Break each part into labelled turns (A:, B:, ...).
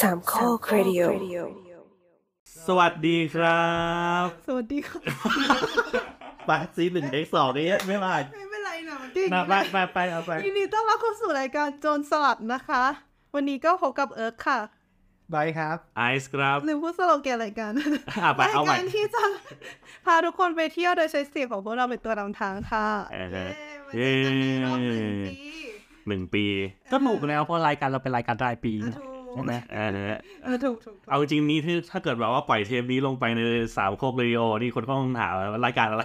A: สามข้อครดิโอ
B: สวัสดีครับ
C: สวัสดีค่ะ
B: ปาซีหนึ่งเด็กสองนี้ไม่มา
C: ไม่เป็นไรนะจริง
B: มาไปไปไปเอาไป
C: ยินดีต้อนรับเข้าสู่รายการโจรสลัดนะคะ วันนี้ก็พบกับเอิร์กค่ะ
D: บายครับ
B: ไอซ์ครับ
C: ลืมพูดสโลแกนรายการ
B: อะไป
C: ราย
B: เอาใหม่
C: การที่จะพาทุกคนไปเที่ยวโดยใช้เสียงของพวกเราเป็นตัวนำทางค่ะ
B: เออ
C: เย้มาเจอกันในรอบหนึ่งปี
B: หนึ่งปี
D: ก็ถูกแล้วเพราะรายการเราเป็นรายการรายปี
C: อะ
D: นะ
C: ถูก
D: ใช่ไหม
B: เออ
C: เออถูกถูกถูก
B: เอาจริงนี้ที่ถ้าเกิดแบบว่าปล่อยเทปนี้ลงไปในสามโคกเรดิโอนี่คนก็ต้องถามว่ารายการอะไร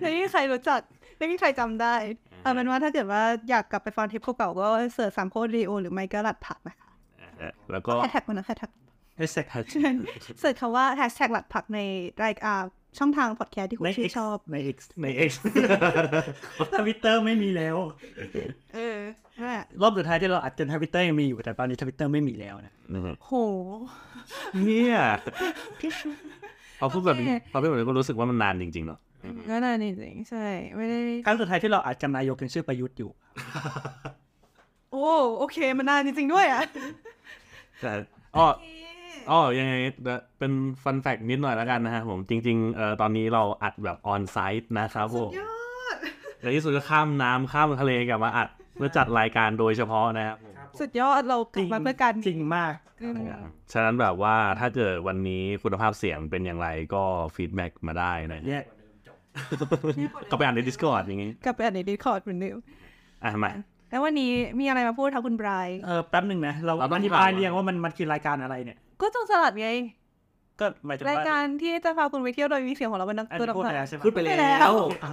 C: ไม่มีใครรู้จักไม่มีใครจำได้เอาเป็นว่าถ้าเกิดว่าอยากกลับไปฟังเทปเก่าๆก็เสิร์ชสามโคดรีโอหรือไม่ก็หลัดผักนะคะ
B: เออแล้วก็
C: แฮชแท็กมันนะแฮชแท็ก
D: เอสเซ็ก
C: เสิร์ชคำว่าแฮชแท็กหลัดผักในรายการ ช่องทางพอดแคสต์ที่คุณ
D: ใน
C: ชื่
D: เอ็
C: น
D: ก
C: ชอบ
D: ในเอ็ก
B: ใน X
D: ทวิตเตอร์ไม่มีแล้ว
C: เออนั่นแหละ
D: รอบสุดท้ายที่เราอัดจนทวิตเตอร์ยังมีอยู่แต่ตอนนี้ทวิตเตอร์ไม่มีแล้วนะ
C: โห
B: เนี่ยพอพูดแบบนี้
C: โอเค
B: พอพูดแบบนี้ก็รู้สึกว่ามันนานจริงๆเนาะ
C: ก็น่าจริงๆใช่ ไม่ได้
D: ครั้งสุดท้ายที่เราอัดจำนายกยังชื่อประยุทธ์อยู่
C: โอ้โอเค มันนานจริงๆด้วยอะ
B: แต่อ้อ อ๋อยังไงเป็น fun fact นิดหน่อยแล้วกันนะฮะผมจริงๆเอ่อตอนนี้เราอัดแบบ on-site นะครับผม
C: ยอด
B: ในที่สุดก็ข้ามน้ำข้ามทะเลกลับมาอัดเพื่อจัดรายการโดยเฉพาะนะครับผม
C: สุดยอดเรากลับมาเพื่อการ
D: จริงมาก
C: อืม
B: ฉะนั้นแบบว่าถ้าเกิดวันนี้คุณภาพเสียงเป็นอย่างไรก็ feedback มาได้นะ
D: แยก
B: ก็ไปอ่านใน Discord อย่างงี้
C: กลับไปอ่านใน Discord เหมือนเดิม
B: อะมา
C: แล้ววันนี้มีอะไรมาพูดคะคุณไบรท์
D: เออแป๊บหนึ่งนะ เรา
B: เราต้อง
D: อธิบายเรียงว่ามันมันคือรายการอะไรเนี่ย
C: ก็จงสลัดไง
D: ก็หมายถึง
C: ราย
D: ว่า
C: การที่จะพาคุณไปเที่ยวโดยมีเสียงของเราเป็นนัก
D: อัน
C: ตัว
D: นี้พูด
C: นำ
D: ไป
C: ทาง
D: แล้วใช่ไหม
B: พูดไป
C: ไป
B: แล้
C: แล้วว
D: อ่า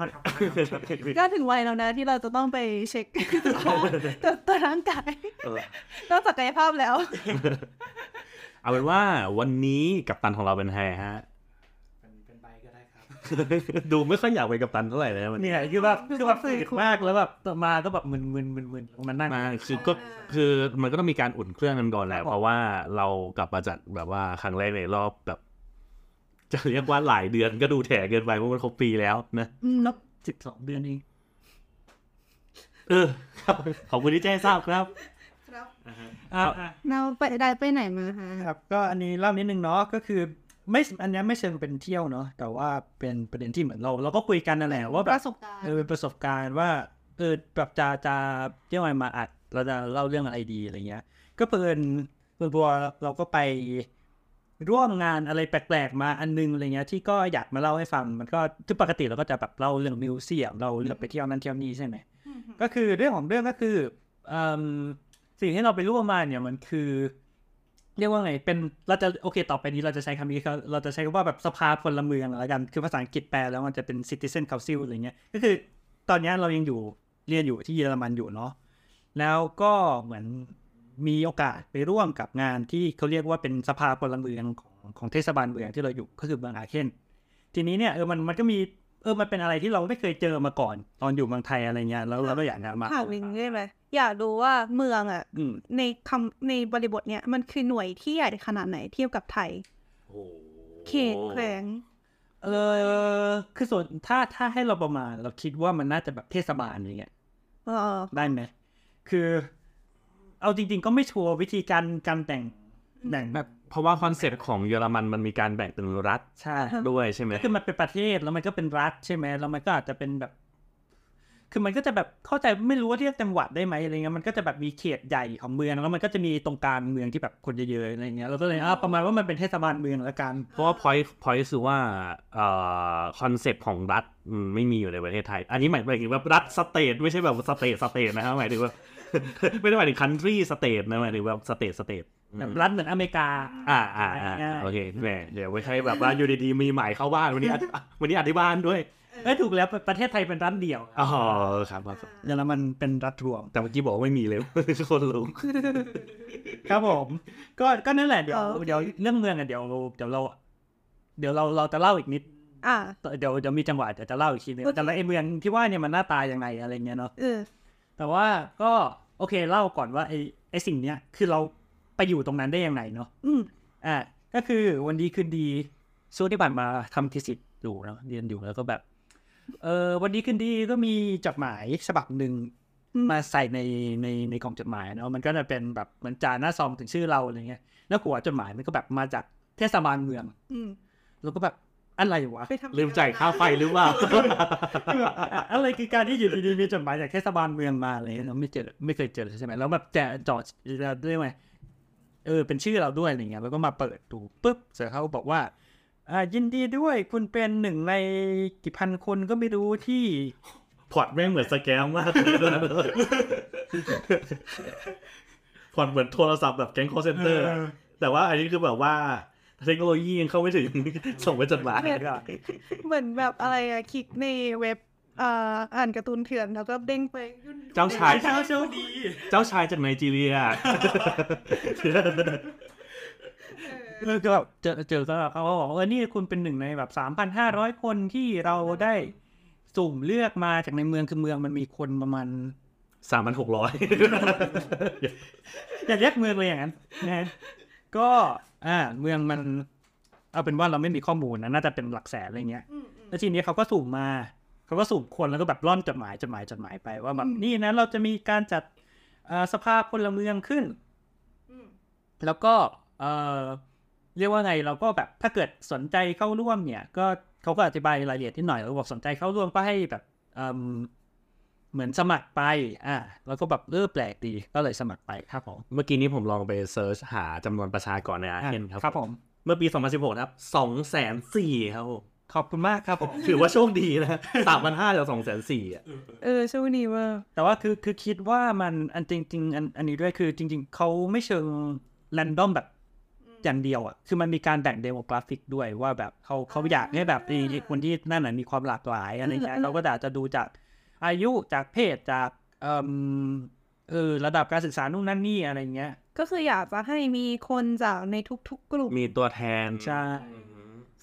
C: ก็ถึงวัยแล้วนะที่เราจะต้องไปเช็คตัวตัวร่างกาย
B: เออ
C: นอกจากกายภาพแล้ว
B: เอาเป็นว่าวันนี้กัปตันของเราเป็นใครฮะ
D: เป็นใบก็ได้ครับ
B: ดูไม่ค่อยอยากเป็นกัปตันเท่าไหร่เลยนะวันนี้
D: เนี่ยคือแบบคือแบบ
C: คือ
D: ฝึกมากแล้วแบบมาก็แบบมึนมึนมึนมึนมันนั่ง
B: มาคือก็คือมันก็ต้องมีการอุ่นเครื่องกันก่อนแหละ
D: ครับผม
B: เพราะว่าเรากลับมาจัดแบบว่าครั้งแรกในรอบแบบ จะเรียกว่าหลายเดือนก็ดูแถเกินไปเพราะมันครบปีแล้วนะ
C: อืมเนอะ
D: สิบสองเดือนเอง
B: เออครับขอบคุณที่แจ้งทราบครับ
D: อ่า
C: เราไปได้ไปไหนมาคะ
D: ครับ ก็อันนี้เล่านิดนึงเนาะก็คือ ไม่อันเนี้ยไม่เชิงเป็นเที่ยวเนาะแต่ว่าเป็นประเด็นที่เหมือนเรา เราก็คุยกันนั่นแหละว่า
C: ป
D: แบบ
C: ระสบการณ์
D: เออเป็นประสบการณ์ว่าเออแบบจะจะเที่ยวไงมาอัดเราจะเล่าเรื่องอะไรดีอะไรเงี้ย ก็เพิ่นเพิ่นบัวเราก็ไปร่วมงานอะไรแปลกๆมาอันนึงอะไรเงี้ยที่ก็อยากมาเล่าให้ฟังมันก็ที่ปกติเราก็จะแบบเล่าเรื่องมิวเซียมเราเรื่องไปเที่ยวนั้นเที่ยวนี้ใช่ไหมก็คือเรื่องของเรื่องก็คืออืมสิ่งที่เราไปร่วมมาเนี่ยมันคือ เรียกว่าไง เป็นเราจะโอเคต่อไปนี้เราจะใช้คำนี้เราจะใช้คำว่าแบบสภาพลเมืองแล้วกัน คือภาษาอังกฤษแปลแล้วมันจะเป็น citizen council อะไรเงี้ย ก็คือตอนนี้เรายังอยู่เรียนอยู่ที่เยอรมันอยู่เนาะ แล้วก็เหมือนมีโอกาสไปร่วมกับงานที่เขาเรียกว่าเป็นสภาพลเมืองของของเทศบาลเมืองที่เราอยู่ก็คือเมืองอาเคนทีนี้เนี่ยเออมันมันก็มี เออมันเป็นอะไรที่เราไม่เคยเจอมาก่อน ตอนอยู่เมืองไทยอะไรเงี้ยแล้วเราก็อยากจะมา
C: ถามอีกได้ไหมอยากรู้ว่าเมืองอะ
D: อืม
C: ในคำในบริบทเนี้ยมันคือหน่วยที่ใหญ่ขนาดไหนเทียบกับไทยเขตแขวง
D: เออคือส่วนถ้าถ้าให้เราประมาณ เราคิดว่ามันน่าจะแบบเทศบาลอย่างเงี้ย
C: เออ
D: ได้ไหมคือ เอาจริง ๆ ก็ไม่ชัวร์วิธีการการแต่งแบ่งแบบ
B: เพราะว่าคอนเซ็ปต์ของเยอรมันมันมีการแบ่งเป็นรัฐ
D: ใช่
B: ด้วยใช่ไหม
D: คือมันเป็นประเทศแล้วมันก็เป็นรัฐใช่ไหมแล้วมันก็อาจจะเป็นแบบ คือมันก็จะแบบเข้าใจไม่รู้ว่าเรียกจังหวัดได้ไหมอะไรเงี้ยมันก็จะแบบมีเขตใหญ่ของเมืองแล้วมันก็จะมีตรงกลางเมืองที่แบบคนเยอะๆอะไรเงี้ยเราก็เลยอ่าประมาณว่ามันเป็นเทศบาลเมืองละกัน
B: เพราะว่า point point คือว่าเอ่อคอนเซ็ปต์ของรัฐอืมไม่มีอยู่ในประเทศไทย อันนี้หมายถึงว่ารัฐ state ไม่ใช่แบบ state state นะครับหมายถึงว่าไม่ได้หมายถึง country state นะหมายถึงแบบ state state
D: แบบรัฐเหมือนอเมริกา
B: อ่าอ่าอ่า
D: ง่ายๆ
B: โอเคแหมเดี๋ยวไม่ใช่แบบว่าอยู่ดีๆมีหมายเข้าบ้านวันนี้อธิวันนี้อธิบานด้วย
D: เอ้ยถูกแล้วประเทศไทยเป็นรัฐเดี่ยว
B: อ๋อครับครับ
D: เยอรมันเป็นรัฐรวม
B: แต่เมื่อกี้บอกว่าไม่มีเลยคนรู้
D: ครับผม ก็ก็นั่นแหละเดี๋ยว
C: เออ
D: เดี๋ยวเรื่องเมืองอะเดี๋ยวเดี๋ยวเรา เดี๋ยวเราเราจะเล่าอีกนิด
C: อะ
D: เดี๋ยวเดี๋ยวมีจังหวะเดี๋ยวจะเล่าอีกทีนึง
C: โอเค
D: แต่ละไอ้เมืองที่ว่าเนี่ยมันหน้าตายังไงอะไรเงี้ยเนาะ
C: เออ
D: แต่ว่าก็โอเคเล่าก่อนว่าไอ้ไอ้สิ่งเนี้ยคือเราไป อยู่ตรงนั้นได้ยังไงเนาะ
C: อืม
D: อ่าก็คือวันดีคืนดีช่วงที่ผ่านมาทำทีสิทธ์อยู่เนาะเรียนอยู่แล้วก็แบบ เออวันดีคืนดีก็มีจดหมายฉบับหนึ่ง
C: อืม
D: มาใส่ในในในกล่องจดหมายเนาะมันก็จะเป็นแบบเหมือนจานหน้าซองถึงชื่อเราอะไรเงี้ยแล้วหัวจดหมายมันก็แบบมาจากเทศบาลเมือง
C: อืม
D: แล้วก็แบบอะไรวะ
C: ไปทำ
B: ลืมจ่ายค่าไฟหรือเปล่า
D: แบบอะอะไรคือการที่อยู่ดีๆมีจดหมายจากเทศบาลเมืองมาอะไรเงี้ยเราไม่เจอไม่เคยเจอเลยใช่ไหมแล้วแบบแจกจอดเรียกว่าไง เออเป็นชื่อเราด้วยอะไรเงี้ยแล้วก็มาเปิดดูปุ๊บเสร็จเขาบอกว่าอ่ายินดีด้วยคุณเป็นหนึ่งในกี่พันคนก็ไม่รู้ที่
B: พล็อตแม่งเหมือน scam มากเลยพล็อตเหมือนโทรศัพท์แบบแก๊งคอลเซ็นเตอร์ แต่ว่าอันนี้คือแบบว่าเทคโนโลยียังเข้าไม่ถึงส่งไปจดหมาย
C: เหมือนแบบอะไรอะคลิกในเว็บ อ่าอ่านการ์ตูนเถื่อนแล้วก็เด้งไป
B: เจ้าชาย
D: เช้าโชคดี
B: เจ้าชายจากไนจีเรีย
D: เออก็แบบเจอเจอก็เขาก็บอกว่าเออนี่คุณเป็นหนึ่งในแบบสามพันห้าร้อยคนที่เราได้สุ่มเลือกมาจากในเมืองคือเมืองมันมีคนประมาณ
B: สามพันหกร้อย
D: อย่าเรียกเมืองเลยอย่างนั้นนะก็อ่าเมืองมัน เอาเป็นว่าเราไม่มีข้อมูลนะน่าจะเป็นหลักแสนอะไรเงี้ย
C: อืมอืม
D: แล้วทีนี้เขาก็สุ่มมา เขาก็สุ่มคนแล้วก็แบบร่อนจดหมายจดหมายจดหมายไปว่าแบบนี่นะเราจะมีการจัดเอ่อสภาพลเมืองขึ้น
C: อืม
D: แล้วก็เออเรียกว่าไงเราก็แบบถ้าเกิดสนใจเข้าร่วมเนี่ย ก็เขาก็อธิบายรายละเอียดที่หน่อยแล้วบอกสนใจเข้าร่วมก็ให้แบบเอิ่มเหมือนสมัครไป อ่า แล้วก็แบบเออแปลกดี ก็เลยสมัครไปครับผม
B: เมื่อกี้นี้ผมลองไป search หาจำนวนประชากรในอาเค่นครับ
D: ครับผม
B: เมื่อปี 2016 ครับ 2 0 0 0 0ครับผม
D: ขอบคุณมากครับผม
B: ถือว่าโชคดีนะ3,500จาก2 0 0 0 0อะ
C: เออช่วงนี้ว่า
D: แต่ว่าคือคือคิดว่ามันอันจริง ๆ อันอันนี้ด้วยคือจริง ๆ เขาไม่เชิงแรนดอมแบบอย่างเดียวอะ คือมันมีการแบ่งเดโมกราฟิกด้วยว่าแบบเขาเขาอยากให้แบบไอ้คนที่นั่นน่ะมีความหลากหลายอะไรเงี้ยเขาก็อาจจะดูจากอายุจากเพศจากเอ่มเออระดับการศึกษานู่นนั่นนี่อะไรเงี้ย
C: ก็คืออยากจะให้มีคนจากในทุก ๆ กลุ่ม
B: มีตัวแทน
D: ใช่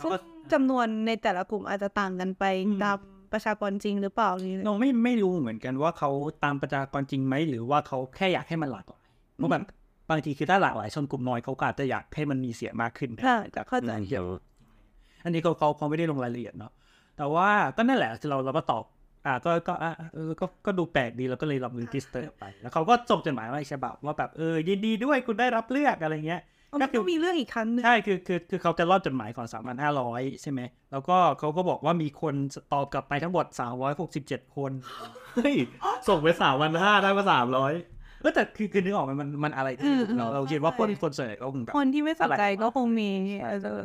C: ซึ่ง จำนวนในแต่ละกลุ่มอาจจะต่างกันไป
D: อืม
C: ตามประชากรจริงหรือเปล่านี่
D: เราไม่ไม่รู้เหมือนกันว่าเขาตามประชากรจริงไหมหรือว่าเขาแค่อยากให้มันหลากหลายเพราะแบบบางทีคือถ้าหลากหลายชนกลุ่มน้อยเขาก็อาจจะอยากให้มันมีเสียงมากขึ้น
C: ค่ะ
D: จาก
C: เข้าใจ
B: เดี๋ยว
D: อันนี้เขาเขาเขาไม่ได้ลงรายละเอียดเนาะแต่ว่าก็นั่นแหละเราเราก็ตอบอ่าก็ก็อ่าเออก็ก็ดูแปลกดีเราก็เลยลอง register ไป แล้วเขาก็ส่งจดหมายมาอีกฉบับว่าแบบเออยินดีด้วยคุณได้รับเลือกอะไรเงี้ย
C: อ๋อมันก็มีเรื่องอีกครั้งหนึง
D: ใช่คือคือคือเขาจะรอดจดหมายก่อน3,500ใช่ไหม แล้วก็เขาก็บอกว่ามีคนตอบกลับไปทั้งหมด367คน
B: เฮ้ยส่งไป3,500ได้มา300
D: เออแต่คือคือนึกออกไหมมันมันอะไรที่เราเราคิดว่าคนคนส่วนใหญ่ก็คงแบบ
C: คนที่ไม่สนใจ
D: อะไร
C: ก็คงมี
D: ใช่
C: เออ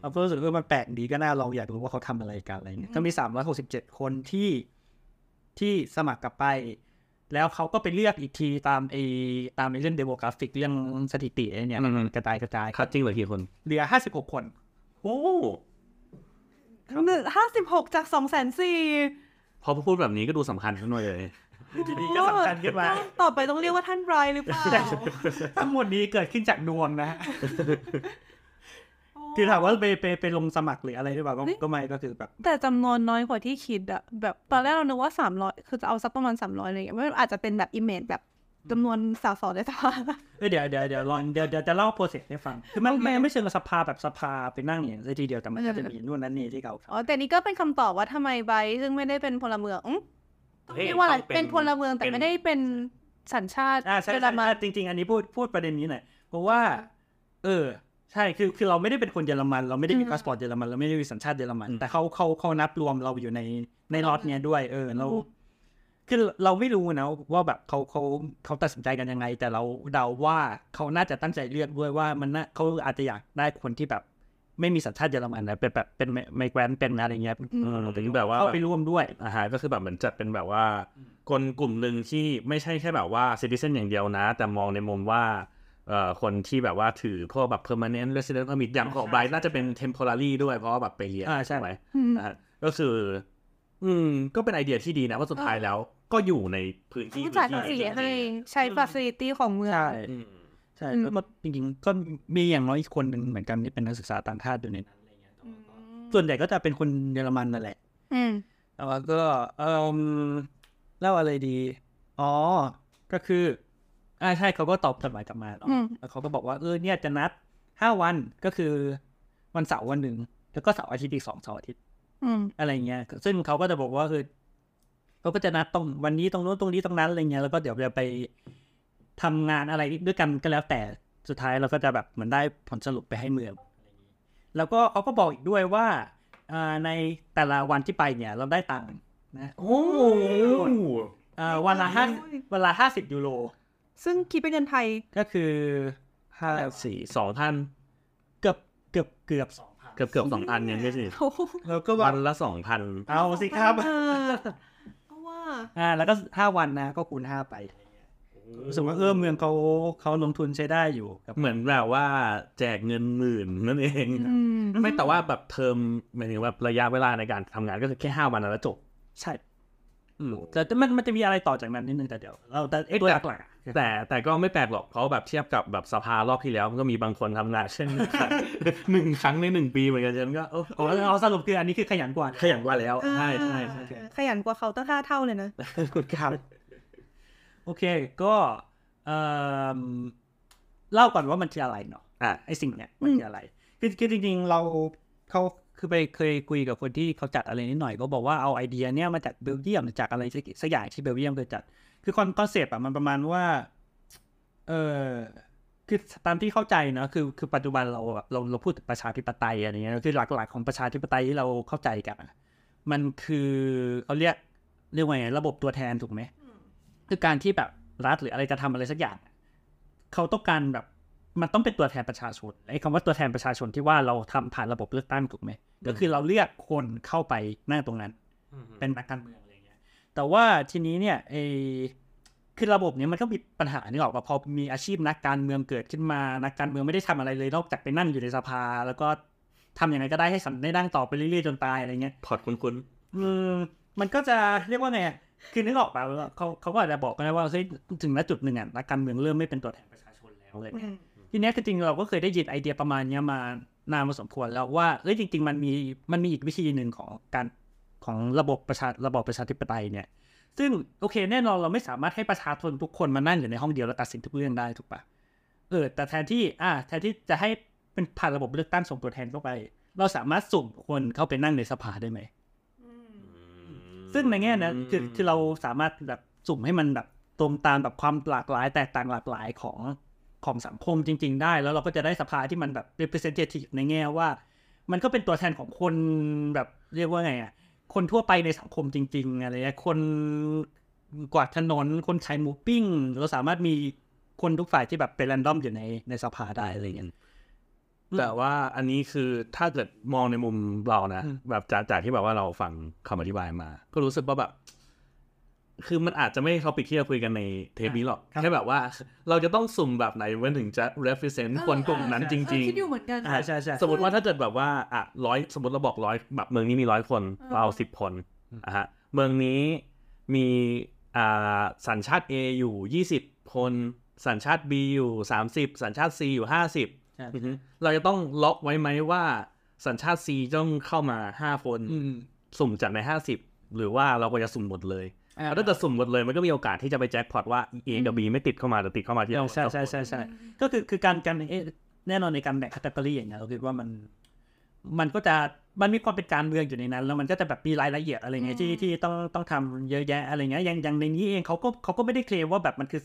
D: เราก็รู้สึกว่ามันแปลกดีก็น่าลองอยากรู้ว่าเขาทำอะไรกันอะไรเงี้ยก็มี367คนที่ที่สมัครกลับไป แล้วเขาก็ไปเลือกอีกทีตามไอตามไอเรื่อง demographic เรื่องสถิติไอ้เนี่ย
B: อืม
D: มันกระจายกระจาย
B: คัดจริงเหรือกี่คน
D: เหลือ56คน
B: โอ้
C: ห้าสิบหกจากสองแสนสี่
B: พอพูดแบบนี้ก็ดูสำคัญขึ้นมาเลย
D: ทีนี้ก็สำคัญขึ้นมา
C: ต่อไปต้องเรียกว่าท่านไรหรือเปล่า
D: ทั้งหมดนี้เกิดขึ้นจากดวงนะฮะ คือถามว่าไปไปไปลงสมัครหรืออะไรหรือเปล่าก็ก็ไม่ก็คือแบบ
C: แต่จำนวนน้อยกว่าที่คิดอะแบบตอนแรกเรานึกว่าสามร้อยคือจะเอาสักประมาณสามร้อยอะไรอย่างเงี้ยมันอาจจะเป็นแบบ image แบบจำนวนสสในสภา
D: เอ้ยเดี๋ยวเดี๋ยวเดี๋ยวลองเดี๋ยวเดี๋ยวจะเล่า process ให้ฟัง คือมันมันไม่เชิงกับสภาแบบสภาไปนั่งอย่างทีเดียวแต่มันก็จะมีนู่นนั่นนี่ที่เขา
C: อ๋อแต่นี่ก็เป็นคำตอบว่าทำไมไบรท์ซึ่งไม่ได้เป็นพลเมืองอื้อต้อง
B: เฮ้ย
C: เรียกว่าอะไร
B: ต้องเป็น
C: เป็นพลเมืองแต่
B: เป็น
C: ไม่ได้เป็นสัญชาติ
D: อ่าใช่
C: เยอ
D: ใช่
C: รมัน
D: อ่าจริงๆอันนี้พูดพูดประเด็นนี้หน่อยเพราะว่า เออ ใช่คือคือเราไม่ได้เป็นคนเยอรมัน เราไม่ได้มี
C: อืม
D: พาสปอร์ตเยอรมันเราไม่ได้มีสัญชาติเยอรมัน แต่เขาเขาเขานับรวมเราอยู่ในในล็อตเนี้ยด้วยเออเราคือเราไม่รู้นะว่าแบบเขาเขาเขาตัดสินใจกันยังไง แต่เราเดาว่าเขาน่าจะตั้งใจเลือกด้วยว่ามันน่าเขาอาจจะอยากได้คนที่แบบ ไม่มีสัญชาติเยอรมันนะเป็นแบบเป็น migrant เป็นอะไรเงี้ย
B: เออถึงแบบว่า
D: เข้าไปร่วมด้วย
B: อาหารก็คือแบบเหมือนจัดเป็นแบบว่า คนกลุ่มหนึ่งที่ไม่ใช่แค่แบบว่า citizen อย่างเดียวนะ แต่มองในมุมว่า เอ่อคนที่แบบว่าถือพวกแบบ permanent resident permit อย่างของไบรท์น่าจะเป็น temporary ด้วยเพราะว่าแบบไปเรียน
D: อ่าใช่
B: ไหม
C: อืม
B: นะฮะก็คือ อืม ก็เป็นไอเดียที่ดีนะว่าสุดท้ายแล้ว ก็อยู่ในพื้นที่
C: จ่ายภาษี
B: พื้นที่
C: ให้ใช้ฟาซิลิตี้ของเมือง
D: ใช่
B: อืม
D: ใช่
C: อืม
D: แล้วก็จริงๆก็มีอย่างน้อยอีกคนหนึ่งเหมือนกันที่เป็นนักศึกษาต่างชาติอยู่ในนั้นอะไรเงี้ยส่วนใหญ่ก็จะเป็นคนเยอรมันนั่นแหละ
C: อืม
D: แต่ว่าก็เออเล่าอะไรดี อ๋อ ก็คือ อ่าใช่เขาก็ตอบจดหมายกลับมาเนาะ
C: อืม
D: แล้วเขาก็บอกว่าเออเนี่ยจะนัดห้าวันก็คือวันเสาร์วันหนึ่งแล้วก็เสาร์อาทิตย์อีกสองเสาร์อาทิตย์
C: อืม
D: อะไรเงี้ย ซึ่งเขาก็จะบอกว่าคือเขาก็จะนัดตรงวันนี้ตรงนู้นตรงนี้ตรงนั้นอะไรเงี้ยแล้วก็เดี๋ยวจะไปทำงานอะไรด้วยกันก็แล้วแต่สุดท้ายเราก็จะแบบเหมือนได้ผลสรุปไปให้เมืองแล้วก็เขาก็บอกอีกด้วยว่าอ่าในแต่ละวันที่ไปเนี่ย เราได้ตังค์นะ
B: โอ้
D: อ่าวันละห้าวันละห้าสิบยูโร
C: ซึ่งคิดเป็นเงินไทย
D: ก็คือห้า
B: สี่สองพัน
D: เกือบเกือบเกือบสองพัน
B: เกือบเกือบสองพันยังไม่สิ
C: โอ้โห
D: แล้วก็แบ
B: วั
D: บ
B: นละสองพัน
D: เอาสิครับ
C: เออเพราะว่า
D: อ่า แล้วก็ห้าวันนะ ก็คูณห้าไปรู้สึกว่าเออเมืองเขาเขาลงทุนใช้ได้อยู่ครับ
B: เหมือนแบบว่าแจกเงินหมื่นนั่นเอง
C: อืม
B: ไม่แต่ว่าแบบเทอมหมายถึงแบบระยะเวลาในการทำงานก็คือแค่ห้าวันแล้วจบ
D: ใช่อืมแต่แต่มันมันจะมีอะไรต่อจากนั้นนิดนึงแต่เดี๋ยวเราแต่เอ็กตัวหลักๆอะ
B: แต่แต่ก็ไม่แปลกหรอกเพราะแบบเทียบกับแบบสภารอบที่แล้วมันก็มีบางคนทำงานเช่นหนึ่งครั้งในหนึ่งปีเหมือนกันฉันก็เออ
D: โอ้เอาสรุปคืออันนี้คือขยันกว่า
B: ขยันกว่าแล้วใช่ใช่ใช่
C: เออขยันกว่าเขาตั้งห้าเท่าเลยนะ
B: ครับ
D: โอเคก็เอ่อเล่าก่อนว่ามันคืออะไรเนาะ
B: อะ
D: ไอสิ่งเนี้ยมันคืออะไรคือคือจริงๆเราเขาคือไปเคยคุยกับคนที่เขาจัดอะไรนิดหน่อยก็บอกว่าเอาไอเดียเนี้ยมาจากเบลเยียมจากอะไรสักสักอย่างที่เบลเยียมเคยจัด คือคอนคอนเซปต์อะมันประมาณว่า เออคือตามที่เข้าใจเนอะคือคือปัจจุบันเราแบบเราเราพูดถึงประชาธิปไตยอะไรเงี้ยคือหลักๆของประชาธิปไตยที่เราเข้าใจกันอะมันคือเขาเรียกเรียกว่าไงระบบตัวแทนถูกไหมคือการที่แบบรัฐหรืออะไรจะทำอะไรสักอย่าง เขาต้องการแบบมันต้องเป็นตัวแทนประชาชนไอ้คำว่าตัวแทนประชาชนที่ว่าเราทำผ่านระบบเลือกตั้งถูกไหมก็คือเราเลือกคนเข้าไปนั่งตรงนั้น เป็นนักการเมืองอะไรเงี้ย แต่ว่าทีนี้เนี่ยไอคือระบบเนี้ยมันก็มีปัญหานี่ออกมาพอมีอาชีพนักการเมืองเกิดขึ้นมา นักการเมืองไม่ได้ทำอะไรเลยนอกจากไปนั่งอยู่ในสภา แล้วก็ทำยังไงก็ได้ให้สันได้นั่งต่อไปเรื่อยๆจนตายอะไรเงี้ย
B: พอดคุ้น
D: อืมมันก็จะเรียกว่าไงอะคือนึกออกป่ะว่าเขาเขาก็อาจจะบอกกันนะว่าเฮ้ยถึงณจุดหนึ่งอะนักการเมืองเริ่มไม่เป็นตัวแทนประชาชนแล้วเลยทีเนี้ยคือจริงๆเราก็เคยได้ยินไอเดียประมาณเนี้ยมานานมาสมควรแล้วว่าเอ้ยจริง ๆ มันมีมันมีอีกวิธีหนึ่งของการ ของระบบประชาระบอบประชาธิปไตยเนี่ย ซึ่งโอเคแน่นอนเราไม่สามารถให้ประชาชนทุกคนมานั่งอยู่ในห้องเดียวแล้วตัดสินทุกเรื่องได้ถูกปะเออแต่แทนที่อ่าแทนที่จะให้เป็นผ่านระบบเลือกตั้งส่งตัวแทนเข้าไป เราสามารถสุ่มคนเข้าไปนั่งในสภาได้ไหม
B: ๆ
D: ซึ่งในแง่นั้นคือคือเราสามารถแบบสุ่มให้มันแบบตรงตามแบบความหลากหลาย แตกต่างหลากหลายของของสังคมจริง ๆ ได้ แล้วเราก็จะได้สภาที่มันแบบ representative ในแง่ว่า มันก็เป็นตัวแทนของคนแบบเรียกว่าไงอะ คนทั่วไปในสังคมจริง ๆ อะไรเงี้ยคนกวาดถนนคนขายหมูปิ้ง เราสามารถมีคนทุกฝ่ายที่แบบเป็น r รนดอมอยู่ในในสภาได้อะไรเงี้ย
B: แต่ว่าอันนี้คือถ้าเกิดมองในมุมเรานะ
D: อืม
B: แบบจากจากที่แบบว่าเราฟังคำอธิบายมา ก็รู้สึกว่าแบบ คือมันอาจจะไม่เขาปิดที่เราคุยกันในเทปนี้หรอกแค่แบบว่าเราจะต้องสุ่มแบบไหนมันถึงจะ represent คนกลุ่มนั้นจริง
C: คิดอยู่เหมือนกัน
D: อ่าใช่ใช่
B: ๆสมมติว่าถ้าเกิดแบบว่าอะร้อยสมมติเราบอกร้อยแบบเมืองนี้มีร้อยคน
C: เออ
B: เราเอาสิบคนอะฮะเมืองนี้มีอ่าสัญชาติ A อยู่ยี่สิบคน สัญชาติ B อยู่สามสิบสัญชาติ C อยู่ห้าสิบ
D: ใช่
B: อือฮึเราจะต้องล็อกไว้ไหมว่าสัญชาติ C ต้องเข้ามาห้าคน
D: อืม
B: สุ่มจากในห้าสิบหรือว่าเราก็จะสุ่มหมดเลย
D: อ่า
B: แล้วถ้าจะสุ่มหมดเลยมันก็มีโอกาสที่จะไปแจ็คพอตว่า A กับ B ไม่ติดเข้ามาแต่ติดเข้ามาที่เรา
D: ใช่ใช่ใช่ใช่ก็คือคือการการเอ๊ะแน่นอนในการแบ่งคัตเกอรี่อย่างเงี้ยเราคิดว่ามันมันก็จะมันมีความเป็นการเมืองอยู่ในนั้น แล้วมันก็จะแบบมีรายละเอียดอะไรเงี้ยที่ที่ต้องต้องทำเยอะแยะอะไรเงี้ยอย่างอย่างในนี้เองเขาก็เขาก็ไม่ได้เคลมว่าแบบมันคือ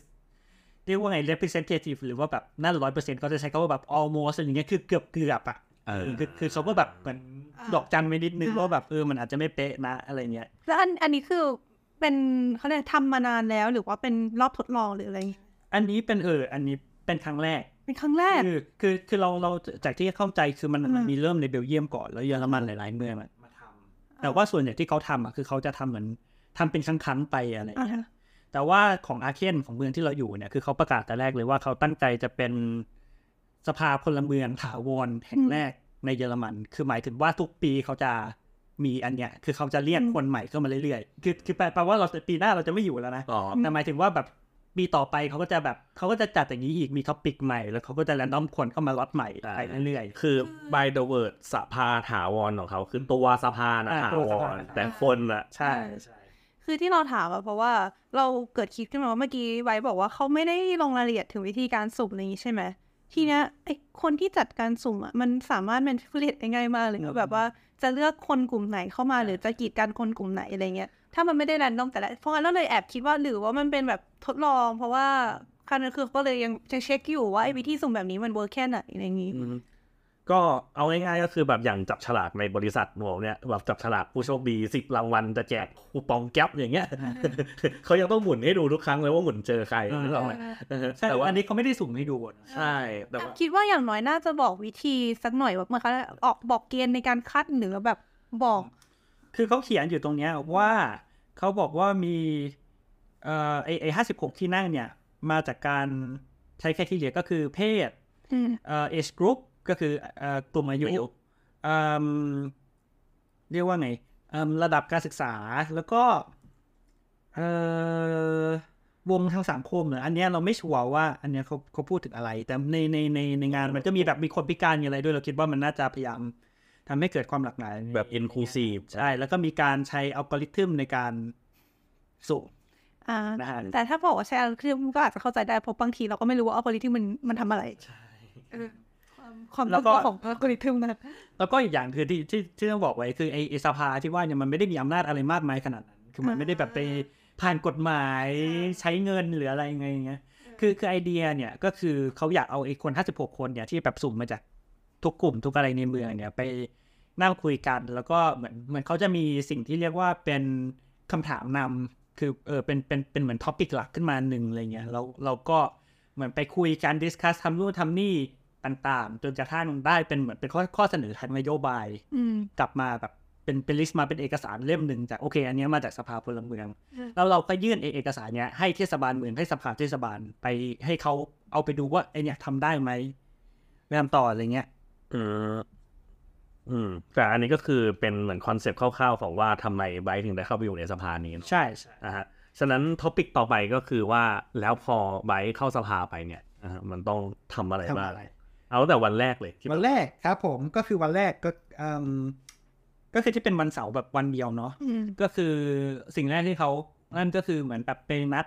D: เรียกว่าไง representative หรือว่าแบบนั่นร้อยเปอร์เซ็นต์เขาจะใช้คำว่าแบบ almost อะไรเงี้ยคือเกือบเกือบๆอะ
B: เออ
D: คือคือเขาก็แบบเหมือน
C: อ่า
D: ดอกจันไว้นิดนึง
C: อ่า
D: ว่าแบบเออมันอาจจะไม่เป๊ะนะอะไรเงี้ย
C: แล้วอันอันนี้คือ เป็นเขาเรียกทำมานานแล้วหรือว่าเป็นรอบทดลองหรืออะไรอย่างเงี้ย
D: อันนี้เป็นเออ อันนี้เป็นครั้งแรก
C: เป็นครั้งแรก
D: คือคือคือเราเราจากที่เข้าใจคือมัน
C: อืม
D: มันมีเริ่มในเบลเยียมก่อนแล้วเยอรมันหลายๆเมืองอะมาทำแต่ว่าส่วนใหญ่ที่เขาทำอะคือเขาจะทำเหมือนทำเป็นครั้งๆไปอะไรอย่าง
C: อ่า
D: เงี้ย
C: ฮะ
D: แต่ว่าของอาเคนของเมืองที่เราอยู่เนี่ยคือเขาประกาศแต่แรกเลยว่าเขาตั้งใจจะเป็นสภาพลเมืองถาวรแห่งแรกในเยอรมัน คือหมายถึงว่าทุกปีเขาจะ มีอันเนี้ยคือเขาจะเรียกคนใหม่เข้ามาเรื่อยๆ คือคือแปลแปลว่าเราจะปีหน้าเราจะไม่อยู่แล้วนะ
B: อ๋อ
D: แต่หมายถึงว่าแบบปีต่อไปเขาก็จะแบบเขาก็จะจัดอย่างนี้อีกมี topic ใหม่ แล้วเขาก็จะ random คนเข้ามาล็อตใหม่ไปเรื่อย
B: คือ by the word สภาถาวรของเขาคือตัวสภานะ
D: อ่า
B: ถา
D: ตัว
B: ว
D: สภา
B: รแต่คนอะ
D: ๆใช่ใช่
C: คือที่เราถามอะเพราะว่าเราเกิดคิดขึ้นมาว่าเมื่อกี้ไบรท์บอกว่าเขาไม่ได้ลงรายละเอียดถึงวิธีการสุ่มอะไรอย่างนี้ใช่ไหม ทีเนี้ยไอคนที่จัดการสุ่มอะมันสามารถ manipulate ได้ง่ายมากเลยอะแบบว่าจะเลือกคนกลุ่มไหนเข้ามาหรือจะกีดกันคนกลุ่มไหนอะไรเงี้ยถ้ามันไม่ได้ random แต่แรกเพราะงั้นเราเลยแอบคิดว่าหรือว่ามันเป็นแบบทดลอง เพราะว่าครั้งนั้นคือก็เลยยังจะเช็คอยู่ว่าไอ้วิธีสุ่มแบบนี้มันเวิร์กแค่ไหนอะไรอย่างนี้
B: อืม ก็เอาง่ายๆก็คือแบบอย่างจับฉลากในบริษัทหนูเนี่ยแบบจับฉลากผู้โชคดีสิบรางวัลจะแจกคูปองแก๊ปอย่างเงี้ยเขายังต้องหมุนให้ดูทุกครั้งเลยว่าหมุนเจอใคร
D: อ่า
B: นึกออกไหมเออ
D: ใช่
B: แต่ว่า
D: อันนี้เขาไม่ได้สุ่มให้ดูนะ
B: ใช่แต่ว่า
C: คิดว่าอย่างน้อยน่าจะบอกวิธีสักหน่อยว่ามันเขาออกบอกเกณฑ์ในการคัดหรือแบบบอก
D: คือเขาเขียนอยู่ตรงเนี้ยว่าเขาบอกว่ามีเอ่อไอไอห้าสิบหกที่นั่งเนี่ย มาจากการใช้แค่ที่เหลือก็คือเพศ
C: อืม
D: เอ่อ age group ก็คือเอ่อกลุ่มอายุเอิ่มเรียกว่าไงเอิ่มระดับการศึกษาแล้วก็เอ่อวงทางสังคมเหรออันเนี้ยเราไม่ชัวร์ว่า อันเนี้ยเขาเขาพูดถึงอะไร แต่ในในในในงานมันก็มีแบบมีคนพิการมีอะไรด้วยเราคิดว่ามันน่าจะพยายามทำให้เกิดความหลากหลายใน
B: แบบ inclusive
D: ใช่ แล้วก็มีการใช้อัลกอริทึมในการสุ่ม
C: อ่า
D: นะฮะ
C: แต่ถ้าบอกว่าใช้อัลกอริทึมก็อาจจะเข้าใจได้เพราะบางทีเราก็ไม่รู้ว่าอัลกอริทึมมันมันทำอะไร
B: ใช่
C: เออ ความความ
D: แล้วก็
C: รู้ของอัลกอริทึมนะ
D: แล้วก็อีกอย่างคือที่ที่ที่ต้องบอกไว้คือไอไอสภาที่ว่าเนี่ยมันไม่ได้มีอำนาจอะไรมากมายขนาดนั้นคือมันไม่ได้แบบไปผ่านกฎหมายใช้เงินหรืออะไรยังไงอย่างเงี้ยคือคือไอเดียเนี่ยก็คือเขาอยากเอาไอคน56คนเนี่ยที่แบบสุ่มมาจากทุกกลุ่มทุกอะไรในเมืองเนี่ยไปนั่งคุยกัน แล้วก็เหมือนเหมือนเขาจะมีสิ่งที่เรียกว่าเป็นคำถามนำคือเออเป็นเป็นเป็นเหมือน topic หลักขึ้นมาหนึ่งอะไรเงี้ยแล้วเราก็เหมือนไปคุยกัน discuss ทำนู่นทำนี่ ต่างๆ จนกระทั่งได้เป็นเหมือนเป็นข้อข้อเสนอทางนโยบาย
C: อืม
D: กลับมาแบบเป็นเป็นลิสต์มาเป็นเอกสารเล่มหนึ่งจากโอเค อันเนี้ยมาจากสภาพลเมือง
C: อืม
D: แล้วเราก็ยื่นเอเอกสารเนี้ยให้เทศบาลเมืองให้สภาเทศบาลไปให้เขาเอาไปดูว่าไอเนี้ยทำได้ไหมไปทำต่ออะไรเงี้ย
B: อืมอืม แต่อันนี้ก็คือเป็นเหมือนคอนเซปต์คร่าวๆของว่าทำไมไบรท์ถึงได้เข้าไปอยู่ในสภานี้เนอะ
D: ใช่ใช่
B: นะฮะฉะนั้น topic ต่อไปก็คือว่าแล้วพอไบรท์เข้าสภาไปเนี่ยนะฮะมันต้องทำอะไร
A: ทำ
B: บ้าง
A: อะไร
B: เอาตั้งแต่วันแรกเลยที่
A: วันแรกครับผมก็คือวันแรกก็อืม
D: ก็คือที่เป็นวันเสาร์แบบวันเดียวเนาะ
C: อืม
D: ก็คือสิ่งแรกที่เขานั่นก็คือเหมือนแบบเป็นนัด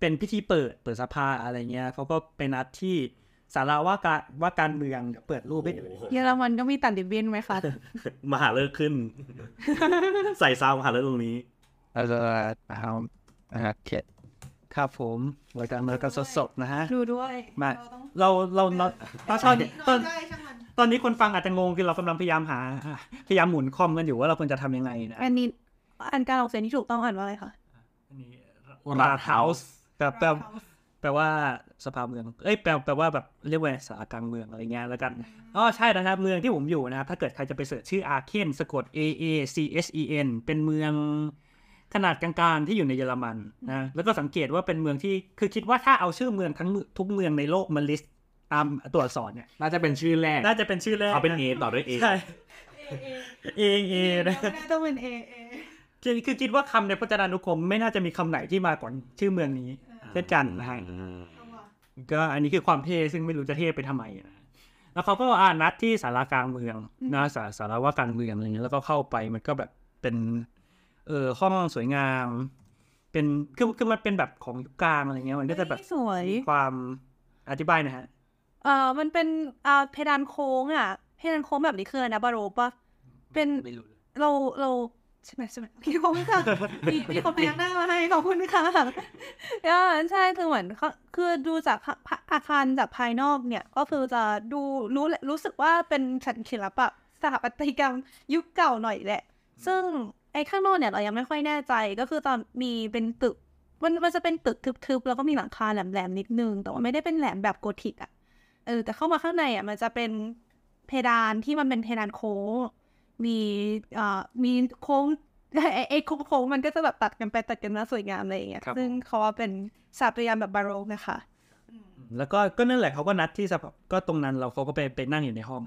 D: เป็นพิธีเปิดเปิดสภาอะไรเงี้ยเขาก็ไปนัดที่สาราว่าการว่าการเมืองเดี๋ยวเปิดรูปให้ดู
B: โอ้โห
C: เยอรมันก็มีตัดดิบบินไหมคะ
B: มหาเลิกษ์ขึ้น ใส่ซาวมหาเลิกษ์ตรงนี้
A: เราจะเอานะฮะเขียน
D: ครับผมรายการเมืองกันสดๆนะฮะ
C: ดูด้วย
D: มา
C: เต้อง
D: เราเราเราตอนตอนตอน
C: ได้ช่างมัน
D: ตอนนี้คนฟังอาจจะงงคือเรากำลังพยายามหา พยายามหมุนคอมกันอยู่ว่าเราควรจะทำยังไงนะ
C: อันนี้อันการออกเสียงที่ถูกต้องอ่านว่าอะไรคะ
B: Rathaus
D: แปลแปลแปลว่าสภาเมือง เอ้ยแปลแปลว่าแบบเรียกว่าศาลากลางเมืองอะไรเงี้ยแล้วกันอ๋อใช่นะครับเมืองที่ผมอยู่นะครับถ้าเกิดใครจะไป search ชื่ออาเคนสะกด A A C H E N เป็นเมือง ขนาดกลางๆที่อยู่ในเยอรมันนะแล้วก็สังเกตว่าเป็นเมืองที่คือคิดว่าถ้าเอาชื่อเมืองทั้งทุกเมืองในโลกมา listตามตัวอักษรเนี่ย
B: น่าจะเป็นชื่อแรก
D: น่าจะเป็นชื่อแรก
B: เอาเป็นเอต่อด้วยเอ
D: ใช่เอเอนะ
C: ต้องเป็นเอเอ
D: คือคือคิดว่าคำในพจนานุกรมไม่น่าจะมีคำไหนที่มาก่อนชื่อเมืองนี้เช่นกันนะฮะก็อันนี้คือความเท่ซึ่งไม่รู้จะเท่ไปทำไมนะแล้วเขาก็อ่านัดที่สารากลางเมืองนะสาสารว่าการเมืองอะไรเงี้ยแล้วก็เข้าไปมันก็แบบเป็น เออห้องสวยงาม เป็นคือคือมันเป็นแบบของยุคกลางอะไรเงี้ยมันก็จะแบบ
C: สวย
D: มีความอธิบายหนะฮะ
C: เอ่อมันเป็นอ่าเพดานโค้งอะ เพดานโค้งแบบนี้คืออะไรนะบาโรปะเป็น
D: ไม่รู้
C: เราเราใช่ไหมใช่ไหมพี่ขอบคุณค่ะมีมีคนพยักหน้ามาให้ขอบคุณค่ะอ่าใช่คือเหมือนเขาคือดูจากภาอาคารจากภายนอกเนี่ย ก็คือจะดูรู้รู้สึกว่าเป็นฉันศิลปะสถาปัตยกรรมยุคเก่าหน่อยแหละ ซึ่ง ไอ้ข้างนอกเนี่ยเรายังไม่ค่อยแน่ใจก็คือตอนมีเป็นตึก มันมันจะเป็นตึกทึบๆแล้วก็มีหลังคาแหลมๆนิดนึง แต่ว่าไม่ได้เป็นแหลมแบบโกธิกอะเออแต่เข้ามาข้างในอะมันจะเป็นเพดานที่มันเป็นเพดานโค้งมีอ่ามีโค้งไอ้ไอ้โค้งๆมันก็จะแบบตัดกันไปตัดกันมาสวยงามอะไรอย่างเงี้ย
D: ครับ
C: ซึ่งเขาว่าเป็นสถาปัตยกรรมแบบบาโรกนะคะ
D: แล้วก็ก็นั่นแหละเขาก็นัดที่สภาก็ตรงนั้นเราเขาก็ไปไปนั่งอยู่ในห้อง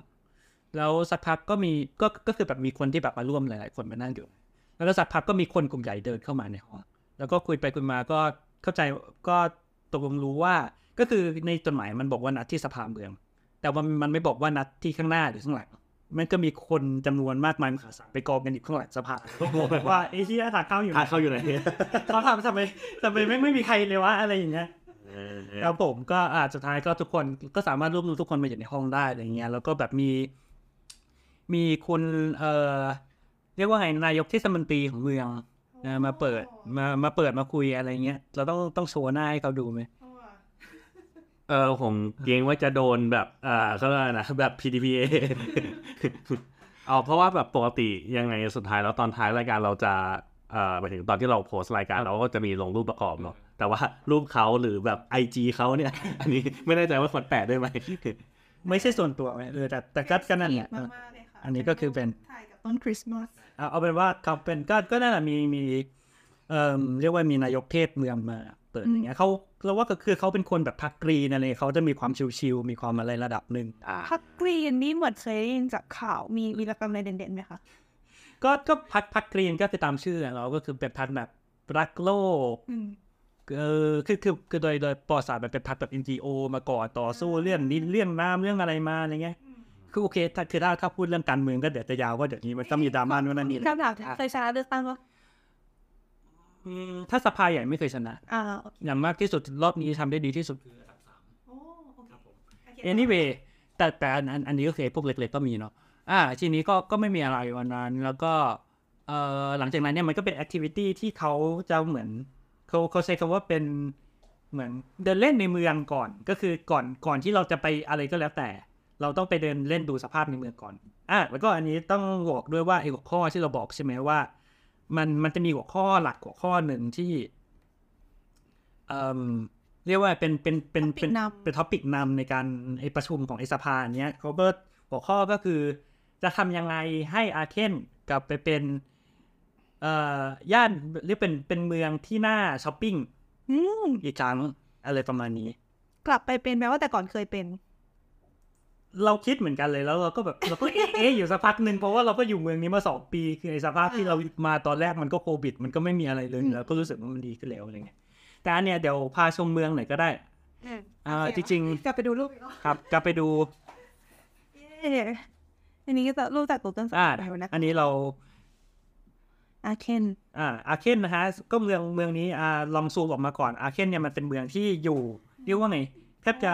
D: แล้วสักพักก็มีก็ก็คือแบบมีคนที่แบบมาร่วมหลาย ๆ คนมานั่งอยู่ แล้วก็สักพักก็มีคนกลุ่มใหญ่เดินเข้ามาในห้องแล้วก็คุยไปคุยมาก็เข้าใจก็ตกลงรู้ว่าก็คือในจดหมายมันบอกว่านัดที่สภาเมือง แต่ว่ามันไม่บอกว่านัดที่ข้างหน้าหรือข้างหลังมันก็มีคนจำนวนมากมายมหาศาลไปกองกันอยู่ข้างหลังสภาว่าไอ้ที่ทางเข้าอยู่ไหน
B: ทางเข้าอยู่ไหน
D: เขาถามทำไมทำไมไม่ไม่มีใครเลยวะอะไรอย่างเงี้ยครับผมก็อาสุดท้ายก็ทุกคนก็สามารถรวบรวมทุกคนมาอยู่ในห้องได้อะไรเงี้ยแล้วก็แบบมี มีคุณเอ่อเรียกว่าไงนายกเทศมนตรีของเมืองนะมาเปิดมามาเปิดมาคุยอะไรเงี้ยเราต้องต้องโชว์หน้าให้เขาดูไหม
B: เออผมเกรงว่าจะโดนแบบอ่าเขาเรียกอะไรนะแบบ PDPA เอาเพราะว่าแบบปกติยังไงสุดท้ายแล้วตอนท้ายรายการเราจะเอ่อไปถึงตอนที่เราโพสต์รายการเราก็จะมีลงรูปประกอบเนาะแต่ว่ารูปเขาหรือแบบ IG เขาเนี่ย อันนี้ไม่แน่ใจว่าควรแปะด้วยไหม
D: ไม่ใช่ส่วนตัวไหมเออแต่แต่ก็ก็นั่นแหละ
C: มากๆเลยค่ะ
D: อันนี้ก็คือเป็น
C: ถ่ายกับต้นคริสต์มาส
D: เอาเอาเป็นว่าเขาเป็นก็ก็นั่นแหละมีมีเอ่อเรียกว่ามีนายกเทศเมืองมาเปิดอย่างเงี้ยเขาเราว่าก็คือเขาเป็นคนแบบพักกรีนอะไรเขาจะมีความชิวๆมีความอะไรระดับหนึ่ง
B: อ่า
C: พักกรีนนี่เหมือนเคยได้ยินจากข่าวมีวีรกรรมอะไรเด่นๆไหมคะ
D: ก็ก็พักพักกรีนก็คือตามชื่อเราก็คือเป็นพักแบบรักโลก
C: อืม
D: เออคือคือคือโดยโดยประวัติศาสตร์มันเป็นพักแบบ NGO มาก่อนต่อสู้เรื่องนี้เรื่องน้ำเรื่องอะไรมาอะไรเงี้ย คือโอเคถ้าคือถ้าถ้าพูดเรื่องการเมืองก็เดี๋ยวจะยาวว่าเดี๋ยวนี้มันต้องมีดราม่านู่นนั่นนี่แหละ
C: คำถามเคยชนะเลือกตั้งปะ
D: อืมถ้าสภาใหญ่ไม่เคยชนะ
C: อ่าโอเค
D: อย่างมากที่สุดรอบนี้ทำได้ดีที่สุดคือ
C: โอ้โอเค
D: anyway แต่แต่อันอันอันนี้ก็คือพวกเล็กๆก็มีเนาะอ่าทีนี้ก็ก็ไม่มีอะไรวันนั้นแล้วก็เอ่อหลังจากนั้นเนี่ยมันก็เป็น activity ที่เขาจะเหมือนเขาเขาใช้คำว่าเป็นเหมือนเดินเล่นในเมืองก่อนก็คือก่อนก่อนที่เราจะไปอะไรก็แล้วแต่ เราต้องไปเดินเล่นดูสภาพในเมืองก่อนอะแล้วก็อันนี้ต้องบอกด้วยว่าไอ้หัวข้อที่เราบอกใช่ไหมว่า มันมันจะมีหัวข้อหลักหัวข้อหนึ่งที่เอ่อเรียกว่าเป็นเป็นเป็นเป็น
C: Topic นำ
D: เป็น topic นำในการไอประชุมของไอสภาเนี้ยเขาก็หัวข้อก็คือ จะทำยังไงให้อาเคนกลับไปเป็นเอ่อย่านหรือเป็นเป็นเมืองที่น่าช้อปปิ้ง
C: อืม
D: อีกครั้งอะไรประมาณนี้
C: กลับไปเป็นแม้ว่าแต่ก่อนเคยเป็น
D: เราคิดเหมือนกันเลยแล้วเราก็แบบเราก็เอ๊ะเอ๊ะอยู่สักพักหนึ่งเพราะว่าเราก็อยู่เมืองนี้มาสองปี คือไอสภาพที่เรามาตอนแรกมันก็โควิด มันก็ไม่มีอะไรเลย
C: อืม
D: แล้วก็รู้สึกว่ามันดีขึ้นแล้วอะไรเงี้ยแต่อันเนี้ยเดี๋ยวพาชมเมืองหน่อยก็ได้อ่าจริง
C: กลับไปดูรูปอีกรอบ
D: ๆครับกลับไปดู
C: เย้อันนี้ก็จะรูปจากตัวต้นสั
D: อ่า
C: ไปนะ
D: อันนี้เรา
C: อาเคน
D: อ่าอาเคนนะฮะก็เมืองเมืองนี้อ่าลองซูมออกมาก่อนอาเคนเนี่ยมันเป็นเมืองที่อยู่เรียกว่าไง แทบจะ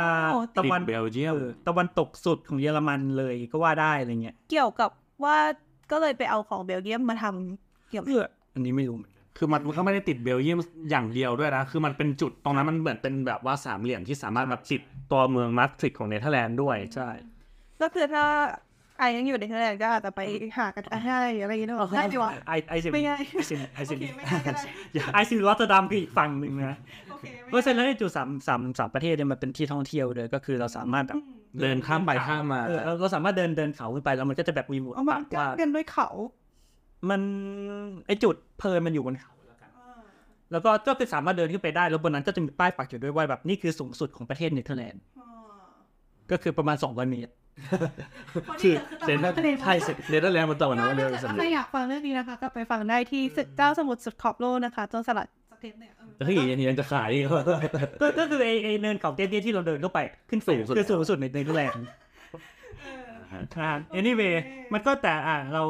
D: ตะ
B: ติด
D: วัน
B: เบลเยียม
D: เออตะวันตกสุดของเยอรมันเลยก็ว่าได้อะไรเงี้ย
C: เกี่ยวกับว่าก็เลยไปเอาของเบลเยียมมาทำเกี่ยวกับ
D: เพื่ออันนี้ไม่รู้เหมือนกัน
B: คือมันก็ไม่ได้ติดเบลเยียมอย่างเดียวด้วยนะ คือมันเป็นจุดตรงนั้นมันเหมือนเป็นแบบว่าสามเหลี่ยมที่สามารถมาติดตัวเมืองมาสตริกของเนเธอร์แลนด์ด้วย
D: ใช่
C: ก็คือถ้าไอยังอยู่ในเทอร์แลนด์ก็อาจจะไปหากันให้อะไรอย่างเงี้ยเนอะได้ดีวะ
D: ไอไอซิม
C: ไม่ง่าย
D: ไอซิมไอซิม
C: โอเคไม่ง่ายก็ได้
D: ไอซิมรอตเตอร์ดัมคืออีกฝั่งหนึ่งนะ
C: โอ เค
D: เพราะฉะนั้นในจุดสามสามสามประเทศเนี่ยมันเป็นที่ท่องเที่ยวเลยก็คือเราสามารถแบบ
B: เดินข้ามไปข้ามมา
D: เออเราเราสามารถเดินเดินเขาขึ้นไปแล้วมันก็จะแบบมีหมุด
C: เอามา
D: ปักว่า
C: กันด้วยเขา
D: มันไอจุดเพลินมันอยู่บนเขาแล้วกันแล้วก็ก็คือสามารถเดินขึ้นไปได้แล้วบนนั้นก็จะมีป้ายปักอยู่ด้วยว่าแบบนี่คือสูงสุดของประเทศเนเธอร์แลนด์ก็คือประมาณ200เมตร
B: คือเซนเตอร์ใช่เนเธอร์แลนด์มันตะวันออกเร็วสุด
C: ถ้าอยากฟังเรื่องนี้นะคะก็ไปฟังได้ที่ศึกเจ้าสมุทรสุดขอบโลกนะคะจนสลัดสเตปเนี่ย เออ
B: เฮ้ยอันนี้ยังจะขายอีก
D: ก็ก็คือไอไอเนินเขาเตี้ยๆที่เราเดินเข้าไปขึ้น
B: สูงสุด
D: คือสูงสุดในเนเธอร์แลนด์อ่า anyway มันก็แต่อ่าเรา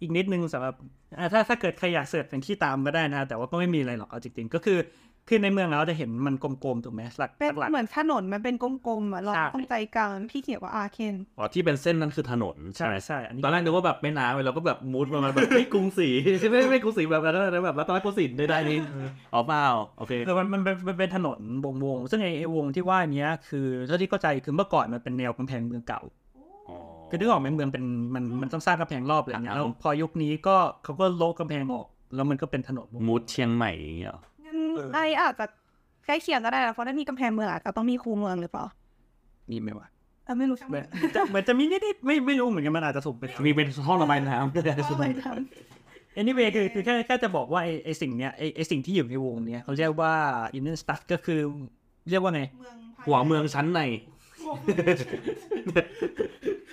D: อีกนิดนึงสำหรับอ่าถ้าถ้าเกิดใครอยากเสิร์ชเป็นที่ตามก็ได้นะ แต่ว่าก็ไม่มีอะไรหรอกเอาจริงๆ ก็คือ คือในเมืองเราจะเห็นมันกลมๆถูกไหมหลัก
C: เป็น
D: หลัก
C: เหมือนถนนมันเป็นกลมๆอะเรา
D: ใช่
C: ต้องใจกลางที่เขียนว่าอาเคน
B: อ๋อที่เป็นเส้นนั้นคือถนนใช่
D: ใช่
B: ไหม
D: ใช่อันนี้
B: ตอนแรกนึกว่าแบบแม่น้ำเลยเราก็แบบมูดประมาณแบบไม่กรุงศรีไม่ไม่กรุงศรีแบบนั้นนะแบบรัตนโกสินทร์ได้ได้นี่อ๋อเปล่าโอเค
D: คือมันมันเป็นมันเป็นถนนวงวงๆซึ่งไอไอวงที่ว่าเนี้ยคือเท่าที่เข้าใจคือเมื่อก่อนมันเป็นแนวกำแพงเมืองเก่า
B: อ๋อ
D: คือนึกออกไหมเมืองเป็นมันมันต้องสร้างกำแพงรอบอะไรเงี้ย
B: อ่า
D: แล้วพอยุคนี้ก็เขาก็โละกำแพงออกแล้วมันก็เป็นถนนวง
B: มูดเชียงใหม่อย่างเงี้ยเหรอ
C: งั้น ไออาจจะใกล้เคียงก็ได้นะเพราะถ้ามีกำแพงเมืองอาจจะต้องมีคูเมืองหรือเปล่า
D: นี่ไหมวะ
C: เออไม่รู้ช่าง
D: เหมื
C: มั
D: อนนจะเหมือนจะมีนิดๆไม่ไม่รู้เหมือนกันมันอาจจะถูกเป็น
B: มีเป็นห้องระบายน้ำ
C: ว่าไปท
D: anyway คือคือแค่แค่จะบอกว่าไอไอสิ่งเนี้ยไอไอสิ่งที่อยู่ในวงเนี้ยเขาเรียกว่า inner stud ก็คือ เรียกว่าไงำ
C: เมือง
B: หัวเมืองชั้นใน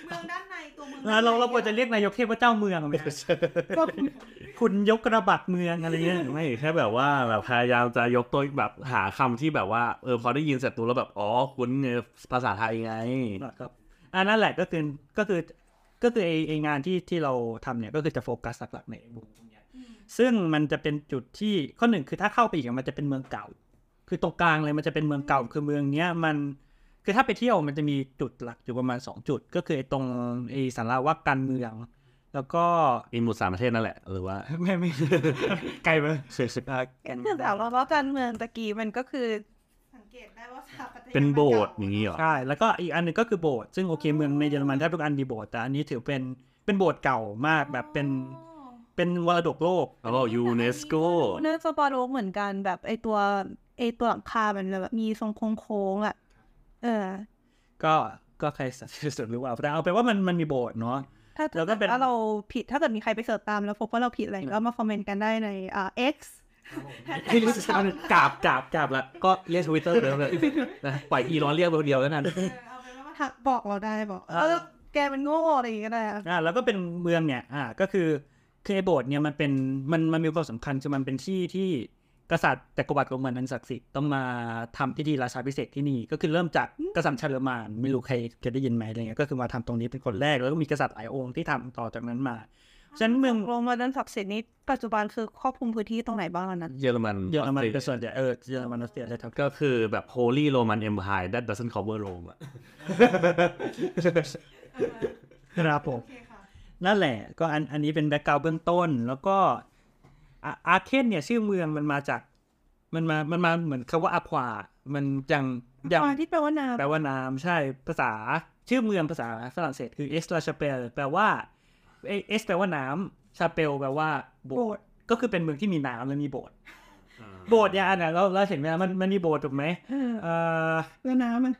C: เมืองด้านใน ตัวเมือง
D: อ่าเราเราควรจะเรียกนายกเทพเจ้าเมืองไหม
C: ก็
D: คุณยกกระบัดเมืองอะไรเงี้ย
B: ไม่แค่แบบว่าแบบพยายามจะยกตัวแบบหาคำที่แบบว่าเออพอได้ยินเสร็จตัวแล้วแบบอ๋อคุ้นไงภาษาไทยไง
D: ครับอันนั่นแหละก็คือก็คือก็คือไอไองานที่ที่เราทำเนี่ยก็คือจะโฟกัสหลักๆในวงตรงเนี้ยซึ่งมันจะเป็นจุดที่ข้อหนึ่งคือถ้าเข้าไปอีกอะมันจะเป็นเมืองเก่า คือตรงกลางเลยมันจะเป็นเมืองเก่าคือเมืองเนี้ยมัน คือถ้าไปเที่ยวมันจะมีจุดหลักอยู่ประมาณสองจุด ก็คือไอ้ตรงไอ้สาราว่าการเมือง แล้วก็
B: อินหมุดสามประเทศนั่นแหละ หรือว่า
D: ไม่ไม่ไกลไปเสียสิบ
C: คือแต่เราว่าการเมืองตะกี้มันก็คือสังเกตได้ว่าสถาปัตยกรรม
B: เป็นโบสถ์
C: มัน
B: อย่างนี้เหรอ
D: ใช่แล้วก็อีกอันหนึงก็คือโบสถ์ซึ่งโอเคเมืองในเยอรมันแทบทุกอันมีโบสถ์แต่อันนี้ถือเป็นเป็นโบสถ์เก่ามากแบบเป็นเป็นมรดกโลก
B: แล้วก็ยูเนสโก
C: เนื้อสปอร์โลกเหมือนกันแบบไอตัวไอตัวหลังคามันแบบมีทรงโค้งๆอะ เออ
D: ก็ก็ใครสัตว์สุดหรือเปล่าแต่เอาไปนว่ามันมันมีโบสถ์เนาะ
C: ถ้า
D: แล้วก็เป็น
C: ถ้าเราผิดถ้าเกิดมีใครไปเสิร์ชตามแล้วพบว่าเราผิดอะไรก็มาคอมเมนต์กันได้ในอ่า X
B: ที่รู้สึกกราบกราบกราบละก็เรียกทวิตเตอร์เลยเลยนะปล่อยอีร้อนเรียกคนเดียวแล้วนั่น
C: เอาเป็นว่าทักบอกเราได้บอกเออแกเป็นโง่อะไรอย่างเงี้ยก็ได้อะ
D: อ่าแล้วก็เป็นเมืองเนี่ยอ่าก็คือคือไอ้โบสถ์เนี่ยมันเป็นมันมันมีความสำคัญคือมันเป็นที่ที่ กษัตริย์จักรวรรดิโรมันอันศักดิ์สิทธิ์ต้องมาทำพิธีราชาพิเศษกที่นี่ ก็คือเริ่มจากกษัตริย์ชาเลมานไม่รู้ใครเคยได้ยินไหมอะไรเงี้ยก็คือมาทำตรงนี้เป็นคนแรก แล้วก็มีกษัตริย์หลายองค์ที่ทำต่อจากนั้นมาฉะนั้นเมือง
C: โรมันนั้นศักดิ์สิทธิ์นี้ปัจจุบันคือครอบคลุมพื้นที่ตรงไหนบ้างแล้วนั้น
B: เยอรมัน
D: เยอรมันเป็นส่วนใหญ่เออเยอรมันออสเตรียใช่ครับ
B: ก็คือแบบ Holy Roman Empire that doesn't cover Rome อะ
D: ครับผมนั่นแหละ ก็อันอันนี้เป็นแบ็กกราวเบื้องต้น แล้วก็ อาอาเคนเนี่ยชื่อเมืองมันมาจาก มันมามันมาเหมือนคำว่าอาควา มันยังยัง
C: ควาที่แปลว่าน้ำ
D: แปลว่าน้ำใช่ภาษาชื่อเมืองภาษาฝรั่งเศสคือเอสลาชาเปลแปลว่าเอสแปลว่าน้ำชาเปลแปลว่าโบสถ์ก็คือเป็นเมืองที่มีน้ำและมีโบสถ์โบสถ์เนี่ยอันน่ะเราเราเห็นไหมมันมันมีโบสถ์ถูกไหม
C: เออ
D: เอ่อ
C: แล้วน้ำมัน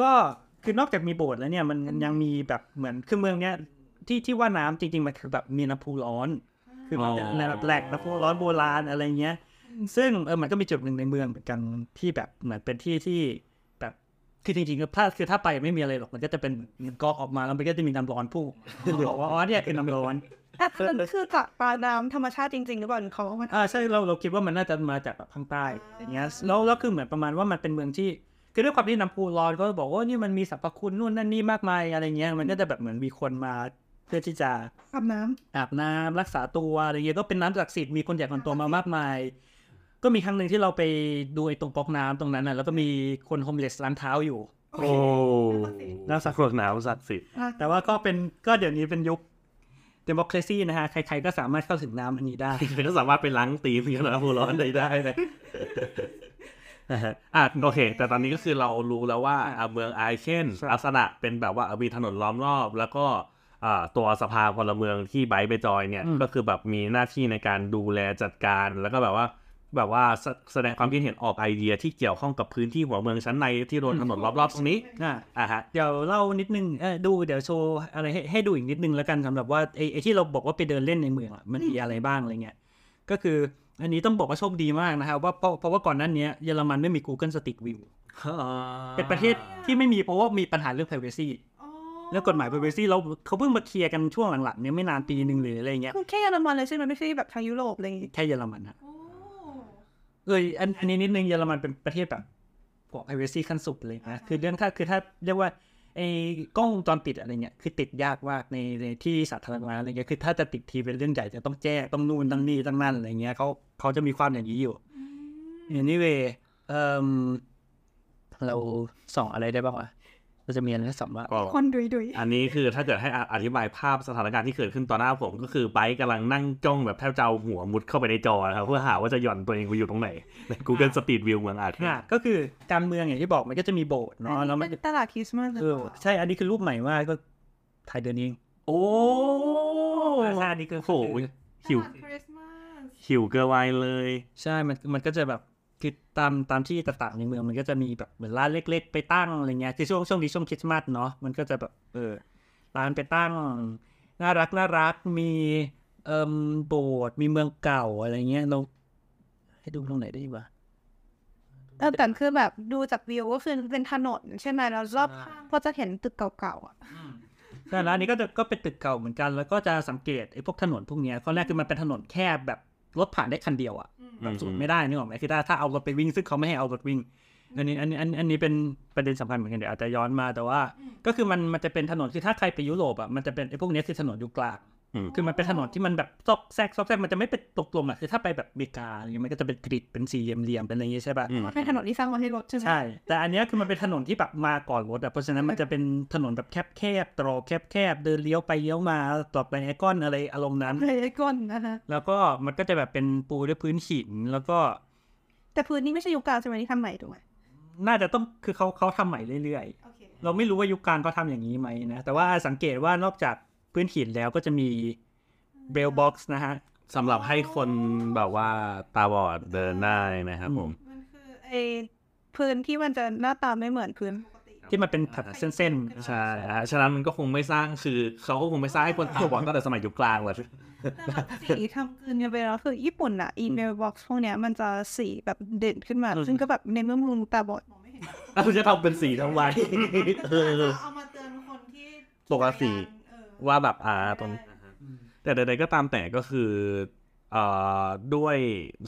D: ก็คือนอกจากมีโบสถ์แล้วเนี่ยมันยังมีแบบเหมือนคือเมืองเนี้ย ที่ที่ว่าน้ำจริง ๆ มันคือแบบมีน้ำพุร้อน คือแบบ
B: อ๋อ
D: ในแบบแหลกน้ำพุร้อนโบราณอะไรเงี้ย ซึ่งเออมันก็มีจุดหนึ่งในเมืองเหมือนกันที่แบบเหมือนเป็นที่ที่แบบคือจริงๆก็ถ้าคือถ้าไปไม่มีอะไรหรอกมันก็จะเป็นกอกออกมาแล้วมันก็จะมีน้ำร้อนพุ่งบอกว่าอ๋อเนี่ยคือน้ำร้อน
C: อะมันคือจากปลาน้ำธรรมชาติจริงๆหรือเปล่าหรือเขาเอามา
D: อ่าใช่เราเราคิดว่ามันน่าจะมาจากแบบข้างใต้อย่างเงี้ยแล้วแล้วคือเหมือนประมาณว่ามันเป็นเมืองที่คือด้วยความที่น้ำพุร้อนก็บอกว่านี่มันมีสรรพคุณนู่นนั่นนี่มากมายอะไรเงี้ยมันก็จะแบบเหมือนมีคนมา เพื่อที่จะ
C: อาบน้
D: อาบน้ำรักษาตัวอะไรเงี้ยก็เป็นน้ำศักดิ์สิทธิ์มีคนใหญ่คนโตมามากมาย ก็มีครั้งหนึ่งที่เราไปดูไอ้ตรงปอกน้ำตรงนั้นน่ะแล้วก็มีคนโฮมเลสล้างเท้าอยู่
B: โอ้น่าสักหลหนาวศักดิ์สิทธิ์ำ
D: แต่ว่าก็เป็นก็เดี๋ยวนี้เป็นยุค democracy นะฮะ ใครๆก็สามารถเข้าถึงน้ำอันนี้ได้
B: ก็สามารถไปล้างตีมกันนะผู้ร้อนได้ได้เลยนะฮะอะโอเค แต่ตอนนี้ก็คือเรารู้แล้วว่าอะเมืองไอเคน
D: ครับ
B: ลักษณะเป็นแบบว่ามีถนนล้อมรอบ แล้วก็อ่า ตัวสภาพลเมืองที่ไบร์ทไปจอยเนี่ย
D: อืม
B: ก็คือแบบมีหน้าที่ในการดูแลจัดการแล้วก็แบบว่าแบบว่าแสแสดงความคิดเห็นออกไอเดียที่เกี่ยวข้องกับพื้นที่หัวเมืองชั้นในที่โดนถนนรอบๆตรงนี้
D: อ่า
B: อะฮะ
D: เดี๋ยวเล่านิดนึงเออดูเดี๋ยวโชว์อะไรให้ให้ดูอีกนิดนึงแล้วกันสำหรับว่าไอ้ไอ้ที่เราบอกว่าไปเดินเล่นในเมืองอะมันมีอะไรบ้างอะไรเงี้ยก็คืออันนี้ต้องบอกว่าโชคดีมากนะครับว่าเพราะเพราะว่าก่อนหนั้นเนี้ยเยอรมันไม่มี Google Street View เป็นประเทศที่ไม่มีเพราะว่ามีปัญหาเรื่อง privacy เรื่องกฎหมาย privacy เราเขาเพิ่งมาเคลียร์กันช่วงหลังๆเนี่ยไม่นานปีหนึ่งหรืออะไรเงี้ย
C: คือแค่เยอรมันเลยใช่ไหมไม่ใช่แบบทางยุโรปอะไรอย่างงี้
D: แค่เยอรมันฮะเอออันอันนี้นิดนึงเยอรมันเป็นประเทศแบบพวก privacy ขั้นสุดเลยนะคือเรื่องถ้าคือถ้าเรียกว่าไอ้กล้องวงจรปิดอะไรเงี้ยคือติดยากมากในในที่สาธารณะอะไรเงี้ยคือถ้าจะติดทีเป็นเรื่องใหญ่จะต้องแจ้งต้องนู่นต้องนี่ต้องนั่นอะไรเงี้ยเขาเขาจะมีความอย่างนี้อยู่ anyway เอ่มเราส่องอะไรได้บ้างวะ เราจะมีอะไรให้ส่องบ้าง
B: ก็
C: คนดุยดุย
B: อันนี้คือถ้าเกิดให้ออธิบายภาพสถานการณ์ที่เกิดขึ้นต่อหน้าผมก็คือไบค์กำลังนั่งจ้องแบบแทบจะเอาหัวมุดเข้าไปในจอนะครับ เพื่อหาว่าจะหย่อนตัวเองไปอยู่ตรงไหน ใน Google Street View เมืองอาเทน
D: อะก็คือการเมืองอย่างที่บอกมันก็จะมีโบสถ์เนาะแล้วมัน
C: เป็นตลาดคริสต์มาสหรือ
D: เออ
C: เปล่า
D: ใช่อันนี้คือรูปใหม่มากก็ถ่ายเดือนนี้เอง
B: โอ้
D: ใช่อันนี้ก็
B: โหหิว
C: ตลาดคริสต์มาส
B: หิวเกลือไวน์เลย
D: ใช่มันมันก็จะแบบ คือตามตามที่ต่างๆในเมืองมันก็จะมีแบบเหมือนร้านเล็ก ๆ ไปตั้งอะไรเงี้ยคือช่วงช่วงนี้ช่วงคริสต์มาสเนาะมันก็จะแบบเออร้านไปตั้งน่ารักน่ารักมีเอ่มโบสถ์มีเมืองเก่าอะไรเงี้ยเราให้ดูตรงไหนได้ดีวะ
C: เออแต่คือแบบดูจากวิวก็คือเป็นถนนใช่ไหมแล้วรอบข้างก็จะเห็นตึกเก่าๆอะ
D: ใช่แล้วอันนี้ก็จะก็เป็นตึกเก่าเหมือนกัน แล้วก็จะสังเกตไอ้พวกถนนพวกเนี้ยข้อแรกคือมันเป็นถนนแคบแบบ รถผ่านได้คันเดียวอะแบบสูงไม่ได้นึกออกไหมคือถ้าถ้าเอารถไปวิ่งซึ่งเขาไม่ให้เอารถวิ่งอันนี้อันนี้อันอันนี้เป็นประเด็นสำคัญเหมือนกันเดี๋ยวอาจจะย้อนมาแต่ว่า ก็คือมันมันจะเป็นถนนคือถ้าใครไปยุโรปอะมันจะเป็นไอ้พวกเนี้ยคือถนนอยู่กลาง
B: อืม
D: คือมันเป็นถนนที่มันแบบซอกแซกซอกแซกมันจะไม่เป็นตรงๆอะคือถ้าไปแบบอเมริกาอะไรเงี้ยมันก็จะเป็นกริดเป็นสี่เหลี่ยมๆเป็นอะไรอย่างเงี้ยใช่ป่ะ
B: อืม
C: เป็นถนนที่สร้างมาให้รถใช่ไหม
D: ใช่แต่อันเนี้ยคือมันเป็นถนนที่แบบมาก่อนรถอะเพราะฉะนั้นมันจะเป็นถนนแบบแคบๆตรอกแคบๆเดินเลี้ยวไปเลี้ยวมาต่อไปไอคอนอะไรอารมณ์นั้น
C: เลยไอ้ก้นนะคะ
D: แล้วก็มันก็จะแบบเป็นปูด้วยพื้นหินแล้วก็
C: แต่พื้นนี่ไม่ใช่ยุคกลางใช่ไหมที่ทำใหม่ถูกไหม
D: น่าจะต้องคือเขาเขาทำใหม่เรื่อยๆ
C: โอเค
D: เราไม่รู้ว่ายุคกลางเขาทำอย่างนี้ไหมนะแต่ว่าสังเกตว่านอกจาก พื้นหินแล้วก็จะมีเบลบ็อกซ์นะฮะ
B: สำหรับให้คนแบบว่าตาบอดเดินได้นะครับผม
C: มันคือไอ้พื้นที่มันจะหน้าตาไม่เหมือนพื้นปกติ
D: ที่มันเป็นแบบเส้น
B: ใช่ฮะฉะนั้นมันก็คงไม่สร้างคือเขาก็คงไม่สร้างให้คนตาบอดตั้งแต่สมัยยุคกลางเลย
C: สีทำคืนกันไปแล้วคือญี่ปุ่นอะอีเมลบ็อกซ์พวกเนี้ยมันจะสีแบบเด่นขึ้นมา ซึ่งก็แบบในเมื่อมึงตาบอดมองไม่เห็น
B: แล้วคุณจะทำเป็นสีทำไมเออ
C: เอามาเตือนคนที่
B: ปกติ ว่าแบบอ่าตรงแต่ใดๆก็ตามแต่ก็คือเอ่อด้วย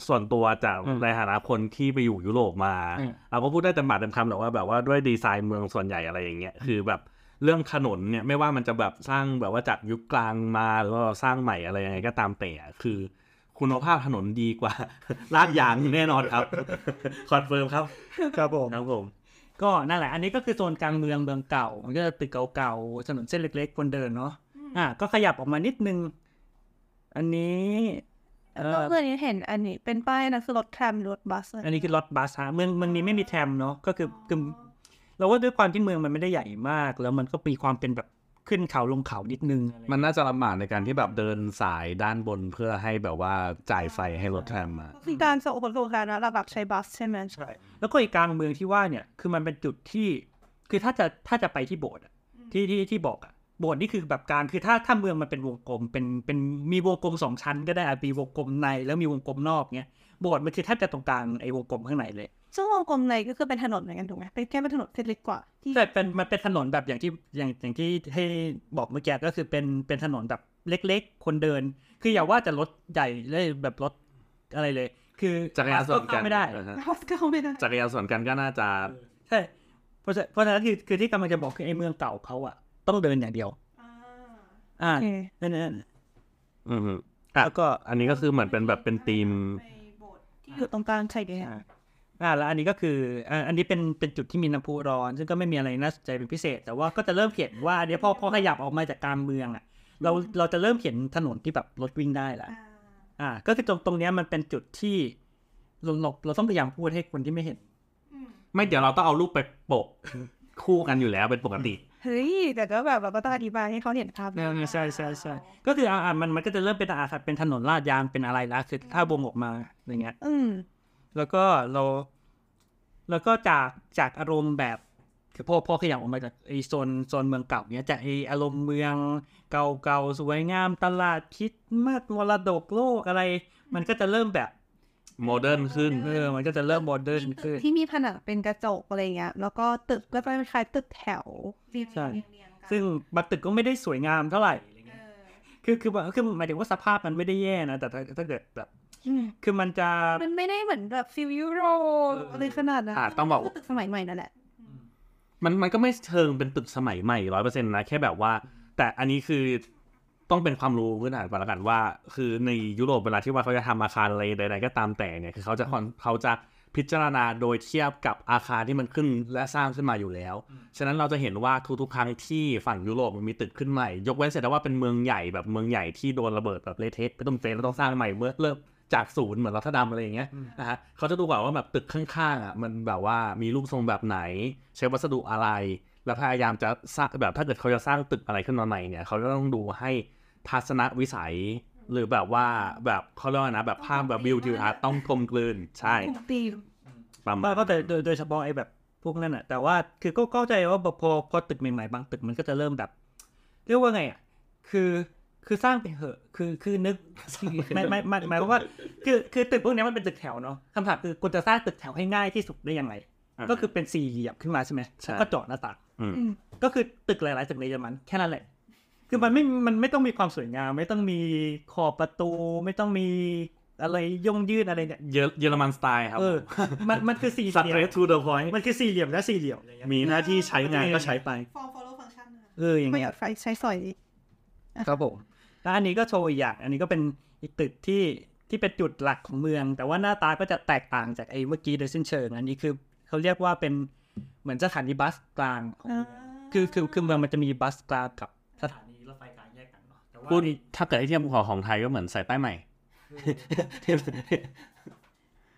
B: ส่วนตัวจาก
D: อืม
B: ในฐานะคนที่ไปอยู่ยุโรปมา
D: อืม
B: เราก็พูดได้เต็มปากเต็มคำแต่ว่าแบบว่าด้วยดีไซน์เมืองส่วนใหญ่อะไรอย่างเงี้ยคือแบบเรื่องถนนเนี่ยไม่ว่ามันจะแบบสร้างแบบว่าจากยุคกลางมาหรือว่าสร้างใหม่อะไรยังไงก็ตามแต่คือ คุณภาพถนนดีกว่าลาดยางแน่นอนครับ confirm ครับ
D: ๆครับผม
B: ครับผม
D: ก็นั่นแหละ อันนี้ก็คือโซนกลางเมืองเมืองเก่า มันก็จะตึกเก่าๆถนนเส้นเล็กๆคนเดินเนาะอะก็ขยับออกมานิดนึง อันนี้เออ
C: เพื่อนนี้เห็นอันนี้เป็นป้ายนะคือรถแทรมรถบัสอะ
D: อันนี้คือรถบัสฮะเมืองเมืองนี้ไม่มีแทรมเนาะก็คือคือเราว่าด้วยความที่เมืองมันไม่ได้ใหญ่มาก แล้วมันก็มีความเป็นแบบ ขึ้นเขาลงเขานิดนึงอะไร
B: มันน่าจะลำบากในการที่แบบเดินสายด้านบนเพื่อให้แบบว่าจ่ายไฟให้รถแทรมมา
C: คือการส่งผลส่งการนะเราแบบใช้บัสใช่ไหม
D: ใช่ แล้วก็อีกกลางเมืองที่ว่าเนี่ยคือมันเป็นจุดที่ คือถ้าจะถ้าจะไปที่โบสถ์อะที่ที่ที่บอกอะโบสถ์นี่คือแบบกลางคือถ้าถ้าเมืองมันเป็นวงกลมเป็นเป็นมีวงกลมสองชั้นก็ได้อะมีวงกลมในแล้วมีวงกลมนอกเงี้ยโบสถ์มันคือแทบจะตรงกลางไอ้วงกลมข้างในเลย
C: ซึ่งวงกลมในก็คือเป็นถนนเหมือนกันถูกไหมเป็นแค่เป็นถนนเส้นเล็กกว่าที่
D: แต่เป็นมันเป็นถนนแบบอย่างที่อย่างอย่างที่ให้บอกเมื่อกี้ก็คือเป็นเป็นถนนแบบเล็ก ๆ คนเดิน คืออย่าว่าจะรถใหญ่เลยแบบรถอะไรเลย คือ
B: จักรยานส่วนกัน
D: เข้ไม่ได้
B: อ่าฮะ
C: บัสก็ไม่ได้
B: จักรยานส่วนกันก็น่าจะ
D: ใช่เพราะฉะเพราะฉะนั้นคือคือที่กำลังจะบอกคือไอ้เมืองเก่าเขาอะต้องเดินอย่างเดียวอ่า
C: โอเค
D: นั่นนั่น
B: อืมอะ
D: แล้วก็
B: อันนี้ก็คือเหมือนเป็นแบบเป็นธีม
C: ที่อยู่ตรงกลางใช่ไหม
D: อ่าอ่าแล้วอันนี้ก็คืออ่าอันนี้เป็นเป็นจุดที่มีน้ำพุร้อน ซึ่งก็ไม่มีอะไรน่าสนใจเป็นพิเศษ แต่ว่าก็จะเริ่มเห็นว่าเดี๋ยวพอพอขยับออกมาจากกลางเมืองอะเราเราจะเริ่มเห็นถนนที่แบบรถวิ่งได้ละอ่า ก็คือตรงตรงเนี้ยมันเป็นจุดที่เราเราเราต้องพยายามพูดให้คนที่ไม่เห็น
B: ไม่เดี๋ยวเราต้องเอารูปไปโปะคู่กันอยู่แล้วเป็นปกติ
C: เฮ้ยแต่ก็แบบเราก็ต้องอธิบายให้เขาเห็นภาพ
D: ใช่ใช่ใช่ใช่ก็คืออ่าอ่ามันมันก็จะเริ่มเป็นอาเป็นถนนลาดยางเป็นอะไรละคือถ้าวงออกมาอย่างเงี้ย
C: อืม
D: แล้วก็เรา แล้วก็จากจากอารมณ์แบบคือพอพอขยับออกมาจากไอโซนโซนเมืองเก่าเนี้ยจากไออารมณ์เมืองเก่าเก่าๆสวยงามตลาดคิดมากมรดกโลกอะไร มันก็จะเริ่มแบบ
B: modern ขึ้น
D: เออมันก็จะเริ่ม modern ขึ้น
C: ที่มีผนังเป็นกระจกอะไรเงี้ย แล้วก็ตึกก็จะเป็นคล้ายตึกแถวเรียง
D: ใช่
C: เรียงเรียงกัน
D: ซึ่งบางตึกก็ไม่ได้สวยงามเท่าไหร่อะไรเงี้ยคือคือแบบคือหมายถึงว่าสภาพมันไม่ได้แย่นะ แต่ถ้าถ้าเกิดแบบ
C: อืม
D: คือมันจะ
C: มันไม่ได้เหมือนแบบ feel ยุโรปอะไรขนาดนั้น
B: อ่าต้องบอก
C: ตึกสมัยใหม่นั่นแหละ
B: มันมันก็ไม่เชิงเป็นตึกสมัยใหม่ร้อยเปอร์เซ็นต์นะ แค่แบบว่า แต่อันนี้คือต้องเป็นความรู้พื้นฐานก่อนละกันว่า คือในยุโรปเวลาที่ว่าเขาจะทำอาคารอะไรใดๆก็ตามแต่เนี่ยคือเขาจะคอนเขาจะพิจารณาโดยเทียบกับอาคารที่มันขึ้นและสร้างขึ้นมาอยู่แล้ว ฉะนั้นเราจะเห็นว่าทุกๆครั้งที่ฝั่งยุโรปมันมีตึกขึ้นใหม่ ยกเว้นเสร็จแล้วว่าเป็นเมืองใหญ่แบบเมืองใหญ่ที่โดนระเบิดแบบเละเทะไปต้มเตนแล้วต้องสร้างใหม่เมื่อเริ่ม จากศูนย์เหมือนรัฐดำอะไรอย่างเงี้ยนะฮะเขาจะดูก่อนว่าแบบตึกข้างๆอะมันแบบว่ามีรูปทรงแบบไหน ใช้วัสดุอะไร แล้วพยายามจะสร้างแบบถ้าเกิดเขาจะสร้างตึกอะไรขึ้นมาใหม่เนี่ยเขาก็ต้องดูให้ทัศนวิสัย หรือแบบว่าแบบเขาเรียกว่านะแบบภาพแบบวิวทิวทัศน์ต้องกลมกลืนใช่
C: คุมตีม
B: ประมา
D: ก็
B: ณ
D: ก็แต่โดยโดยเฉพาะไอ้แบบพวกนั้นอะ แต่ว่าคือก็เข้าใจว่าพอพอตึกใหม่ๆบางตึกมันก็จะเริ่มแบบ เรียกว่าไงอะคือ คือสร้างไปเหอะ คือคือนึกไม่ไม่ไม่หมายความว่า คือคือตึกพวกเนี้ยมันเป็นตึกแถวเนาะคำถามคือคุณจะสร้างตึกแถวให้ง่ายที่สุดได้ยังไง
B: อ่า
D: ก็คือเป็นสี่เหลี่ยมขึ้นมาใช่ไหม
B: ใช่
D: แล้วก็เจาะหน้าต่าง
B: อืม
C: อืม
D: ก็คือตึกหลายๆตึกในเยอรมันแค่นั้นแหละ คือมันไม่มันไม่ต้องมีความสวยงาม ไม่ต้องมีขอบประตู ไม่ต้องมีอะไรย่งยืดอะไรเนี่ย
B: เยอเยอรมันสไตล์ครับ
D: เออมันมันคือสี่
B: ส
D: เหลี่
B: เตร
D: ย
B: ท
D: ม
B: ทูเดอะพอยต์
D: มันคือสี่เหลี่ยมและสี่เหลี่ยมอะไรเงี้ย
B: มีหน้าที่ใช้งานก็ใช้ไป
C: form follow function
D: เอออย่าง
C: ไม่
D: เงี้
C: อยยากใช้ใช้สอย
D: ครับผม แล้วอันนี้ก็โชว์อีกอย่าง อันนี้ก็เป็นอีกตึกที่ที่เป็นจุดหลักของเมือง แต่ว่าหน้าตาก็จะแตกต่างจากไอ้เมื่อกี้โดยสิ้นเชิง อันนี้คือเขาเรียกว่าเป็นเหมือนสถานีบัสกลางของเมืองคือคือคือเมืองมันจะมีบัสกลางกับสถานีรถไฟกลางแยกกันเนาะแต่ว่า
B: พูดถ้าเกิดให้เทียบภูเขาของไทยก็เหมือนสายใต้ใหม่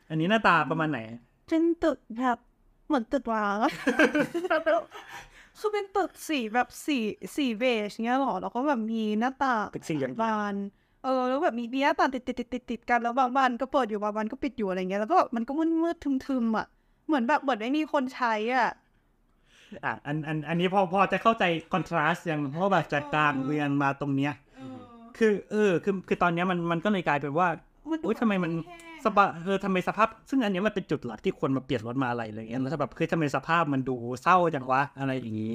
D: อันนี้หน้าตาประมาณไหน
C: เป็นตึกแบบเหมือนตึกร้างอะ คือเป็นตึกสีแบบสีสีเบจเงี้ยหรอ แล้วก็แบบมีหน้าต่าง
D: ตึกสี่เหลี่ยม
C: บานเออแล้วแบบมีมีหน้าต่างติดติดติดติดติดกันแล้วบางบานก็เปิดอยู่บางบานก็ปิดอยู่อะไรเงี้ยแล้วก็มันก็มืดมืดทึมทึมๆอะเหมือนแบบเหมือนไม่มีคนใช้อะ
D: อะอันอันอันนี้พอพอจะเข้าใจคอนทราสต์ยังเพราะว่าแบบจากกลางเมืองมาตรงเนี้ยคือเออคือคือตอนเนี้ยมันมันก็เลยกลายเป็นว่า
C: มันดู
D: อุ้ยทำไมมัน
C: แคบ
D: สบายเออทำไมสภาพ ซึ่งอันเนี้ยมันเป็นจุดหลักที่คนมาเปลี่ยนรถมาอะไรอะไรเงี้ยแล้วแบบคือทำไมสภาพมันดูเศร้าจังวะอะไรอย่างงี้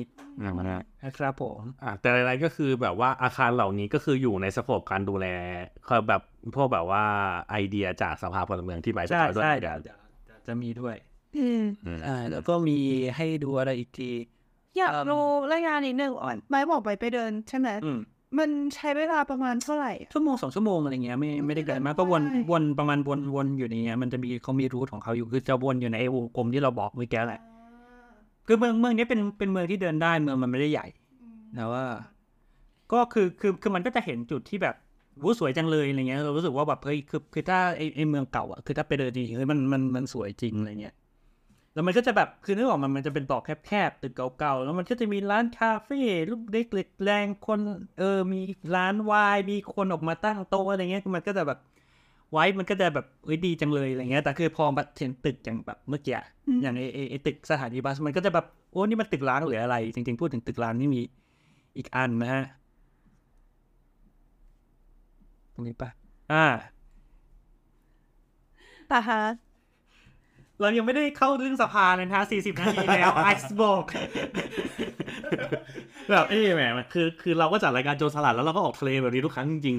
D: นะครับผม
B: อะแต่อะไรๆก็คือแบบว่าอาคารเหล่านี้ก็คืออยู่ในสโคปการดูแลคือแบบพวกแบบว่าไอเดียจากสภาพลเมืองที่ไป
D: ใช่
B: ด้วย
D: ใช่
B: กั
D: เดี๋ยวนเดี๋ยวจะมีด้วย
C: อืม
D: อ่าแล้วก็มีให้ดูอะไรอีกที
C: อยาก
D: เอิ่ม
C: รู้รายงานนิดนึงอ่อนไม่บอกไปไปเดินใช่ไหม
D: อื ม
C: มันใช้เวลาประมาณเท่าไหร่อะ
D: ชั่วโมงสองชั่วโมงอะไรเงี้ยไม่ไม่ได้ไกลมากก็วน
C: ใช่
D: วนประมาณวนวนอยู่ในเนี้ยมันจะมีเขามีรูทของเขาอยู่คือจะวนอยู่ในไอ้วงกลมที่เราบอกเมื่อกี้แหละคือเมืองเมืองนี้เป็นเป็นเมืองที่เดินได้เมืองมันไม่ได้ใหญ่แต่ว่า ก็คือคือคือมันก็จะเห็นจุดที่แบบวู้สวยจังเลยอะไรเงี้ยเรารู้สึกว่าแบบเฮ้ยคือคือถ้าไอไอเมืองเก่าอะคือถ้าไปเดินจริงๆเฮ้ยมันมันมันสวยจริงอะไรเงี้ย แล้วมันก็จะแบบคือนึกออกมันมันจะเป็นตอกแคบๆตึกเก่าๆแล้วมันก็จะมีร้านคาเฟ่ลูกเด็กเล็กแรงคนเออมีร้านวายมีคนออกมาตั้งโต๊ะอะไรเงี้ยมันก็จะแบบไว้มันก็จะแบบเอ้ยดีจังเลยอะไรเงี้ยแต่คือพอมาเห็นตึกอย่างแบบเมื่อกี้อะอย่างไอไอ้ไอตึกสถานีบัสมันก็จะแบบโอ้นี่มันตึกร้างหรืออะไร จริงๆพูดถึงตึกร้างนี่มีอีกอันนะฮะตรงนี้ปะอ่า
C: แต่ฮะ
D: เรายังไม่ได้เข้าเรื่องสภาเลยนะสี่สิบนาทีแล้วไอซ์บอก
B: แบบเอ้ยแหมมันคือคือเราก็จัดรายการโจรสลัดแล้วเราก็ออกทะเลแบบนี้ทุกครั้งจริง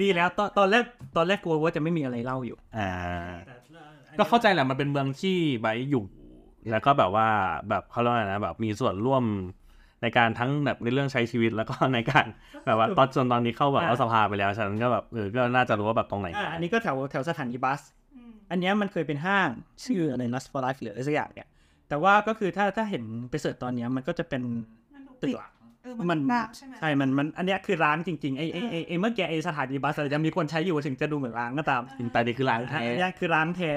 D: ดีแล้ว ตอนตอนแรกตอนแรกกลัวว่าจะไม่มีอะไรเล่าอยู่
B: ๆอ่า ก็เข้าใจแหละมันเป็นเมืองที่ไบร์ทอยู่แล้วก็แบบว่าแบบเขาเรียกว่าอะไรนะแบบมีส่วนร่วมในการทั้งแบบในเรื่องใช้ชีวิตแล้วก็ในการแบบว่าตอนจนตอนนี้เข้าแบบ
D: อ่า
B: เอาสภาไปแล้วฉะนันก็แบบเออก็น่าจะรู้ว่าแบบตรงไหน
D: อ่าอันนี้ก็แถวแถวสถานีบัส อันเนี้ยมันเคยเป็นห้างชื่ออะไร Lust for Life หรืออะไรสักอย่างเนี่ย แต่ว่าก็คือถ้าถ้าเห็นไป search ตอนเนี้ยมันก็จะเป็นตึกหลัง
C: เออ
D: มัน
C: มันร้างใช่ไหม
D: ใช่ มันมันอันเนี้ยคือร้างจริงๆไอ้ไอ้ไอ้ไอ้เมื่อกี้ไอ้สถานี bus จะมีคนใช้อยู่ถึงจะดูเหมือนร้างก็ตาม
B: แต่นี่คือร้า
D: ง
B: แท้อั
D: นเนี้ยคือร้างแท้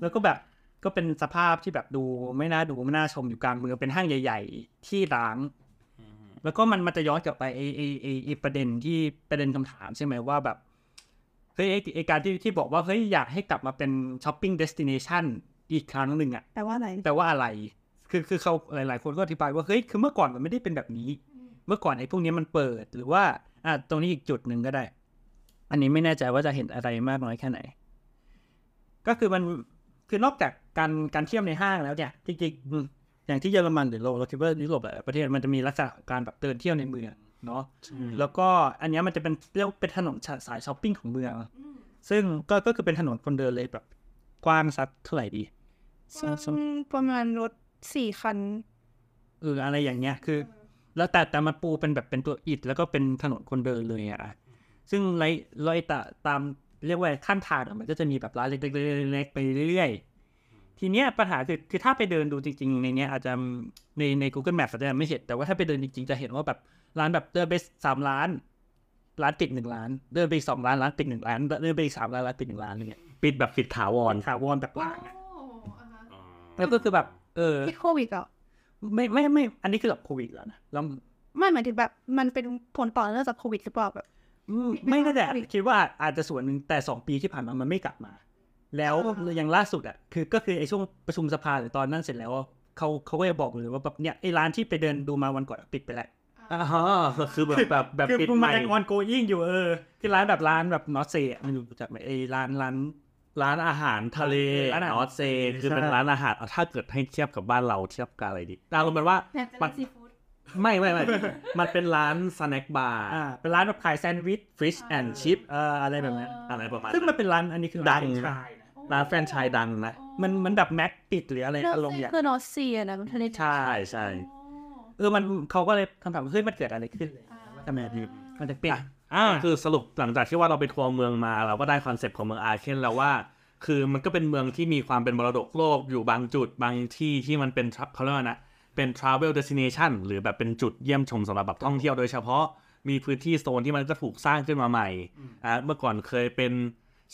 D: แล้วก็แบบก็เป็นสภาพที่แบบดูไม่น่าดูไม่น่าชมอยู่กลางเมืองเป็นห้างใหญ่ ๆ ที่ร้าง แล้วก็มันมันจะย้อนกลับไปไอ้ไอ้ไอ้ไอ้ประเด็นที่ประเด็นคำถามใช่ไหมว่าแบบ เฮ้ยไอ้ไอ้การที่ที่บอกว่าเฮ้ยอยากให้กลับมาเป็นช้อปปิ้งเดสติเนชันอีกครั้งหนึ่งอะ
C: แต่ว่าอะไร
D: แปลว่าอะไร คือคือเขาหลาย ๆ คนก็อธิบายว่าเฮ้ยคือเมื่อก่อนมันไม่ได้เป็นแบบนี้ เมื่อก่อนไอ้พวกนี้มันเปิดหรือว่าอะตรงนี้อีกจุดหนึ่งก็ได้ อันนี้ไม่แน่ใจว่าจะเห็นอะไรมากน้อยแค่ไหน ก็คือมันคือนอกจากการการเที่ยวในห้างแล้วเนี่ยจริงๆอืมอย่างที่เยอรมันหรือเราเราคิดว่ายุโรปหลายประเทศมันจะมีลักษณะของการแบบเดินเที่ยวในเมือง เนาะแล้วก็อันเนี้ยมันจะเป็นเรียกว่าเป็นถนนสายช้อปปิ้งของเมือง ซึ่งก็ก็คือเป็นถนนคนเดินเลยแบบกว้างสักเท่าไหร่ดี
C: ประมาณรถสี่คัน
D: เอออะไรอย่างเงี้ยคือ แล้วแต่แต่มันปูเป็นแบบเป็นตัวอิฐแล้วก็เป็นถนนคนเดินเลยอะซึ่งไรไรตะตามเรียกว่าขั้นทางอะมันก็จะมีแบบร้านเล็กๆๆๆไปเรื่อยๆ ทีเนี้ยปัญหาคือคือถ้าไปเดินดูจริง ๆ ในเนี้ยอาจจะในใน Google Map อาจจะไม่เห็นแต่ว่าถ้าไปเดินจริง ๆ จะเห็นว่าแบบ ร้านแบบเดินไปสามร้าน ร้านปิดหนึ่งร้าน เดินไปอีกสองร้านร้านปิดหนึ่งร้าน เดินไปอีกสามร้านร้านปิดหนึ่งร้านอะไรเงี้ย
B: ปิดแบบปิดถาวร
D: ถาวรแบบล่างอะแล้วก็คือแบบ เออ
C: ที่โควิดอะ
D: ไม่ไม่ไม่ อันนี้คือแบบโควิดแล้วนะแล้ว
C: ไม่หมายถึงแบบมันเป็นผลต่อเนื่องจากโควิดหรือเปล่าแบบ
D: อืมไม่น่าจะคิดว่าอาจจะส่วนหนึ่งแต่สองปีที่ผ่านมามันไม่กลับมา แล้ว
C: อ่า
D: อย่างล่าสุดอะคือก็คือไอ้ช่วงประชุมสภาหรือตอนนั้นเสร็จแล้วอะเขาเขาก็จะบอกเลยว่าแบบเนี่ยไอ้ร้านที่ไปเดินดูมาวันก่อนปิดไปแล้ว
B: อ่าฮะคือแบบแบบแบบ
D: คือ
B: ปิด
D: มัน
B: ใหม่
D: ยัง ongoing อยู่เออคือร้านแบบร้านแบบ Nordsee ไม่รู้จักไหมไอ้ร้านร้าน
B: ร้านอาหารทะเล
D: ร้านอาหาร
B: Nordsee คือเป็น
D: ใช่
B: ร้านอาหารเอาถ้าเกิดให้เทียบกับบ้านเราเทียบกับอะไรดีอารมณ์เป็นว่ามัน
C: ซีฟู้ด
B: ไม่ไม่ไม่ มันเป็นร้าน snack bar
D: อ่าเป็นร้านแบบขายแซนด์วิช
B: fish and chips
D: เอ่ออะไรแบบนั้น
B: อะไรประมาณ
D: ซึ่งมันเป็นร้านอันนี้คือร้าน
B: ดัง
D: แฟรนไชส์นะ
B: ร้านแฟรนไชส์ดังนะ
D: มันมันแบบแม็กปิดหรืออะไร
C: เนอ
D: อารมณ์
C: ร์
D: อย่าง
C: คือ Nordsee อะนะมันทะเล
B: ใช่ใช่
D: เออมันเขาก็เลยคำถามว่าเฮ้ยมันเกิดอะไรขึ้นเลยว่าทำไมมันจะปิดอ่า
B: คือสรุปหลังจากที่ว่าเราไปทัวร์เมืองมา เราก็ได้ concept ของเมืองอาเคนแล้วว่า คือมันก็เป็นเมืองที่มีความเป็นมรดกโลกอยู่บางจุดบางที่ที่มันเป็น tra- เขาเรียกว่านะเป็น travel destination หรือแบบเป็นจุดเยี่ยมชมสำหรับแบบท่องเที่ยวโดยเฉพาะมีพื้นที่โซนที่มันก็ถูกสร้างขึ้นมาใหม่อะเมื่อก่อนเคยเป็น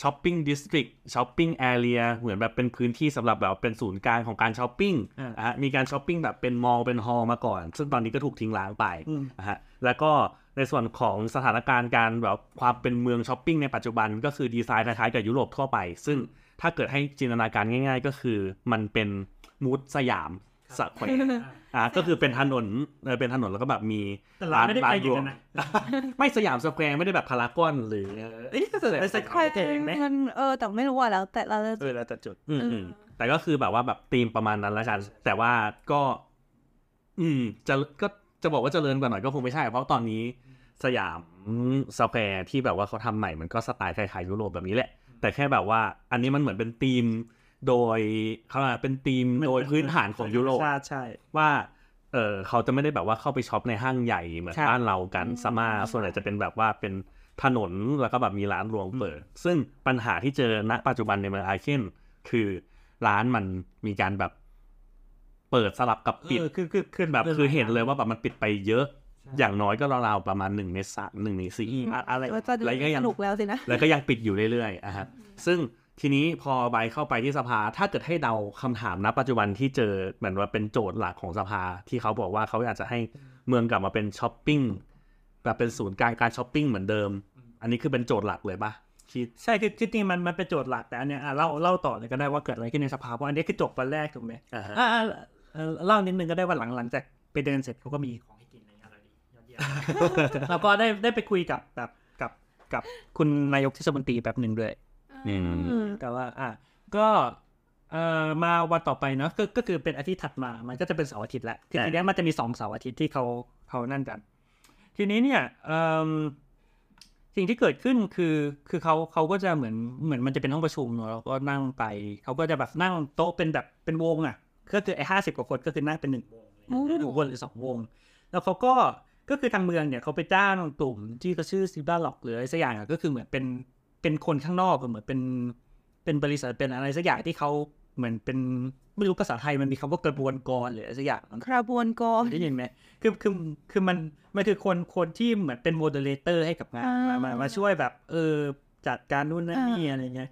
B: shopping district shopping area เหมือนแบบเป็นพื้นที่สำหรับแบบเป็นศูนย์กลางของการช้อปปิ้ง
D: อ่า
B: อะมีการช้อปปิ้งแบบเป็น mall เป็น hall มาก่อน ซึ่งตอนนี้ก็ถูกทิ้งร้างไป
D: อืม
B: นะฮะแล้วก็ในส่วนของสถานการณ์การแบบความเป็นเมืองช้อปปิ้งในปัจจุบันก็คือดีไซน์คล้ายๆกับยุโรปทั่วไป ซึ่งถ้าเกิดให้จินตนาการง่าย ๆ ก็คือมันเป็น mood สยาม สแควร์อ่าก็คือเป็นถนนเออเป็นถนนแล้วก็แบบมี
D: แต่ร้านไม่ได้ไปอยู่
B: รวม
D: นะ
B: ไม่สยามสแควร์ไม่ได้แบบพารากอนหรือเอ้ยก็แสดง
D: ไปส
C: ใคร
D: เองไหม
C: มันเออแต่ไม่รู้ว่าแล้วแต่เราจะ
D: เออแล้วแต่จุด
B: อืมอืมแต่ก็คือแบบว่าแบบธีมประมาณนั้นแล้วกัน แต่ว่าก็ อืม จะก็จะบอกว่าเจริญกว่าหน่อยก็คงไม่ใช่ เพราะตอนนี้สยามสแควร์ที่แบบว่าเขาทำใหม่มันก็สไตล์คล้ายๆยุโรปแบบนี้แหละ แต่แค่แบบว่า อันนี้มันเหมือนเป็นธีม โดยเขาเรียกว่าเป็นธีมโดยพื้นฐานของยุโรป
D: ใช่ใช่
B: ว่าเออเขาจะไม่ได้แบบว่าเข้าไปช็อปในห้างใหญ่เหมือน
D: ครับ
B: บ้านเรากันซะมากส่วนใหญ่จะเป็นแบบว่าเป็นถนนแล้วก็แบบมีร้านรวงเปิด ซึ่งปัญหาที่เจอณปัจจุบันในเมืองอาเคนคือร้านมันมีการแบบเปิดสลับกับปิด
D: เออคือคือคือ
B: แบบคือเห็นเลยว่าแบบมันปิดไปเยอะ อย่างน้อยก็ราวๆประมาณหนึ่งในสามหนึ่งในสี่อะอะไร
C: ว่าจะดู
B: แล้วก็ยัง
C: สนุกแล้วสินะ
B: แล้วก็ยังปิดอยู่เรื่อยๆอะฮะซึ่ง ทีนี้พอใบเข้าไปที่สภา ถ้าเกิดให้เดาคำถามณปัจจุบันที่เจอเหมือนว่าเป็นโจทย์หลักของสภา ที่เขาบอกว่าเขาอยากจะให้เมืองกลับมาเป็นช้อปปิ้งแบบเป็นศูนย์กลางการช้อปปิ้งเหมือนเดิม อันนี้คือเป็นโจทย์หลักเลยปะ
D: ใช่คือจริงๆมันมันเป็นโจทย์หลักแต่อันเนี้ยอะเล่าเล่าต่อเลยก็ได้ว่าเกิดอะไรขึ้นในสภาเพราะอันนี้คือจบวันแรกถูกไหม
B: อ่า
D: เล่านิดนึงก็ได้ว่าหลังหลังจากไปเดินเสร็จเขาก็มีของให้กินอะไรอย่างเงี้ยยอดเยี่ยมแล้วก็ได้ได้ไปคุยกับแบบกับกับคุณนายกเทศมนตรีแบบหนึ่งด้วย
B: อืม
D: แต่ว่าอะก็เอ่อมาวันต่อไปเนาะก็ก็คือเป็นอาทิตย์ถัดมา มันก็จะเป็นเสาร์อาทิตย์แหละคือ
B: ใช่
D: ทีเนี้ยมันจะมีสองเสาร์อาทิตย์ที่เขาเขานั่นกัน ทีนี้เนี่ยเอิ่มสิ่งที่เกิดขึ้นคือคือเขาเขาก็จะเหมือนเหมือนมันจะเป็นห้องประชุมเนาะแล้วก็นั่งไป เขาก็จะแบบนั่งโต๊ะเป็นแบบเป็นวงอะก็คือไอ้ห้าสิบกว่าคนก็คือนั่งเป็นหนึ่งวง
C: โอ้
D: หนึ่งวงหรือสองวง แล้วเขาก็ก็คือทางเมืองเนี่ยเขาไปจ้างกลุ่มที่เขาชื่อซิบ้าล็อกหรืออะไรสักอย่างอะก็คือเหมือนเป็น เป็นคนข้างนอกอะเหมือนเป็นเป็นบริษัทเป็นอะไรสักอย่างที่เขาเหมือนเป็นไม่รู้ภาษาไทยมันมีคำว่ากระบวนกรหรืออะไรสักอย่าง
C: กระบวนกร
D: ได้ยินไหมคือคือคือมันมันคือคนคนที่เหมือนเป็น moderator ให้กับงาน
C: อ่าม
D: มามามาช่วยแบบ เออจัดการนู่นนั่นนี่อะไรเงี้ย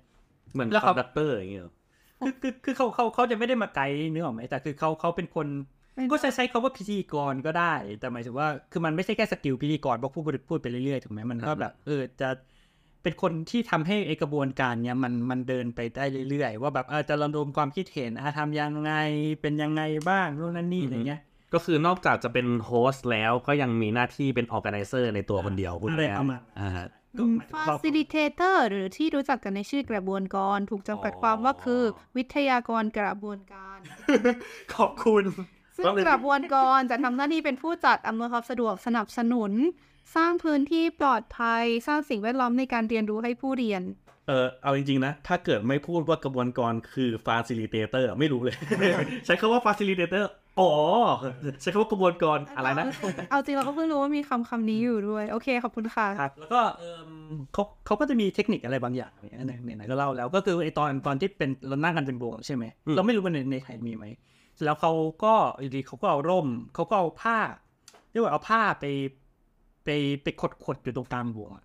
B: เหมือน
D: แล้ว
B: conductor อย่างเงี้ยเหรอ
D: คือคือคือเขาเขาเขาจะไม่ได้มาไกด์นึกออกไหมแต่คือเขาเขาเป็นคนก็ใช้ใช้คำว่าพิธีกรก็ได้ แต่หมายถึงว่า คือมันไม่ใช่แค่ skill พิธีกรเพราะพูดพูดไปเรื่อยๆถูกไหมมันก็แบบเออจะ เป็นคนที่ทำให้ไอกระบวนการเนี้ยมันมันเดินไปได้เรื่อยๆ ว่าแบบเออจะระดมความคิดเห็นอาทำยังไงเป็นยังไงบ้างนู่นนั่นนี่อะไรเงี้ย
B: ก็คือนอกจากจะเป็น host แล้วก็ยังมีหน้าที่เป็น organizer ในตัวคนเดียวพูด
D: อะไร
B: ง่ายๆ
D: ประมาณ
B: อ่าฮะ
D: ก็หมายถึง
C: facilitatorิลิเทเตอร์หรือที่รู้จักกันในชื่อกระบวนกรถูกจำกัด
B: อ๋อ
C: ความว่าคือวิทยากรกระบวนการ
D: ขอบคุณ
C: ซึ่งกระบวนกรจะทำหน้าที่เป็นผู้จัดอำนวยความสะดวกสนับสนุน สร้างพื้นที่ปลอดภัย สร้างสิ่งแวดล้อมในการเรียนรู้ให้ผู้เรียน
B: เออเอาจริงๆนะ ถ้าเกิดไม่พูดว่ากระบวนกรคือ facilitator ไม่รู้เลย ใช้คำว่า facilitator อ๋อ ใช้คำว่ากระบวนกรอะไรนะ
C: เอาจริงเราก็เพิ่งรู้ว่ามีคำคำนี้อยู่ด้วย โอเค ขอบคุณค่ะ
D: ครับแล้วก็เอมเขาเขาก็จะมีเทคนิคอะไรบางอย่างเนี่ยไหนๆก็เล่าแล้วก็คือไอตอนตอนที่เป็นเรานั่งกันเป็นวงใช่ไหม
B: อืม
D: เราไม่รู้ว่าในในไทยมีไหมเสร็จแล้วเขาก็อยู่ดีเขาก็เอาร่มเขาก็เอาผ้าเรียกว่าเอาผ้าไป ไปไปขดขดอยู่ตรงกลางวงอะ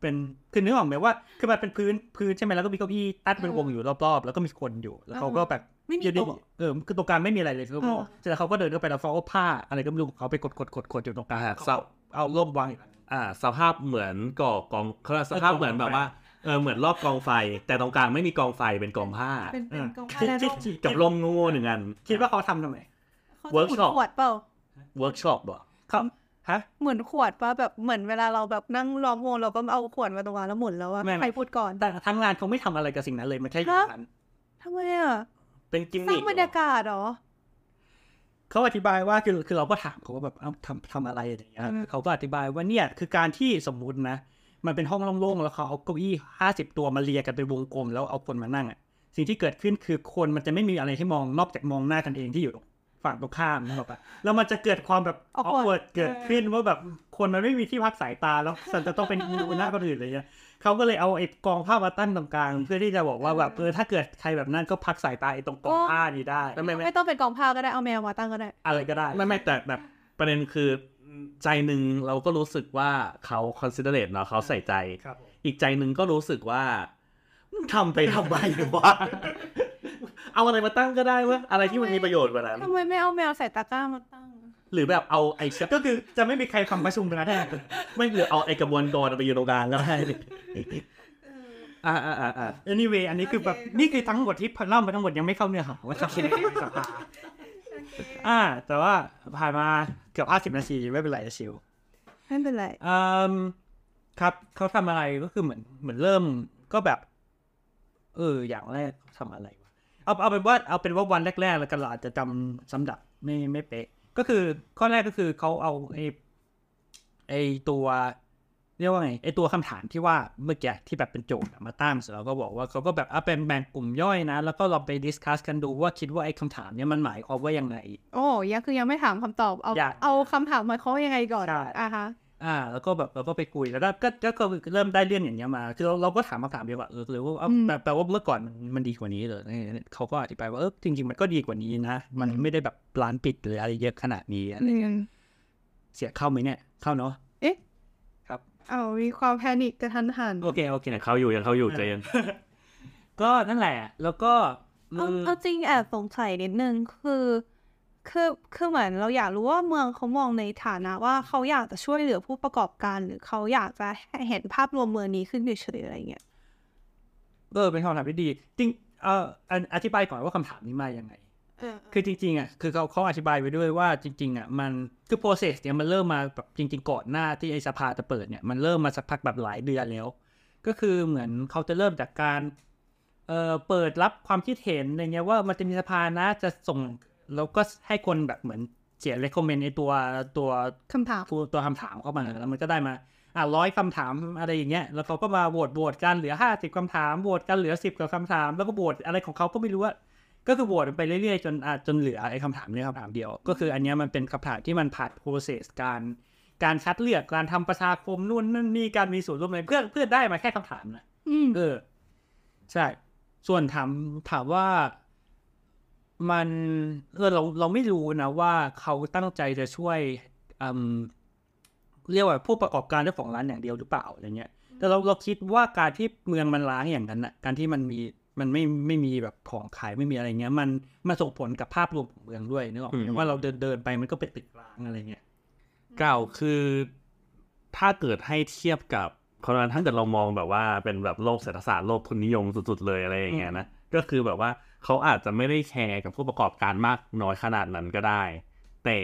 D: เป็นคือนึกออกไหมว่าคือมันเป็นพื้นพื้นใช่ไหมแล้วก็มีเก้าอี้ตั้งเป็นวงอยู่รอบๆ แล้วก็มีคนอยู่ แล้วเขาก็แบบ
C: ไม่มี
D: อยู่ดี
C: โต๊ะ
D: เออคือตรงกลางไม่มีอะไรเลยคือ
C: เออ
D: เสร็จแล้วเขาก็เดินเข้าไปแล้วเขาเอาผ้าอะไรก็ไม่รู้ของเขาไปกดกดกดกดอยู่ตรงกลาง
B: อ่า
D: เขาเอาร่มวางอยู่
B: อ่าสภาพเหมือนก่อกองเขาเรียกสภาพเหมือนแบบว่าเออเหมือนรอบกองไฟ แต่ตรงกลางไม่มีกองไฟเป็นกองผ้า
C: เป็นเป็นกอง
D: คิด
C: ผ้า
D: คิด
C: ร่ม
D: คิด
B: กับร่มโง่ๆหนึ่งอัน
D: คิดว่าเขาทำทำไม
C: เขาจะหมุน
B: workshop
C: ขวดเปล่า
B: เวิร์กช็อปบ่
D: เขา ฮะ
C: เหมือนขวดป่ะแบบเหมือนเวลาเราแบบนั่งล้อมวงเราก็เอาขวดมาตรงกลางแล้วหมุนแล้วว่า
D: ไม่ไม่
C: ใครพูดก่อน
D: แต่ทำงานเขาไม่ทำอะไรกับสิ่งนั้นเลยมันแค่อยู่
C: ฮะ
D: นั้น
C: ทำไมอะ
B: เป็นกิม
C: ส
B: มิ
C: ร้าง
B: ค
C: บรรยากาศเหรอ
D: เขาอธิบายว่าคือคือเราก็ถามเขาว่าแบบเอ้าทำทำอะไรอะไรอย่างเงี้ย
C: อืม
D: เขาก็อธิบายว่าเนี่ยคือการที่สมมุตินะ มันเป็นห้องโล่งๆแล้วเขาเอาเก้าอี้ห้าสิบตัวมาเรียกันเป็นวงกลมแล้วเอาคนมานั่งอะสิ่งที่เกิดขึ้นคือคนมันจะไม่มีอะไรให้มองนอกจากมองหน้ากันเองที่อยู่ ฝั่งตรงข้ามนะครับปะแล้วมันจะเกิดความแบบ
C: Awkward
D: awkward เกิดขึ้นว่าแบบคนมันไม่มีที่พักสายตาแล้วฉันจะต้องเป็นดูหน้าคนอื่นอะไรเงี้ยเขาก็เลยเอาไอ้กองผ้ามาตั้งตรงกลาง เพื่อที่จะบอกว่าแบบเออถ้าเกิดใครแบบนั้นก็พักสายตาไอ้ตรงกองผ้านี้ได้
B: ไม่ไม่ไม่
C: ไม่ต้องเป็นกองผ้าก็ได้เอาแมวมาตั้งก็ได้
D: อะไรก็ได้
B: ไม่ไม่แต่แบบประเด็นคือใจหนึ่งเราก็รู้สึกว่าเขา considerate เนาะเขาใส่ใจ
D: ครับผม
B: อีกใจหนึ่งก็รู้สึกว่ามึงทำไปทำไมวะ เอาอะไรมาตั้งก็ได้วะอะไรที่มันมีประโยชน์กว่านั้น
C: ทำไมไม่เอาแมวใส่ตะกร้ามาตั้ง
B: หรือแบบเอาไอ้
D: ก็คือจะไม่มีใครทำประชุมกันนะแท้
B: ไม่หรือเอาไอ้กระบวนกรไปอยู่ตรงกลางก็ได้อ่าอ่าอ่าอ่า
D: anyway อันนี้คือแบบนี่คือทั้งหมดที่เล่ามาทั้งหมดยังไม่เข้าเนื้อหาว่าจะคิดในสภาอ่า แต่ว่าผ่านมาเกือบห้าสิบนาทีไม่เป็นไรชิว
C: ไม่เป็นไร
D: อืมครับเขาทำอะไรก็คือเหมือนเหมือนเริ่มก็แบบ เอออย่างแรกเขาทำอะไรวะ เอาเอาเป็นว่าเอาเป็นว่าวันแรก ๆ แล้วกันเราอาจจะจำสำดับไม่ไม่เป๊ะ ก็คือข้อแรกก็คือเขาเอาไอ้ไอ้ตัวเรียกว่าไงไอ้ตัวคำถามที่ว่าเมื่อกี้ที่แบบเป็นโจทย์อะมาตั้งเสร็จแล้วก็บอกว่าเขาก็แบบเอาเป็นแบ่งกลุ่มย่อยนะ แล้วก็เราไปดิสคัสกันดูว่าคิดว่าไอ้คำถามเนี้ยมันหมายความว่ายังไง
C: โอ้ยังคือยังไม่ถามคำตอบเอา
D: อยาก
C: เอาคำถามมาเขายังไงก่อน
D: ใช่
C: อะฮะ
D: อ่า แล้วก็แบบเราก็ไปคุยแล้วก็ก็ก็ก็เริ่มได้เรื่องอย่างเงี้ยมาคือเราเราก็ถามคำถามเดียวว่าเออหรือว่าเอ้า
C: อืม
D: แปลแปลว่าเมื่อก่อนมันมันดีกว่านี้เหรอเนี่ยเขาก็อธิบายว่าเออจริง ๆ มันก็ดีกว่านี้นะ มันไม่ได้แบบร้านปิดหรืออะไรเยอะขนาดนี้อะไร
C: อืม
D: เสียเข้าไหมเนี่ย เข้าเนาะ
C: เอ๊ะ
D: ครับ
C: เอามีความแพนิคกระทันหัน
D: โอเคโอเค
B: เนี่ยเขาอยู่ยังเขาอยู่ใจเย็น
D: ก็นั่นแหละ แล้วก็
C: เอา
D: อืม
C: เอาจริงแอบสงสัยนิดนึงคือ คือคือเหมือนเราอยากรู้ว่าเมืองเขามองในฐานะว่าเขาอยากจะช่วยเหลือผู้ประกอบการ หรือเขาอยากจะเห็นภาพรวมเมืองนี้ขึ้นเฉยๆอะไรเงี้ย
D: เออเป็นคำถามที่ดี จริงเอ่ออันอธิบายก่อนว่าคำถามนี้มายังไงคือจริงๆอะคือเขาเขาอธิบายไว้ด้วยว่าจริง ๆอะมันคือ process เนี่ยมันเริ่มมาแบบจริง ๆ ก่อนหน้าที่ไอสภาจะเปิดเนี่ยมันเริ่มมาสักพักแบบหลายเดือนแล้ว ก็คือเหมือนเขาจะเริ่มจากการเอ่อเปิดรับความคิดเห็นอะไรเงี้ยว่ามันจะมีสภานะจะส่ง แล้วก็ให้คนแบบเหมือนเขียน recommend ในตัวตัว
C: คำถาม
D: ตัวตัวคำถามเข้ามาแล้วมันก็ได้มาอะร้อยคำถามอะไรอย่างเงี้ย แล้วเขาก็มาโหวตโหวตกันเหลือห้าสิบคำถามโหวตกันเหลือสิบกับคำถาม แล้วก็โหวตอะไรของเขาก็ไม่รู้ว่าก็คือโหวตไปเรื่อยๆ จนอะจนเหลือไอ้คำถามนี้คำถามเดียว ก็คืออันเนี้ยมันเป็นคำถามที่มันผ่าน process การการคัดเลือกการทำประชาคมนู่นนั่นนี่การมีส่วนร่วมอะไรเพื่อเพื่อได้มาแค่คำถามนะ
C: อืม
D: เออใช่ ส่วนถามถามว่า มันเออเราเราไม่รู้นะว่าเขาตั้งใจจะช่วยอืมเรียกว่าผู้ประกอบการเจ้าของร้านอย่างเดียวหรือเปล่าอะไรเงี้ย แต่เราเราคิดว่าการที่เมืองมันล้างอย่างนั้นน่ะการที่มันมีมันไม่ไม่มีแบบของขายไม่มีอะไรเงี้ย มันมันส่งผลกับภาพรวมของเมืองด้วยนึกออกไหม
B: อืม
D: ว่าเราเดินเดินไปมันก็เป็นตึกร้างอะไรเงี้ย
B: เก่าคือถ้าเกิดให้เทียบกับคนนั้นถ้าเกิดเรามองแบบว่าเป็นแบบโลกเศรษฐศาสตร์โลกทุนนิยมสุดๆเลยอะไรอย่างเงี้ยนะก็คือแบบว่า เขาอาจจะไม่ได้แคร์กับผู้ประกอบการมากน้อยขนาดนั้นก็ได้ แต่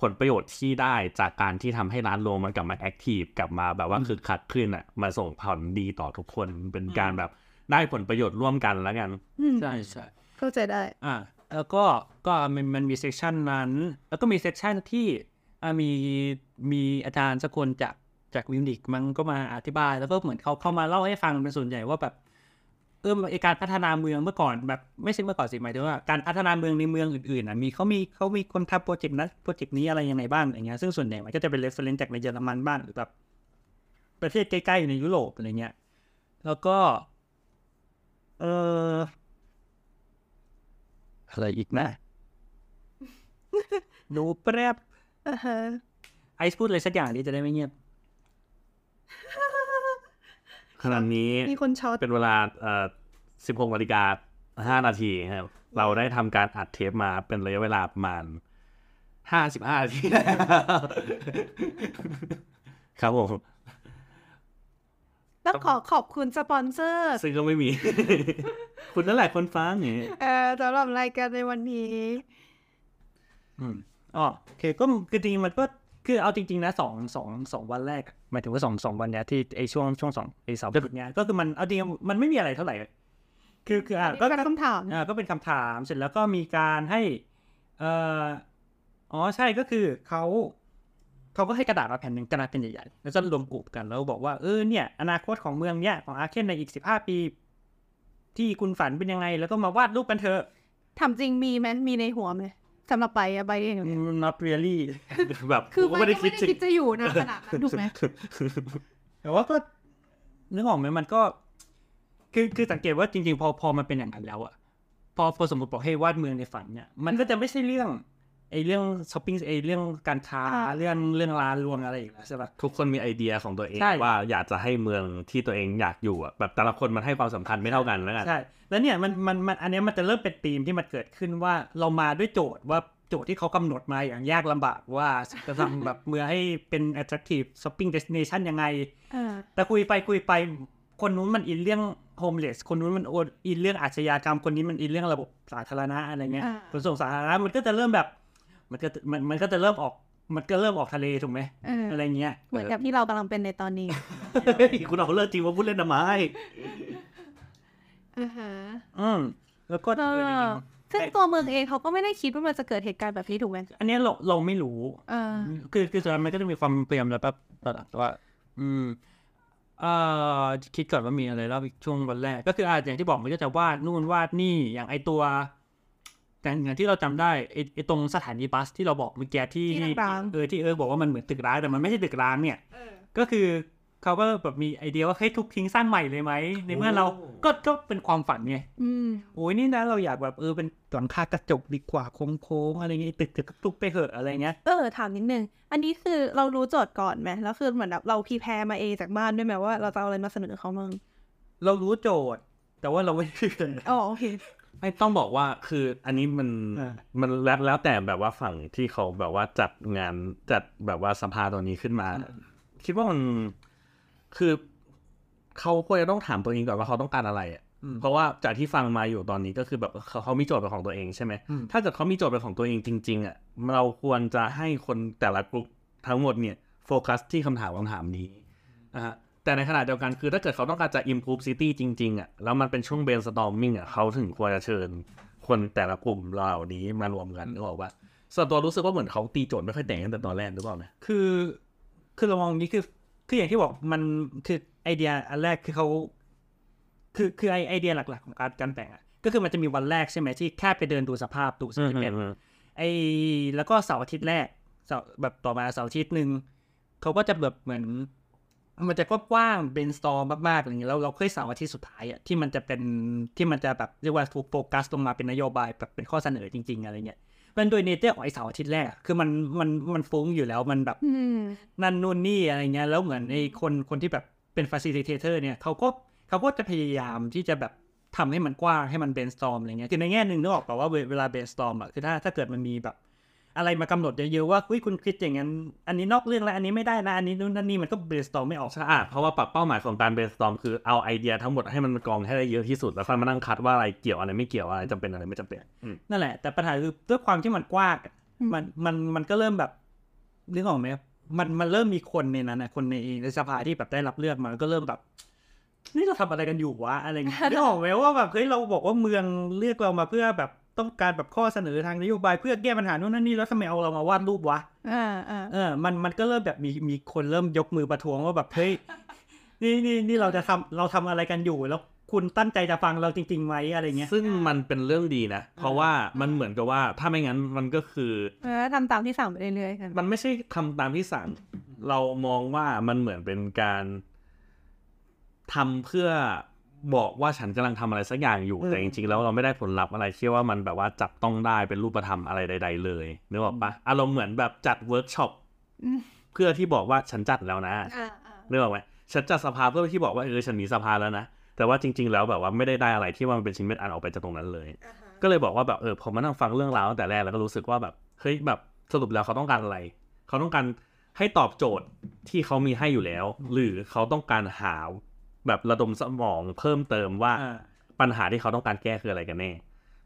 B: ผลประโยชน์ที่ได้จากการที่ทำให้ร้านโรงมันกลับมา active กลับมาแบบว่าคือคักขึ้นอะมาส่งผลดีต่อทุกคนเป็นการแบบได้ผลประโยชน์ร่วมกันแล้วกัน
C: อืม
D: ใช่ใช่
C: เข้าใจได้
D: อ่าแล้วก็ก็มันมันมี session นั้น แล้วก็มี session ที่อ่ามีมีอาจารย์สักคนจากจากมิวนิกมันก็มาอธิบาย แล้วก็เหมือนเขาเข้ามาเล่าให้ฟังเป็นส่วนใหญ่ว่าแบบ เออไอการพัฒนาเมืองเมื่อก่อนแบบไม่ใช่เมื่อก่อนสิหมายถึงว่าการพัฒนาเมืองในเมืองอื่นๆอะมีเขามีเขามีคนทำ project นั้น project นี้อะไรยังไงบ้างอย่างเงี้ยซึ่งส่วนใหญ่มันก็จะเป็น reference จากในเยอรมันบ้างหรือแบบประเทศใกล้ๆในยุโรปอะไรเงี้ย แล้วก็ เอออะไรอีกนะดูแป๊บ
C: อ่าฮะ
D: ไอซ์พูดอะไรสักอย่างดีจะได้ไม่เงียบ
B: ขณะนี้
C: มีคนช็อต
B: เป็นเวลาเอ่อ16นาฬิกาห้านาทีครับ เราได้ทำการอัดเทปมาเป็นระยะเวลาประมาณห้าสิบห้านาทีครับผม
C: แล้วขอขอบคุณสปอนเซอร์
B: ซึ่งก็ไม่มี คุณนั่นแหละคนฟังอย่างนี้
C: เอ่อสำหรับรายการในวันนี้
D: อืมอ๋อโอเคก็คือจริงๆมันก็ คือเอาจริงๆนะสองสองสองวันแรกอะหมายถึงว่าสองสองวันเนี้ยที่ไอช่วงช่วงสองไอเสาร์อาทิตย์เนี้ยก็คือมันเอาจริงๆมันไม่มีอะไรเท่าไหร่ คือคืออะก็
C: ก็คำถาม
D: อ่าก็เป็นคำถามเสร็จแล้วก็มีการให้เอ่ออ๋อใช่ก็คือเขาเขาก็ให้กระดาษมาแผ่นหนึ่งกระดาษเป็นใหญ่ๆแล้วก็รวมกลุ่มกันแล้วบอกว่าเออเนี่ย อนาคตของเมืองเนี้ยของอาเคนในอีกสิบห้าปี ที่คุณฝันเป็นยังไง แล้วก็มาวาดรูปกันเถอะ
C: ถามจริงมีไหมมีในหัวไหม สำหรับไปอะไปเอง
D: not really
B: แบบ
C: คือ
B: กู
C: ไม่
B: ไม่ได้
C: ก็
B: คิ
C: ไม่
B: ด
C: ได้
B: ถึง
C: คิดจะอยู่นานขนาดนั้นถูกไหม
D: แต่ว่าก็นึกออกไหมมันก็ คือคือสังเกตว่าจริง ๆ พอพอมันเป็นอย่างนั้นแล้วอะพอพอสมมติบอกให้วาดเมืองในฝันเนี่ย มันก็จะไม่ใช่เรื่อง ไอ้เรื่องช้อปปิ้งไอ้เรื่องการค้า
C: อ่า
D: เรื่องเรื่องร้านรวงอะไรอีกแล้วใช่ปะ
B: ทุกคนมีไอเดียของตัวเอง
D: ใช่
B: ว่าอยากจะให้เมืองที่ตัวเองอยากอยู่อะแบบแต่ละคนมันให้ความสำคัญไม่เท่ากันแล้วกัน
D: ใช่แล้วเนี่ยมันมันมันอันเนี้ยมันจะเริ่มเป็นธีมที่มันเกิดขึ้นว่าเรามาด้วยโจทย์ว่าโจทย์ที่เขากำหนดมาอย่างยากลำบากว่าจะทำแบบเมืองให้เป็น attractive shopping destination ยังไง
C: อ่า
D: แต่คุยไปคุยไปคนนู้นมันอินเรื่อง homeless คนนู้นมันอินเรื่องอาชญากรรมคนนี้มันอินเรื่องระบบสาธารณะอะไรเงี้ย
C: อ่า
D: ขนส่งสาธารณะมันก็จะเริ่มแบบ มันก็มันมันก็จะเริ่มออก มันก็เริ่มออกทะเลถูกไหม
C: เอออ
D: อะไรเงี้ย
C: เหมือนกับที่เรากำลังเป็นในตอนนี้
B: เฮ้ยคุณเอาเรื่องจริงมาพูดเล่นทำไม
C: อ่าฮะ
D: อืมแล้วก็
C: เออซึ่งตัวเมืองเองเขาก็ไม่ได้คิดว่ามันจะเกิดเหตุการณ์แบบนี้ถูกไหม
D: อันเนี้ยเราเราไม่รู้
C: เออ
D: คือคือส่วนมันก็จะมีความเปรียมแล้วแบบแต่ว่า อืมเอ่อคิดก่อนว่ามีอะไรแล้วอีกช่วงวันแรก ก็คืออาอย่างที่บอกมันก็จะวาดนู่นวาดนี่อย่างไอตัว แต่อย่างที่เราจำได้ไอไอตรงสถานีบัสที่เราบอกเมื่อกี้ที่
C: ที่ร้าง
D: เออที่เออบอกว่ามันเหมือนตึกร้างแต่มันไม่ใช่ตึกร้างเนี่ยก็คือเขาก็แบบมีไอเดียว่าให้ทุกทิ้งสร้างใหม่เลยไหมในเมื่อเรา
B: โอ้
D: ก็ก็เป็นความฝันไง
C: อืม
D: โอ้ยนี่นะเราอยากแบบเออเป็นหลังคากระจกดีกว่าโค้งๆอะไรเงี้ยตึกตึกตุกไปเหอะอะไรเงี้ย
C: เออถามนิดนึงอันนี้คือเรารู้โจทย์ก่อนไหมแล้วคือเหมือนแบบเราพีแพร์มาเองจากบ้านด้วยไหมว่าเราจะเอาอะไรมาเสนอเขาบ้าง
D: เรารู้โจทย์ แต่ว่าเราไม่ได้เลย
C: อ๋อโอเค
B: ไม่ต้องบอกว่าคืออันนี้มัน
D: อ่า
B: มันแล้วแล้วแต่แบบว่าฝั่งที่เขาแบบว่าจัดงานจัดแบบว่าสภาตัวนี้ขึ้นมา คิดว่ามันคือเขาควรจะต้องถามตัวเองก่อนว่าเขาต้องการอะไรอะ
D: อืม
B: เพราะว่าจากที่ฟังมาอยู่ตอนนี้ก็คือแบบเขาเขามีโจทย์เป็นของตัวเองใช่ไหม
D: อืม
B: ถ้าเกิดเขามีโจทย์เป็นของตัวเองจริง ๆอะเราควรจะให้คนแต่ละกลุ่มทั้งหมดเนี่ยโฟกัสที่คำถามคำถามนี้นะฮะ แต่ในขณะเดียวกันคือถ้าเกิดเขาต้องการจะ improve city จริงๆอะแล้วมันเป็นช่วง brainstorming อะเขาถึงควรจะเชิญ คนแต่ละกลุ่มเหล่านี้มารวมกันนึกออกว่าส่วนตัวรู้สึกว่าเหมือนเขาตีโจทย์ไม่ค่อยแต่งตั้งแต่ตอนแรกหรือเปล่านะ
D: คือ คือเรามองอย่างนี้คือคืออย่างที่บอกมันคือไอเดียอันแรกคือเขาคือคือไอไอเดียหลัก ๆ ของการการแต่งอะก็คือมันจะมีวันแรกใช่ไหมที่แค่ไปเดินดูสภาพดูสเปซไอแล้วก็เสาร์อาทิตย์แรกเสาร์แบบต่อมาเสาร์อาทิตย์หนึ่งเขาก็จะแบบเหมือน มันจะก็กว้าง brainstorm มากๆอะไรอย่างเงี้ยแล้วเราเคยเสาร์อาทิตย์สุดท้ายอะที่มันจะเป็นที่มันจะแบบเรียกว่าถูกโฟกัสลงมาเป็นนโยบายแบบเป็นข้อเสนอจริง ๆ อะไรเงี้ยมันโดย nature ของไอเสาร์อาทิตย์แรกอะคือมันมันมันฟุ้งอยู่แล้วมันแบบ
C: อืม
D: นั่นนู่นนี่อะไรเงี้ยแล้วเหมือนไอ้คนคนที่แบบเป็น facilitator เนี่ยเขาก็เขาก็จะพยายามที่จะแบบทำให้มันกว้างให้มัน brainstorm อะไรเงี้ยคือในแง่หนึ่งนึกออกป่าว่าเวเวลา brainstorm อะคือถ้าถ้าเกิดมันมีแบบ อะไรมากำหนดเยอะๆว่าเฮ้ยคุณคิดอย่างนั้น อันนี้นอกเรื่องแล้วอันนี้ไม่ได้นะอันนี้นู่นนั่นนี่มันก็ brainstorm ไม่ออก
B: ใช่อะเพราะว่าปรับเป้าหมายของการ brainstorm คือเอาไอเดียทั้งหมดให้มันกองให้ได้เยอะที่สุดแล้วค่อยมานั่งคัดว่าอะไรเกี่ยวอะไรไม่เกี่ยวอะไรจำเป็นอะไรไม่จำเป็นอืม
D: นั่นแหละ แต่ปัญหาคือด้วยความที่มันกว้างอะมันมันมันก็เริ่มแบบนึกออกไหมมันมันเริ่มมีคนในนั้นนะคนในในสภาที่แบบได้รับเลือกมาก็เริ่มแบบนี่เราทำอะไรกันอยู่วะอะไรเงี้ยนึกออกไหมว่าแบบเฮ้ยเราบอกว่าเมืองเลือกเรามาเพื่อแบบ ต้องการแบบข้อเสนอทางนโยบายเพื่อแก้ปัญหาโน่นนั่นนี่แล้วทำไมเอาเรามาวาดรูปวะ
C: อ่าอ่า
D: เออ มันมันก็เริ่มแบบมีมีคนเริ่มยกมือประท้วงว่าแบบเฮ้ยนี่นี่นี่เราจะทำเราทำอะไรกันอยู่แล้วคุณตั้งใจจะฟังเราจริงๆไหมอะไรเงี้ย
B: ซึ่งมันเป็นเรื่องดีนะ เพราะว่ามันเหมือนกับว่าถ้าไม่งั้นมันก็คือ
C: แล้วทำตามที่สั่งไปเรื่อยๆกัน
B: มันไม่ใช่ทำตามที่สั่ง เรามองว่ามันเหมือนเป็นการทำเพื่อ บอกว่าฉันกำลังทำอะไรสักอย่างอยู่
D: อืม
B: แต่จริงๆแล้วเราไม่ได้ผลลัพธ์อะไรที่ว่ามันแบบว่าจับต้องได้เป็นรูปธรรมอะไรใด ๆ เลยนึกออกปะอารมณ์เหมือนแบบจัดเวิร์กช็อป
C: อืม
B: เพื่อที่บอกว่าฉันจัดแล้วนะ
C: อ่าอ่า
B: นึกออกไหมฉันจัดสภาเพื่อที่บอกว่าเออฉันมีสภาแล้วนะแต่ว่าจริง ๆ แล้วแบบว่าไม่ได้ได้อะไรที่ว่ามันเป็นชิ้นเป็นอันออกไปจากตรงนั้นเลย ก็เลยบอกว่าแบบเออพอมานั่งฟังเรื่องราวตั้งแต่แรกแล้วก็รู้สึกว่าแบบเฮ้ยแบบสรุปแล้วเขาต้องการอะไร เขาต้องการให้ตอบโจทย์ที่เขามีให้อยู่แล้ว หรือเขาต้องการหา แบบระดมสมองเพิ่มเติมว่า
D: อ่า
B: ปัญหาที่เขาต้องการแก้คืออะไรกันแน่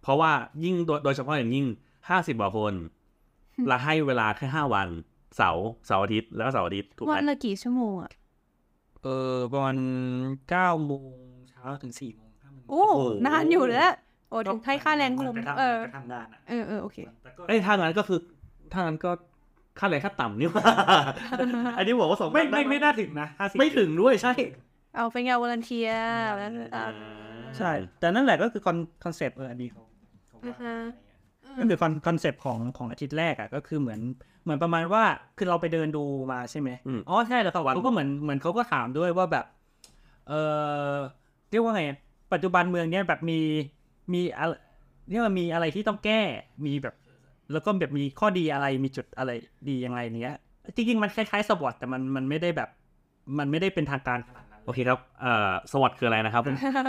B: เพราะว่ายิ่งโดยโดยเฉพาะอย่างยิ่งห้าสิบกว่าคนและให้เวลาแค่ห้าวัน เสาร์เสาร์อาทิตย์แล้วก็เสาร์อาทิตย์ถูกไห
C: วั
B: ม
C: นละกี่ชั่วโมงอะ
D: เออประมาณเก้าโมงเช้าถึงสี่โมงห้าโมง
C: โอ้นานอยู่แล้วโอ้ถึงให้ค่าแรงลง
D: มันก็
C: เออ
D: ทำทำงานอะ
C: เออเออโอเค
D: แต่ก็
B: เอ้ยถ้างั้นก็คือถ้างั้นก็ค่าแรงขั้นต่ำนี่หว่าอันนี้บอกว่าสอง
D: ไม่ไม่ไม่น่าถึงนะห้าสิบ
B: ไม่ถึงด้วยใช่
C: เอาเป็นงาน volunteer แล้วอ่า
D: ใช่ แต่นั่นแหละก็คือ con concept เอออันนี้เขาเขาว่า
C: อือฮะ
D: อะไรเงี้ย
C: อ
D: ก็คือ con concept ของของอาทิตย์แรกอะก็คือเหมือนเหมือนประมาณว่าคือเราไปเดินดูมาใช่ไหม
B: อืม
D: อ๋อใช่แล้วครับ
B: วัน
D: เขาก็เหมือนเหมือนเขาก็ถามด้วยว่าแบบ เออเรียกว่าไง ปัจจุบันเมืองเนี้ยแบบมีมีอะไรเรียกว่ามีอะไรที่ต้องแก้มีแบบ แล้วก็แบบมีข้อดีอะไรมีจุดอะไรดียังไงเนี้ยจริงๆมันคล้ายๆสวอตแต่มันมันไม่ได้แบบ มันไม่ได้เป็นทางการขนาดนั้น
B: โอเคครับเอ่อสวัสดคืออะไรนะครับ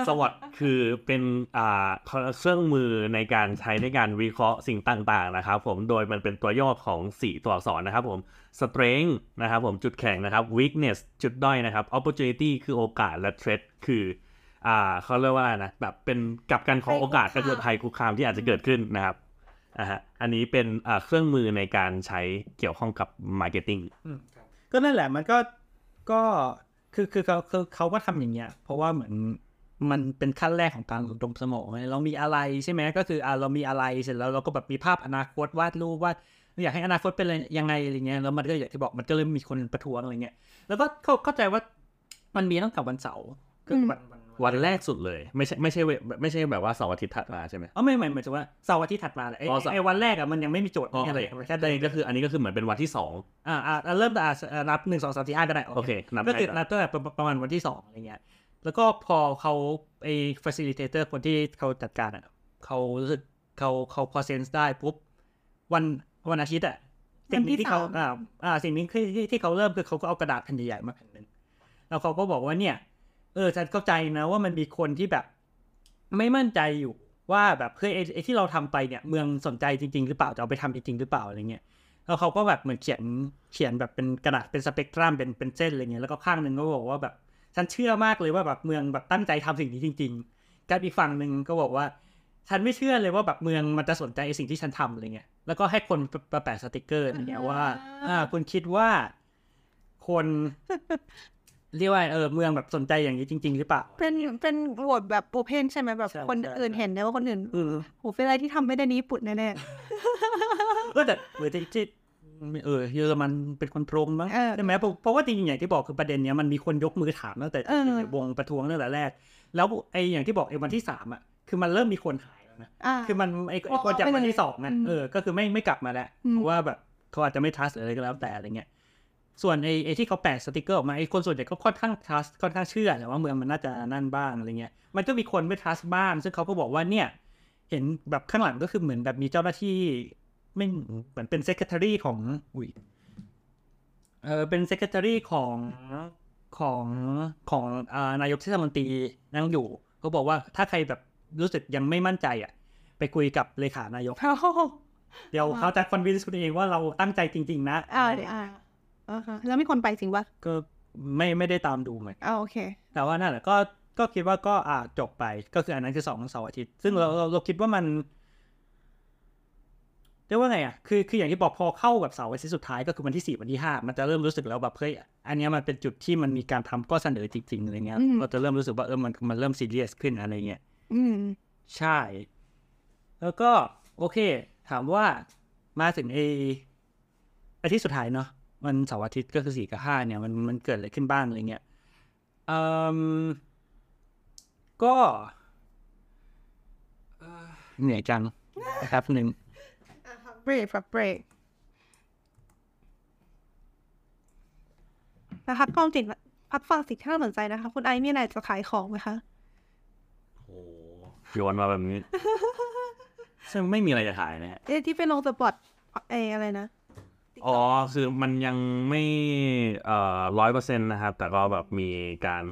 B: สวัสดคือเป็นอ่าเครื่องมือในการใช้ในการวิเคราะห์สิ่งต่างๆนะครับ ผมโดยมันเป็นตัวย่อของ 4 ตัวอักษรนะครับผม strength นะครับผมจุดแข็งนะครับ weakness จุดด้อยนะครับ opportunity คือโอกาสและ threat คืออ่าเขาเรียกว่าอะไรนะแบบเป็นกลับกันของโอกาสก็คือภัยคุกคามที่อาจจะเกิดขึ้นนะครับอ่าฮะอันนี้เป็นอ่าเครื่องมือในการใช้เกี่ยวข้องกับ marketing
D: ก็นั่นแหละมันก็ก็ คือคือเขาคือเขาก็ทำอย่างเงี้ย เพราะว่าเหมือนมันเป็นขั้นแรกของการอบรมสมองไงเรามีอะไรใช่ไหมก็คืออ่าเรามีอะไรเสร็จแล้วเราก็แบบมีภาพอนาคตวาดรูปว่าอยากให้อนาคตเป็นอะไรยังไงอะไรเงี้ยแล้วมันก็อย่างที่บอกมันก็เริ่มมีคนประท้วงอะไรเงี้ยแล้วก็เข้าเข้าใจว่ามันมีตั้งแต่วันเสาร์ก็คือวัน วัน
B: วันแรกสุดเลย ไม่ใช่ไม่ใช่เวไม่ใช่แบบว่าเสาร์อาทิตย์ถัดมาใช่ไหม
D: อ๋อไม่ไม่หมายถึงว่าเสาร์อาทิตย์ถัดมาเลยไอ้
B: อ๋อเสาร์
D: ไอ้วันแรกอะมันยังไม่มีโจทย์
B: อ๋อ
D: ไม่อะไรแค่
B: แต่
D: เดิน
B: ก็คืออันนี้ก็คือเหมือนเป็นวันที่สอง
D: อ่าอ่าเริ่มแต่อ่านับหนึ่งสองสามสี่ห้าก็ได้
B: โอเคนับ
D: ก็คือ
B: ได้ก่อน
D: นับตั้งแต่ประประมาณวันที่สองอะไรเงี้ยแล้วก็พอเขาไอ้ facilitator คนที่เขาจัดการอะเขารู้สึกเขาเขาพอเซนส์ได้ปุ๊บวันวันอาทิตย์อะสิ่งนี้ที่เขาอ่าอ่าสิ่งนี้ที่ที่ที่เขาเริ่มคือเขาก็เอากระดาษแผ่นใหญ่ๆมาแผ่นหนึ่งแล้วเขาก็บอกว่าเนี่ย เออฉันเข้าใจนะว่ามันมีคนที่แบบ ไม่มั่นใจอยู่ว่าแบบเฮ้ยไอ้ไอ้ที่เราทำไปเนี่ยเมืองสนใจจริง ๆ หรือเปล่าจะเอาไปทำจริงๆหรือเปล่าอะไรเงี้ยแล้วเขาก็แบบเหมือนเขียนเขียนแบบเป็นกระดาษเป็นสเปกตรัมเป็นเป็นเส้นอะไรเงี้ยแล้วก็ข้างหนึ่งก็บอกว่าแบบฉันเชื่อมากเลยว่าแบบเมืองแบบตั้งใจทำสิ่งนี้จริง ๆกับอีกฝั่งหนึ่งก็บอกว่า ฉันไม่เชื่อเลยว่าแบบเมืองมันจะสนใจไอ้สิ่งที่ฉันทำอะไรเงี้ยแล้วก็ให้คนประแปะสติกเกอร์อะไรเงี้ยว่า อ่าคุณคิดว่า คน เรียกว่าเออเมืองแบบสนใจอย่างนี้จริง ๆ หรือเปล่า
C: เป็นเป็นโหวตแบบโอเพนใช่ไหมแบบ
D: ใช่
C: คน
D: ใช่
C: อื่นเห็นได้ว่าคนอื่น
D: เออ
C: โหเป็นอะไรที่ทำไม่ได้นี้ปุ่นแน่
D: เออแต่เออที่ที่เออเยอรมันเป็นคนตรงมั้ง
C: เออ
D: ใช่ไหมเพราะเพราะว่าจริงๆอย่างที่บอกคือประเด็นเนี้ยมันมีคนยกมือถามตั้งแต่
C: เออ
D: วงประท้วงตั้งแต่แรก แล้วไอ้อย่างที่บอกไอ้วันที่สามอะคือมันเริ่มมีคนหายแล้วนะ
C: ๆอ่า
D: คือมันไอ้ไอ้คนจากวันที่สองอะ
C: อืม
D: เออก็คือไม่ไม่กลับมาแล้ว
C: อืม
D: เพราะว่าแบบเขาอาจจะไม่ทัสอะไรก็แล้วแต่อะไรเงี้ย ส่วนไอ้ไอ้ที่เขาแปะสติกเกอร์ออกมาไอ้คนส่วนใหญ่ก็ค่อนข้างทัสค่อนข้างเชื่อแหละว่าเมืองมันน่าจะนั่นบ้างอะไรเงี้ยมันก็มีคนไม่ทัสบ้างซึ่งเขาก็บอกว่าเนี่ย เห็นแบบข้างหลังก็คือเหมือนแบบมีเจ้าหน้าที่ ไม่เหมือนเป็นเซ c r e t a r y ของอุ้ยเออเป็นเซ c r e t a r y ของของของอ่านายกเทศมนตรีนั่งอยู่เขาบอกว่าถ้าใครแบบรู้สึกยังไม่มั่นใจอะ ไปคุยกับเลขานายก
C: โอ้โห
D: เดี๋ยวเขาจะคอนวินส์คุณเองว่าเราตั้งใจจริง ๆ นะ
C: อ่าเดี๋ยวอ่าอ่าฮะแล้วมีคนไปจริงปะ
D: ก็ไม่ไม่ได้ตามดูเหมือนกัน
C: อ่าโอเค
D: แต่ว่านั่นแหละก็ก็คิดว่าก็อ่าจบไปก็คืออันนั้นคือสองเสาร์อาทิตย์ซึ่งเราเราเราคิดว่ามันเรียกว่าไงอะคือคืออย่างที่บอกพอเข้าแบบเสาร์อาทิตย์สุดท้ายก็คือวันที่สี่วันที่ห้ามันจะเริ่มรู้สึกแล้วแบบเฮ้ยอันเนี้ยมันเป็นจุดที่มันมีการทำก็เสนอจริงๆอะไรเงี้ย
C: อืม
D: เราจะเริ่มรู้สึกว่าเออมันมันเริ่มซีเรียสขึ้นอะไรเงี้ย
C: อืม
D: ใช่ แล้วก็โอเค ถามว่ามาถึงเออาทิตย์สุดท้ายเนาะ มันเสาร์อาทิตย์ก็คือสี่กับห้าเนี่ยมันมันเกิดอะไรขึ้นบ้างอะไรเงี้ยอืมก็เอ่อเหนื่อยจังนะครับหนึ่ง
C: เบรกครับเบรกนะคะกล้องจิตพักฟังสิ่งที่น่าสนใจนะคะ คุณไอซ์มีอะไรจะขายของไหมคะ
B: โอ้โยนมาแบบนี้ซึ่งไม่มีอะไรจะขายนะฮะ
C: เอ๊ะที่ไปลงสปอตเอออะไรนะ
B: อ๋อ คือมันยังไม่เอ่อร้อยเปอร์เซ็นต์นะครับ แต่ก็แบบมีการ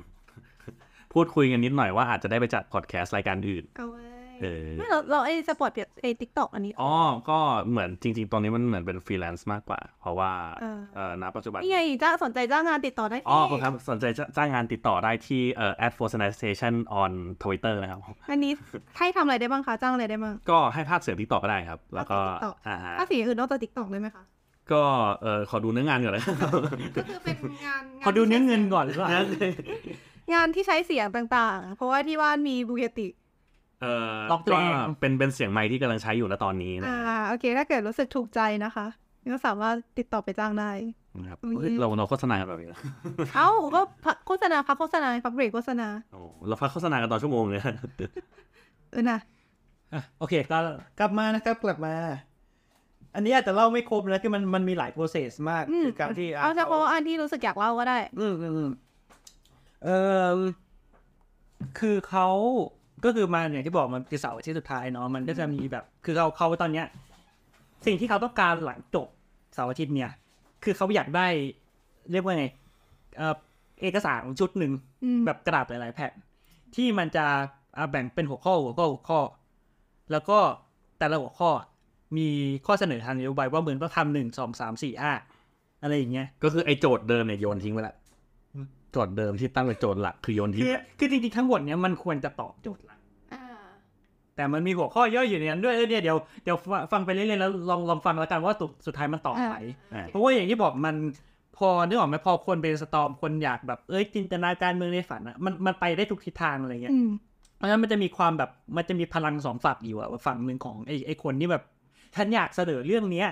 B: พูดคุยกันนิดหน่อยว่าอาจจะได้ไปจัดพอดแคสต์รายการอื่น
C: เอาไว้
B: เออ
C: ไม่เราเราไอ้สปอตเปียไอ้ TikTok อันนี้
B: อ๋อ ก็เหมือนจริง ๆ ตอนนี้มันเหมือนเป็นฟรีแลนซ์มากกว่า เพราะว่า
C: เออ
B: เอ่อณปัจจุบัน
C: นี่ไงจ้างสนใจจ้างงานติดต่อได้ที่
B: อ๋อครับ สนใจจะจ้างงานติดต่อได้ที่เอ่อ at f o r s t station on Twitter นะครับ
C: อันนี้ให้ทำอะไรได้บ้างคะจ้างอะไรได้บ้าง
B: ก็ให้พากย์เสียง TikTok ก็ได้ครับ แล้วก็
C: พากย์เสียง TikTok
B: อ่าฮะ
C: ถ้าสีอย่างอื่นนอกจาก TikTok ได้ไหมคะ
B: ก็เออขอดูเนื้องานก่อนเลย
C: ก็คือเป็นงาน
D: ขอดูเนื้อเงินก่อนหรือเปล่า
C: งานที่ใช้เสียงต่างๆ เพราะว่าที่บ้านมีบูเกติ
B: เออ
D: ลองแปล
B: ก็
D: ง
B: เป็นเป็นเสียงไม้ที่กำลังใช้อยู่ณตอนนี้นะ
C: อ่าโอเค ถ้าเกิดรู้สึกถูกใจนะคะก็สามารถติดต่อไปจ้างได้
B: นะครับ
C: อืม
B: เฮ้ยเราเราโฆษณากันแบบนี้นะ
C: เอ้าก็พักโฆษณาพักโฆษณาพักเบรกโฆษณา
B: โอ้เราพักโฆษณากันตอนชั่วโมงเลย
C: เออนะ
D: อะโอเคก็กลับมานะครับกลับมา อันนี้อาจจะเล่าไม่ครบนะคือมันมันมีหลาย process มาก
C: อืม
D: คือการที่ะ
C: เอาเฉพาะอันที่รู้สึกอยากเล่าก็ได้
D: อืมอืมอืมเออคือเขาก็คือมาอย่างที่บอกมันคือเสาร์อาที่สุดท้ายเนาะมันก็จะมีแบบ คือเขาเขาตอนเนี้ย สิ่งที่เขาต้องการหลังจบเสาร์อาทิตย์เนี่ย คือเขาอยากได้ เรียกว่าไงเออเอกสารชุดหนึ่ง
C: อืม
D: แบบกระดาษหลายๆแผ่นที่มันจะอะแบ่งเป็นหัวข้อหัวข้อหัวข้อ แล้วก็แต่ละหัวข้อ มีข้อเสนอทางนโยบายว่าเหมือนต้องทำหนึ่งสองสามสี่ห้าอะไรอย่างเงี้ย
B: ก็คือไอ้โจทย์เดิมเนี่ยโยนทิ้งไปละโจทย์เดิมที่ตั้งเป็นโจทย์หลักคือโยนทิ้ง
D: คือคือจริงๆทั้งหมดเนี้ยมันควรจะตอบโจทย์หลัก
C: อ่า
D: แต่มันมีหัวข้อย่อยอยู่ในนั้นด้วยเออเนี่ยเดี๋ยวเดี๋ยวฟังฟังไปเรื่อยๆแล้วลองลองฟังแล้วกันว่าสุดสุดท้ายมันตอบไหน
B: อ่า
D: เพราะว่าอย่างที่บอกมันพอนึกออกไหมพอคนเป็นสตอมคนอยากแบบเอ้ยจินตนาการเมืองในฝันอะมันมันไปได้ทุกทิศทางอะไรเงี้ย
C: อืม
D: เพราะฉะนั้นมันจะมีความแบบมันจะมีพลังสองฝักอยู่อะว่าฝั่งหนึ่งของไอ้ไอ้คนที่แบบ ฉันอยากเสนอเรื่องเนี้ย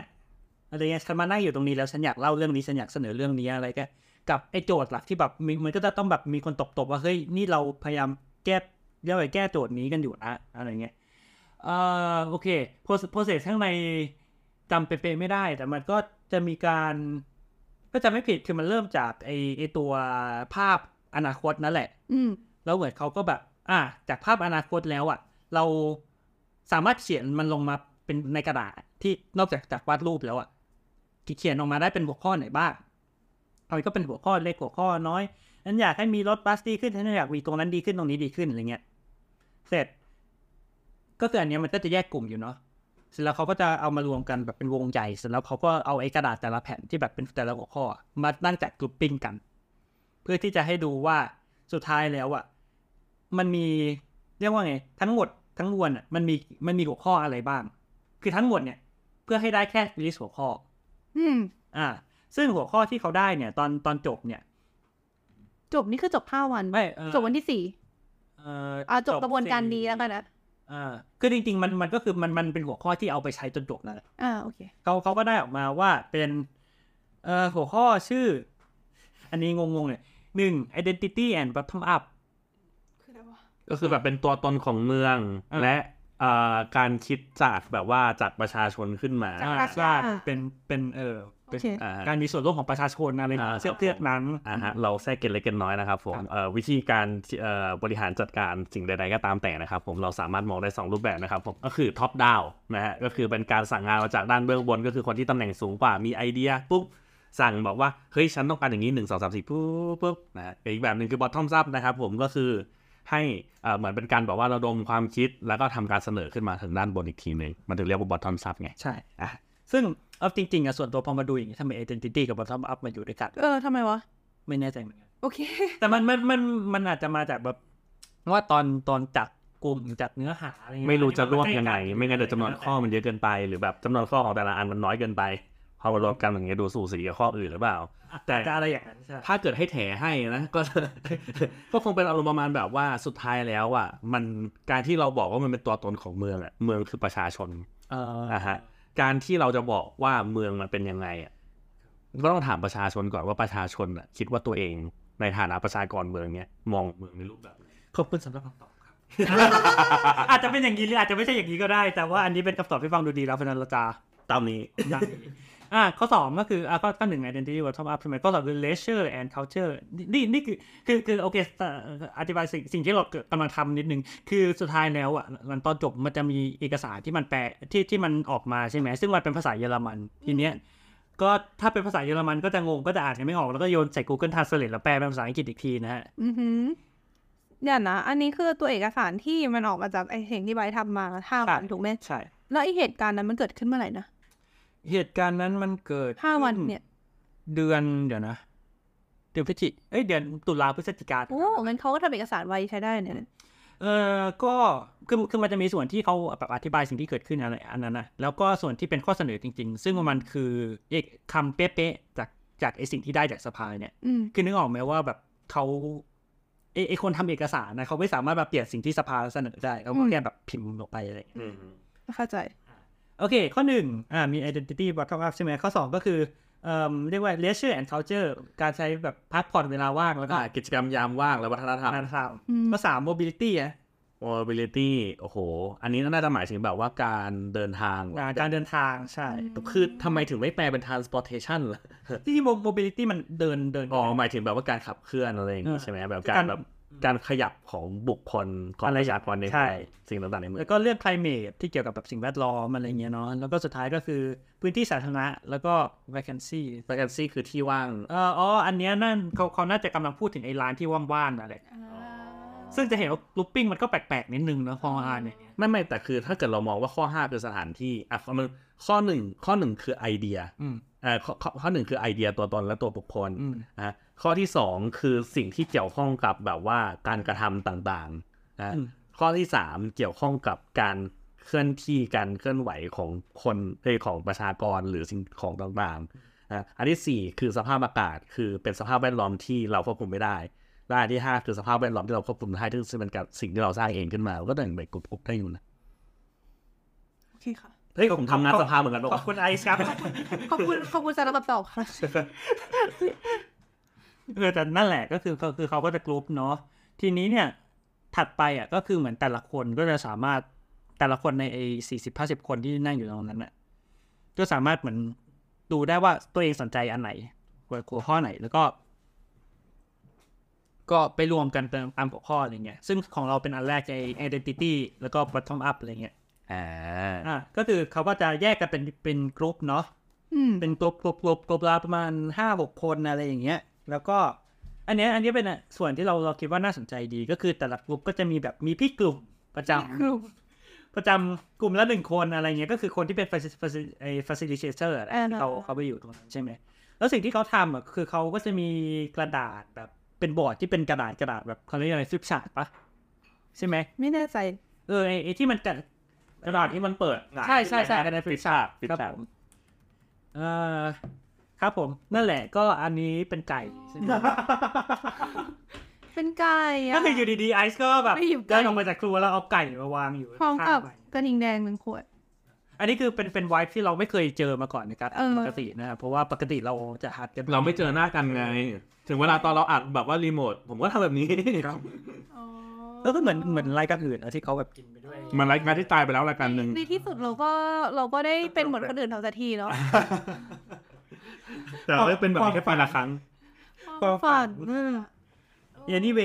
D: อะไรเงี้ยฉันมานั่งอยู่ตรงนี้แล้วฉันอยากเล่าเรื่องนี้ฉันอยากเสนอเรื่องนี้อะไรก็กับไอ้โจทย์หลักที่แบบมีมันก็จะต้องแบบมีคนตบๆว่าเฮ้ยนี่เราพยายามแก้เรียกว่าแก้โจทย์นี้กันอยู่นะอะไรเงี้ยเอ่อโอเคโปรเซสข้างในจำเป๊ะๆไม่ได้ แต่มันก็จะมีการก็จะไม่ผิดคือมันเริ่มจากไอ้ไอ้ตัวภาพอนาคตนั่นแหละ
C: อืม
D: แล้วเหมือนเขาก็แบบ อะจากภาพอนาคตแล้วอะ เราสามารถเขียนมันลงมา เป็นในกระดาษที่นอกจากจากวาดรูปแล้วอะเขียนออกมาได้เป็นหัวข้อไหนบ้างเอาก็เป็นหัวข้อเล็กหัวข้อน้อยฉันอยากให้มีรถบัสดีขึ้นฉันอยากมีตรงนั้นดีขึ้นตรงนี้ดีขึ้นอะไรเงี้ย เสร็จ ก็คืออันเนี้ยมันก็จะแยกกลุ่มอยู่เนาะเสร็จแล้วเขาก็จะเอามารวมกันแบบเป็นวงใหญ่เสร็จแล้วเขาก็เอาไอ้กระดาษแต่ละแผ่นที่แบบเป็นแต่ละหัวข้อ มานั่งจัดกลุ่มปิ้งกัน เพื่อที่จะให้ดูว่าสุดท้ายแล้วอะมันมีเรียกว่าไง ทั้งหมดทั้งมวลอะมันมีมันมีหัวข้ออะไรบ้าง คือทั้งหมดเนี่ย เพื่อให้ได้แค่ลิสต์หัวข้อ
C: อืม
D: อ่า ซึ่งหัวข้อที่เขาได้เนี่ย ตอนตอนจบเนี่ย
C: จบนี่คือจบห้าวัน
D: ไม่เอ่อ
C: จบวันที่สี่
D: เอ่อ
C: อ่าจบกระบวนการ
D: สี่
C: ดีแล้วกันนะ
D: อ่าคือจริงๆ มันมันก็คือมันมันเป็นหัวข้อที่เอาไปใช้จนจบนั่นแหละ
C: อ่าโอเค
D: เขาเขาก็ได้ออกมาว่าเป็นเอ่อหัวข้อชื่อ อันนี้งงๆเลยหนึ่ง identity and bottom up
C: คืออะไรวะ
B: ก็คือแบบเป็นตัวตนของเมือง
D: อ่า
B: และเอ่อ การคิดจากแบบว่าจากประชาชนขึ้นมา
C: จาก
D: อ่า
C: ปราชา
D: ว่าเป็นเป็นเออ
C: โอ
D: เป็น
C: เค
B: อ่าฮะ
D: การมีส่วนร่วมของประชาชนอะไร
B: อ่า
D: เสื้อเสื้อนั้น
B: อ่าฮะเราแทรกเกร็ดเล็กเกร็ดน้อยนะครับผม
D: ครับ
B: เอ่อวิธีการเอ่อบริหารจัดการสิ่งใดๆก็ตามแต่นะครับผมเราสามารถมองได้ 2 รูปแบบนะครับผมก็คือ top-down นะฮะก็คือเป็นการสั่งงานมาจากด้านเบื้องบน ก็คือคนที่ตำแหน่งสูงกว่ามีไอเดียปุ๊บสั่งบอกว่าเฮ้ยฉันต้องการอย่างนี้หนึ่งสองสามสี่ปุ๊บปุ๊บนะฮะอีกแบบหนึ่งคือ bottom-up นะครับผมก็คือ ให้เอ่อเหมือนเป็นการบอกว่าระดมความคิดแล้วก็ทำการเสนอขึ้นมาถึงด้านบนอีกทีหนึ่งมันถึงเรียกว่า bottom up ไง
D: ใช่อะซึ่งเอาจริงๆอะส่วนตัวพอมาดูอย่างนี้ทำไม identity กับ bottom up มาอยู่ด้วยกัน
C: เออทำไมวะ
D: ไม่แน่ใจเหมือนกัน
C: โอเค
D: แต่มันมันมันมันอาจจะมาจากแบบว่าตอนตอนจัดกลุ่มจัดเนื้อหาอะไรเงี้ย
B: ไม่รู้จะรวบยังไง ไม่งั้นเดี๋ยวจำนวนข้อมันเยอะเกินไป หรือแบบจำนวนข้อของแต่ละอันมันน้อยเกินไป พอมารวมกันอย่างเงี้ยดูสู่สีกับข้ออื่นหรือเปล่า แต่
D: จะอะไรอย่างนั้นใช่
B: ถ้าเกิดให้แถให้นะก็ก็คงเป็นอารมณ์ประมาณแบบว่าสุดท้ายแล้วอะมันการที่เราบอกว่ามันเป็นตัวตนของเมืองอะเมืองคือประชาชน
D: เออ
B: อะฮะการที่เราจะบอกว่าเมืองมันเป็นยังไงอะก็ต้องถามประชาชนก่อนว่าประชาชนอะคิดว่าตัวเองในฐานะประชากรเมืองเนี้ยมองเมืองในรูปแบบไหน
D: ขอบคุณสำหรับคำตอบครับ อาจจะเป็นอย่างนี้หรืออาจจะไม่ใช่อย่างนี้ก็ได้ แต่ว่าอันนี้เป็นคำตอบที่ฟังดูดีแล้วเพราะฉะนั้นเราจะ
B: ตามนี้
D: ได้ อ่าข้อสองก็คืออ่าข้อข้อหนึ่ง identity bottom up ใช่ไหมข้อสองคือ leisure and culture นี่นี่คือคือคือโอเคเอ่ออธิบายสิ่งสิ่งที่เรากำลังทำนิดนึง คือสุดท้ายแล้วอะมันตอนจบมันจะมีเอกสารที่มันแปลที่ที่มันออกมาใช่ไหมซึ่งมันเป็นภาษาเยอรมันทีเนี้ยก็ถ้าเป็นภาษาเยอรมันก็จะงงก็จะอ่านกันไม่ออก แล้วก็โยนใส่ Google Translate แล้วแปลเป็นภาษาอังกฤษอีกทีนะฮะ
C: อือหือเดี๋ยวนะ อันนี้คือตัวเอกสารที่มันออกมาจากไอสิ่งที่ไบร์ททำมาห้าวัน
D: ใช่
C: ถูกไหม
D: ใช่
C: แล้วไอเหตุการณ์นั้นมันเกิดขึ้นเมื่อไหร่นะ
D: เหตุการณ์นั้นมันเกิด
C: ห้าวัน
D: ขึ้
C: เนี่ย
D: เดือนเดี๋ยวนะเดือนพฤศจิเอ้ยเดือนตุลาพฤศจิกา
C: โอ้งั้นเขาก็ทำเอกสารไว้ใช้ได้เนี่ย
D: เออก็คือคือมันจะมีส่วนที่เขาแบบอธิบายสิ่งที่เกิดขึ้นอะไรอันนั้นนะแล้วก็ส่วนที่เป็นข้อเสนอจริง ๆ ซึ่งมันคือเอกคำเป๊ะๆจากจากไอสิ่งที่ได้จากสภาเนี่ย
C: อืม
D: คือนึกออกไหมว่าแบบเขาไอไอคนทำเอกสารนะเขาไม่สามารถแบบเปลี่ยนสิ่งที่สภาเสนอได้เขาก็แค่แบบพิมพ์ลงไปอะไรอย่างเงี้ย
C: เข้าใจ
D: โอเค ข้อหนึ่งอ่ามี identity bottom up ใช่ไหมข้อสองก็คือเอ่อเรียกว่า leisure and culture การใช้แบบพักผ่อนเวลาว่างแล้วก็
B: อ่ากิจกรรมยามว่างและวัฒนธรรม
D: งานท
C: อืมำ
D: ข้อสาม mobility อะ
B: mobility โอ้โห อันนี้น่าจะหมายถึงแบบว่าการเดินทาง
D: อ่าการเดินทางใช่
B: คือทำไมถึงไม่แปลเป็น transportation ล่ะ
D: ที่ mobility มันเดินเดิน
B: อ๋อหมายถึงแบบว่าการขับเคลื่อนอะไรอย่างงี้
D: เออ
B: ใช่ไหมแบบการ
D: การ
B: แบบ การขยับของบุคคลของ
D: อะไร
B: ประชากรใน
D: ใช่
B: สิ่งต่างๆในเมือง
D: แล้วก็เรื่อง climate ที่เกี่ยวกับแบบสิ่งแวดล้อมอะไรเงี้ยเนาะแล้วก็สุดท้ายก็คือพื้นที่สาธารณะแล้วก็ vacancy
B: vacancy คือที่ว่าง
D: เอ่ออ๋ออันเนี้ยนั่นเขาเขาน่าจะกำลังพูดถึงไอ้ร้านที่ว่างๆนั่นแหละซึ่งจะเห็นว่าลูปปิ้งมันก็แปลกๆนิดนึงนะพออ่านเนี่ย
B: ไม่ไม่แต่คือถ้าเกิดเรามองว่าข้อ 5 คือสถานที่อะมันข้อหนึ่งข้อหนึ่งคือไอเดีย
D: อืม
B: อ่าข้อข้อข้อหนึ่งคือไอเดียตัวตนและตัวบุคคล
D: อืม
B: นะข้อที่สองคือสิ่งที่เกี่ยวข้องกับแบบว่าการกระทำต่างๆนะ
D: อืม
B: ข้อที่สามเกี่ยวข้องกับการเคลื่อนที่การเคลื่อนไหวของคนเอยของประชากรหรือสิ่งของต่างๆนะอันที่สี่คือสภาพอากาศ คือเป็นสภาพแวดล้อมที่เราควบคุมไม่ได้และอันที่ห้าคือสภาพแวดล้อมที่เราควบคุมได้ซึ่งเป็นการสิ่งที่เราสร้างเองขึ้นมา ก็แบ่งเป็นกลุ่มๆได้อยู่นะ
C: โอเคค่ะ
B: เฮ้ยผมทำงานสภาเหมือนกันปะ
D: ขอบคุณไอซ์ครับ
C: ขอบคุณขอบคุณสำหรับคำตอบค่ะ
D: เออแต่นั่นแหละก็คือก็คือเขาก็จะกรุ๊ปเนาะทีนี้เนี่ย ถัดไปอะก็คือเหมือนแต่ละคนก็จะสามารถแต่ละคนในไอ้สี่สิบห้าสิบคนที่นั่งอยู่ตรงนั้นน่ะก็สามารถเหมือนดูได้ว่าตัวเองสนใจอันไหนหัวหัวข้อไหนแล้วก็ ก็ไปรวมกันเติมตามหัวข้ออะไรเงี้ย ซึ่งของเราเป็นอันแรกไอ้ identity แล้วก็ bottom up อะไรเงี้ย
B: อ่า
D: อะก็คือเขาก็จะแยกกันเป็นเป็นกรุ๊ปเนาะ
C: อืม
D: เป็นกลุ่มกลุ่มกลุ่มกลุ่มละประมาณห้าหกคนอะไรอย่างเงี้ย แล้วก็ อันเนี้ยอันนี้เป็นอะส่วนที่เราเราคิดว่าน่าสนใจดีก็คือแต่ละกลุ่มก็จะมีแบบมีพี่กลุ่มประจำ
C: กลุ่ม
D: ประจำกลุ่มละหนึ่งคนอะไรเงี้ยก็คือคนที่เป็น faci- faci- ไอ้ facilitator อะ
C: อ่า
D: ที่เขาเขาไปอยู่ตรงนั้นใช่ไหมแล้วสิ่งที่เขาทำอะคือเขาก็จะมีกระดาษแบบเป็นบอร์ดที่เป็นกระดาษกระดาษแบบเขาเรียกอะไร flip chart ปะใช่ไหม
C: ไม่แน่ใจ
D: เออไอ้ไอ้ที่มัน กระ
B: กระดาษที่มันเปิด
D: ใช่ใช่ใช่กระดาษ
B: ฟิ
D: ฟิ
B: ช
D: ป
B: ชา
D: ชาร์
B: ร์
D: ด
B: ฟิช
D: ครับ
B: ชา
D: ผ
B: ร์
D: มเอ่อครับผม นั่นแหละก็อันนี้เป็นไก่ใช่ไหม
C: เป็นไก่อะ
D: ก็คืออยู่ดีๆไอซ์ก็แบบ
C: ไม่หยิบไก่
D: เดินออกมาจากครัวแล้วเอาไก่มาวางอยู่
C: พร้อมกับ
D: ข้างใบ
C: กระดิ่งแดงหนึ่งขวด
D: อันนี้คือเป็นเป็นไวท์ที่เราไม่เคยเจอมาก่อนนะครับ
C: เออ
D: ปกตินะครับเพราะว่าปกติเราจะหัดกัน
B: เราไม่เจอหน้ากันไง ถึงเวลาตอนเราอัดแบบว่ารีโมท ผมก็ทำแบบนี้
D: แล้วก็เหมือนเหมือนรายการอื่นอะที่เขาแบบกินไปด้วย
B: มันรายการที่ตายไปแล้วรายการหนึ่ง
C: ในที่สุดเราก็เราก็ได้เป็นเหมือนคนอื่นทำสักทีเนาะ
B: แต่ไม่เป็นแบบนี้แค่ปีละครั้ง
D: ความฝั
C: ฝั
D: น
C: นอืม
D: อันนี้เว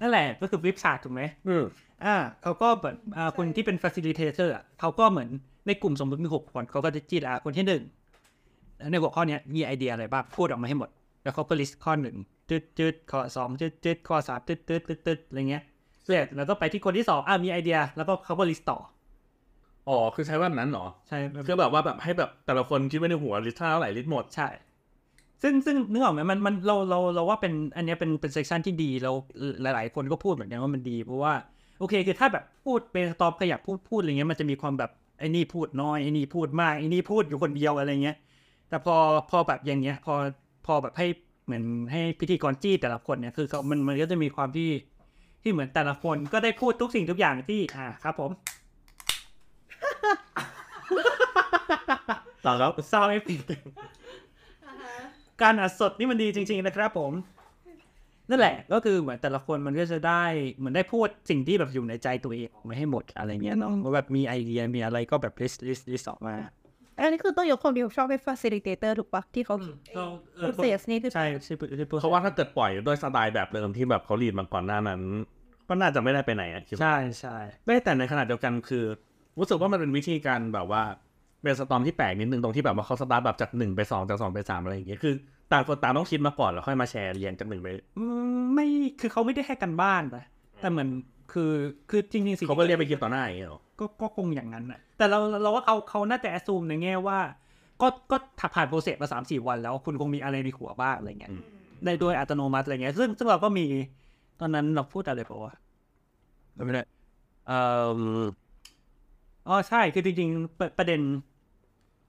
D: นั่นแหละก็คือวิปชาร์ดถูกไหม
B: อืม
D: อ่าเขาก็แบบอ่าคนที่เป็น facilitator อะเขาก็เหมือนในกลุ่มสมมติมีหกคนเขาก็จะจีดอะคนที่หนึ่งในหัวข้อเนี้ยมีไอเดียอะไรบ้างพูดออกมาให้หมด แล้วเขาก็ list ข้อหนึ่งจืดจืดข้อสองจืดจืดข้อสามจืดจืดจืดจืดอะไรเงี้ย เสร็จแล้วก็ไปที่คนที่สองอะมีไอเดีย แล้วก็เขาก็ list ต่อ
B: อ๋อคือใช้แบบนั้นเหรอ
D: ใช่
B: คือแบบว่าแบบให้แบบแต่ละคนคิดไว้ในหัว list เท่าไหร่ list หมด
D: ใช่ ซึ่งซึ่งนึกออกไหมมันมันเราเราเราว่าเป็นอันเนี้ยเป็นเป็น session ที่ดีแล้วหลาย ๆ คนก็พูดเหมือนกันว่ามันดี เพราะว่าโอเค คือถ้าแบบพูดเป็นตอบขยับพูดพูดอะไรเงี้ยมันจะมีความแบบไอ้นี่พูดน้อยไอ้นี่พูดมากไอ้นี่พูดอยู่คนเดียวอะไรเงี้ย แต่พอพอแบบอย่างเงี้ย พอพอแบบให้เหมือนให้พิธีกรจี้แต่ละคนเนี่ยคือเขามันมันก็จะมีความที่ ที่เหมือนแต่ละคนก็ได้พูดทุกสิ่งทุกอย่างที่อ่าครับผม
B: ต่อครับ
D: ซาวเอฟการอัดสดนี่มันดีจริง ๆ นะครับผมนั่นแหละ ก็คือเหมือนแต่ละคนมันก็จะได้เหมือนได้พูดสิ่งที่แบบอยู่ในใจตัวเองออกมาให้หมดอะไรเงี้ยเนาะว่าแบบมีไอเดียมีอะไรก็แบบ list list list ออกมา
C: อันนี้คือต้องยกความดีชอบเป็น facilitator ถูกปะที่เขา process นี่คือ
D: ใช่ใช่ใช่
B: เพราะว่าถ้าเกิดปล่อยด้วยสไตล์แบบเดิมที่แบบเขารีดมาก่อนหน้านั้น ก็น่าจะไม่ได้ไปไหนอะคิดว่า
D: ใช่ใช่
B: ไม่แต่ในขณะเดียวกันคือ รู้สึกว่ามันเป็นวิธีการแบบว่าเป็นสตอมที่แปลกนิดนึงตรงที่แบบว่าเขาสตาร์ทแบบจากหนึ่งไปสองจากสองไปสามอะไรอย่างเงี้ยคือต่างคนต่างต้องคิดมาก่อนแล้วค่อยมาแชร์เรียงจากหนึ่งไป
D: อืมไม่คือเขาไม่ได้ให้กันบ้านนะแต่เหมือน คือคือจริงๆสิ่ง
B: เขาก็เรียกไปคิดต่อหน้าอย่างเงี้ยหรอ
D: ก็ก็คงอย่างนั้นนะแต่เราเราว่าเขาเขาน่าจะแอ s ซูมในแง่ว่า ก็ก็ถ้าผ่านโปรเซสมาสามสี่วันแล้วคุณคงมีอะไรในหัวบ้างอะไรเงี้ยได้โดยอัตโนมัติอะไรเงี้ยซึ่งซึ่งเราก็มีตอนนั้นเราพูดอะไรเปล่าวะ
B: ไม่ได้เอ่อ
D: อ๋อใช่คือจริงๆประประเด็น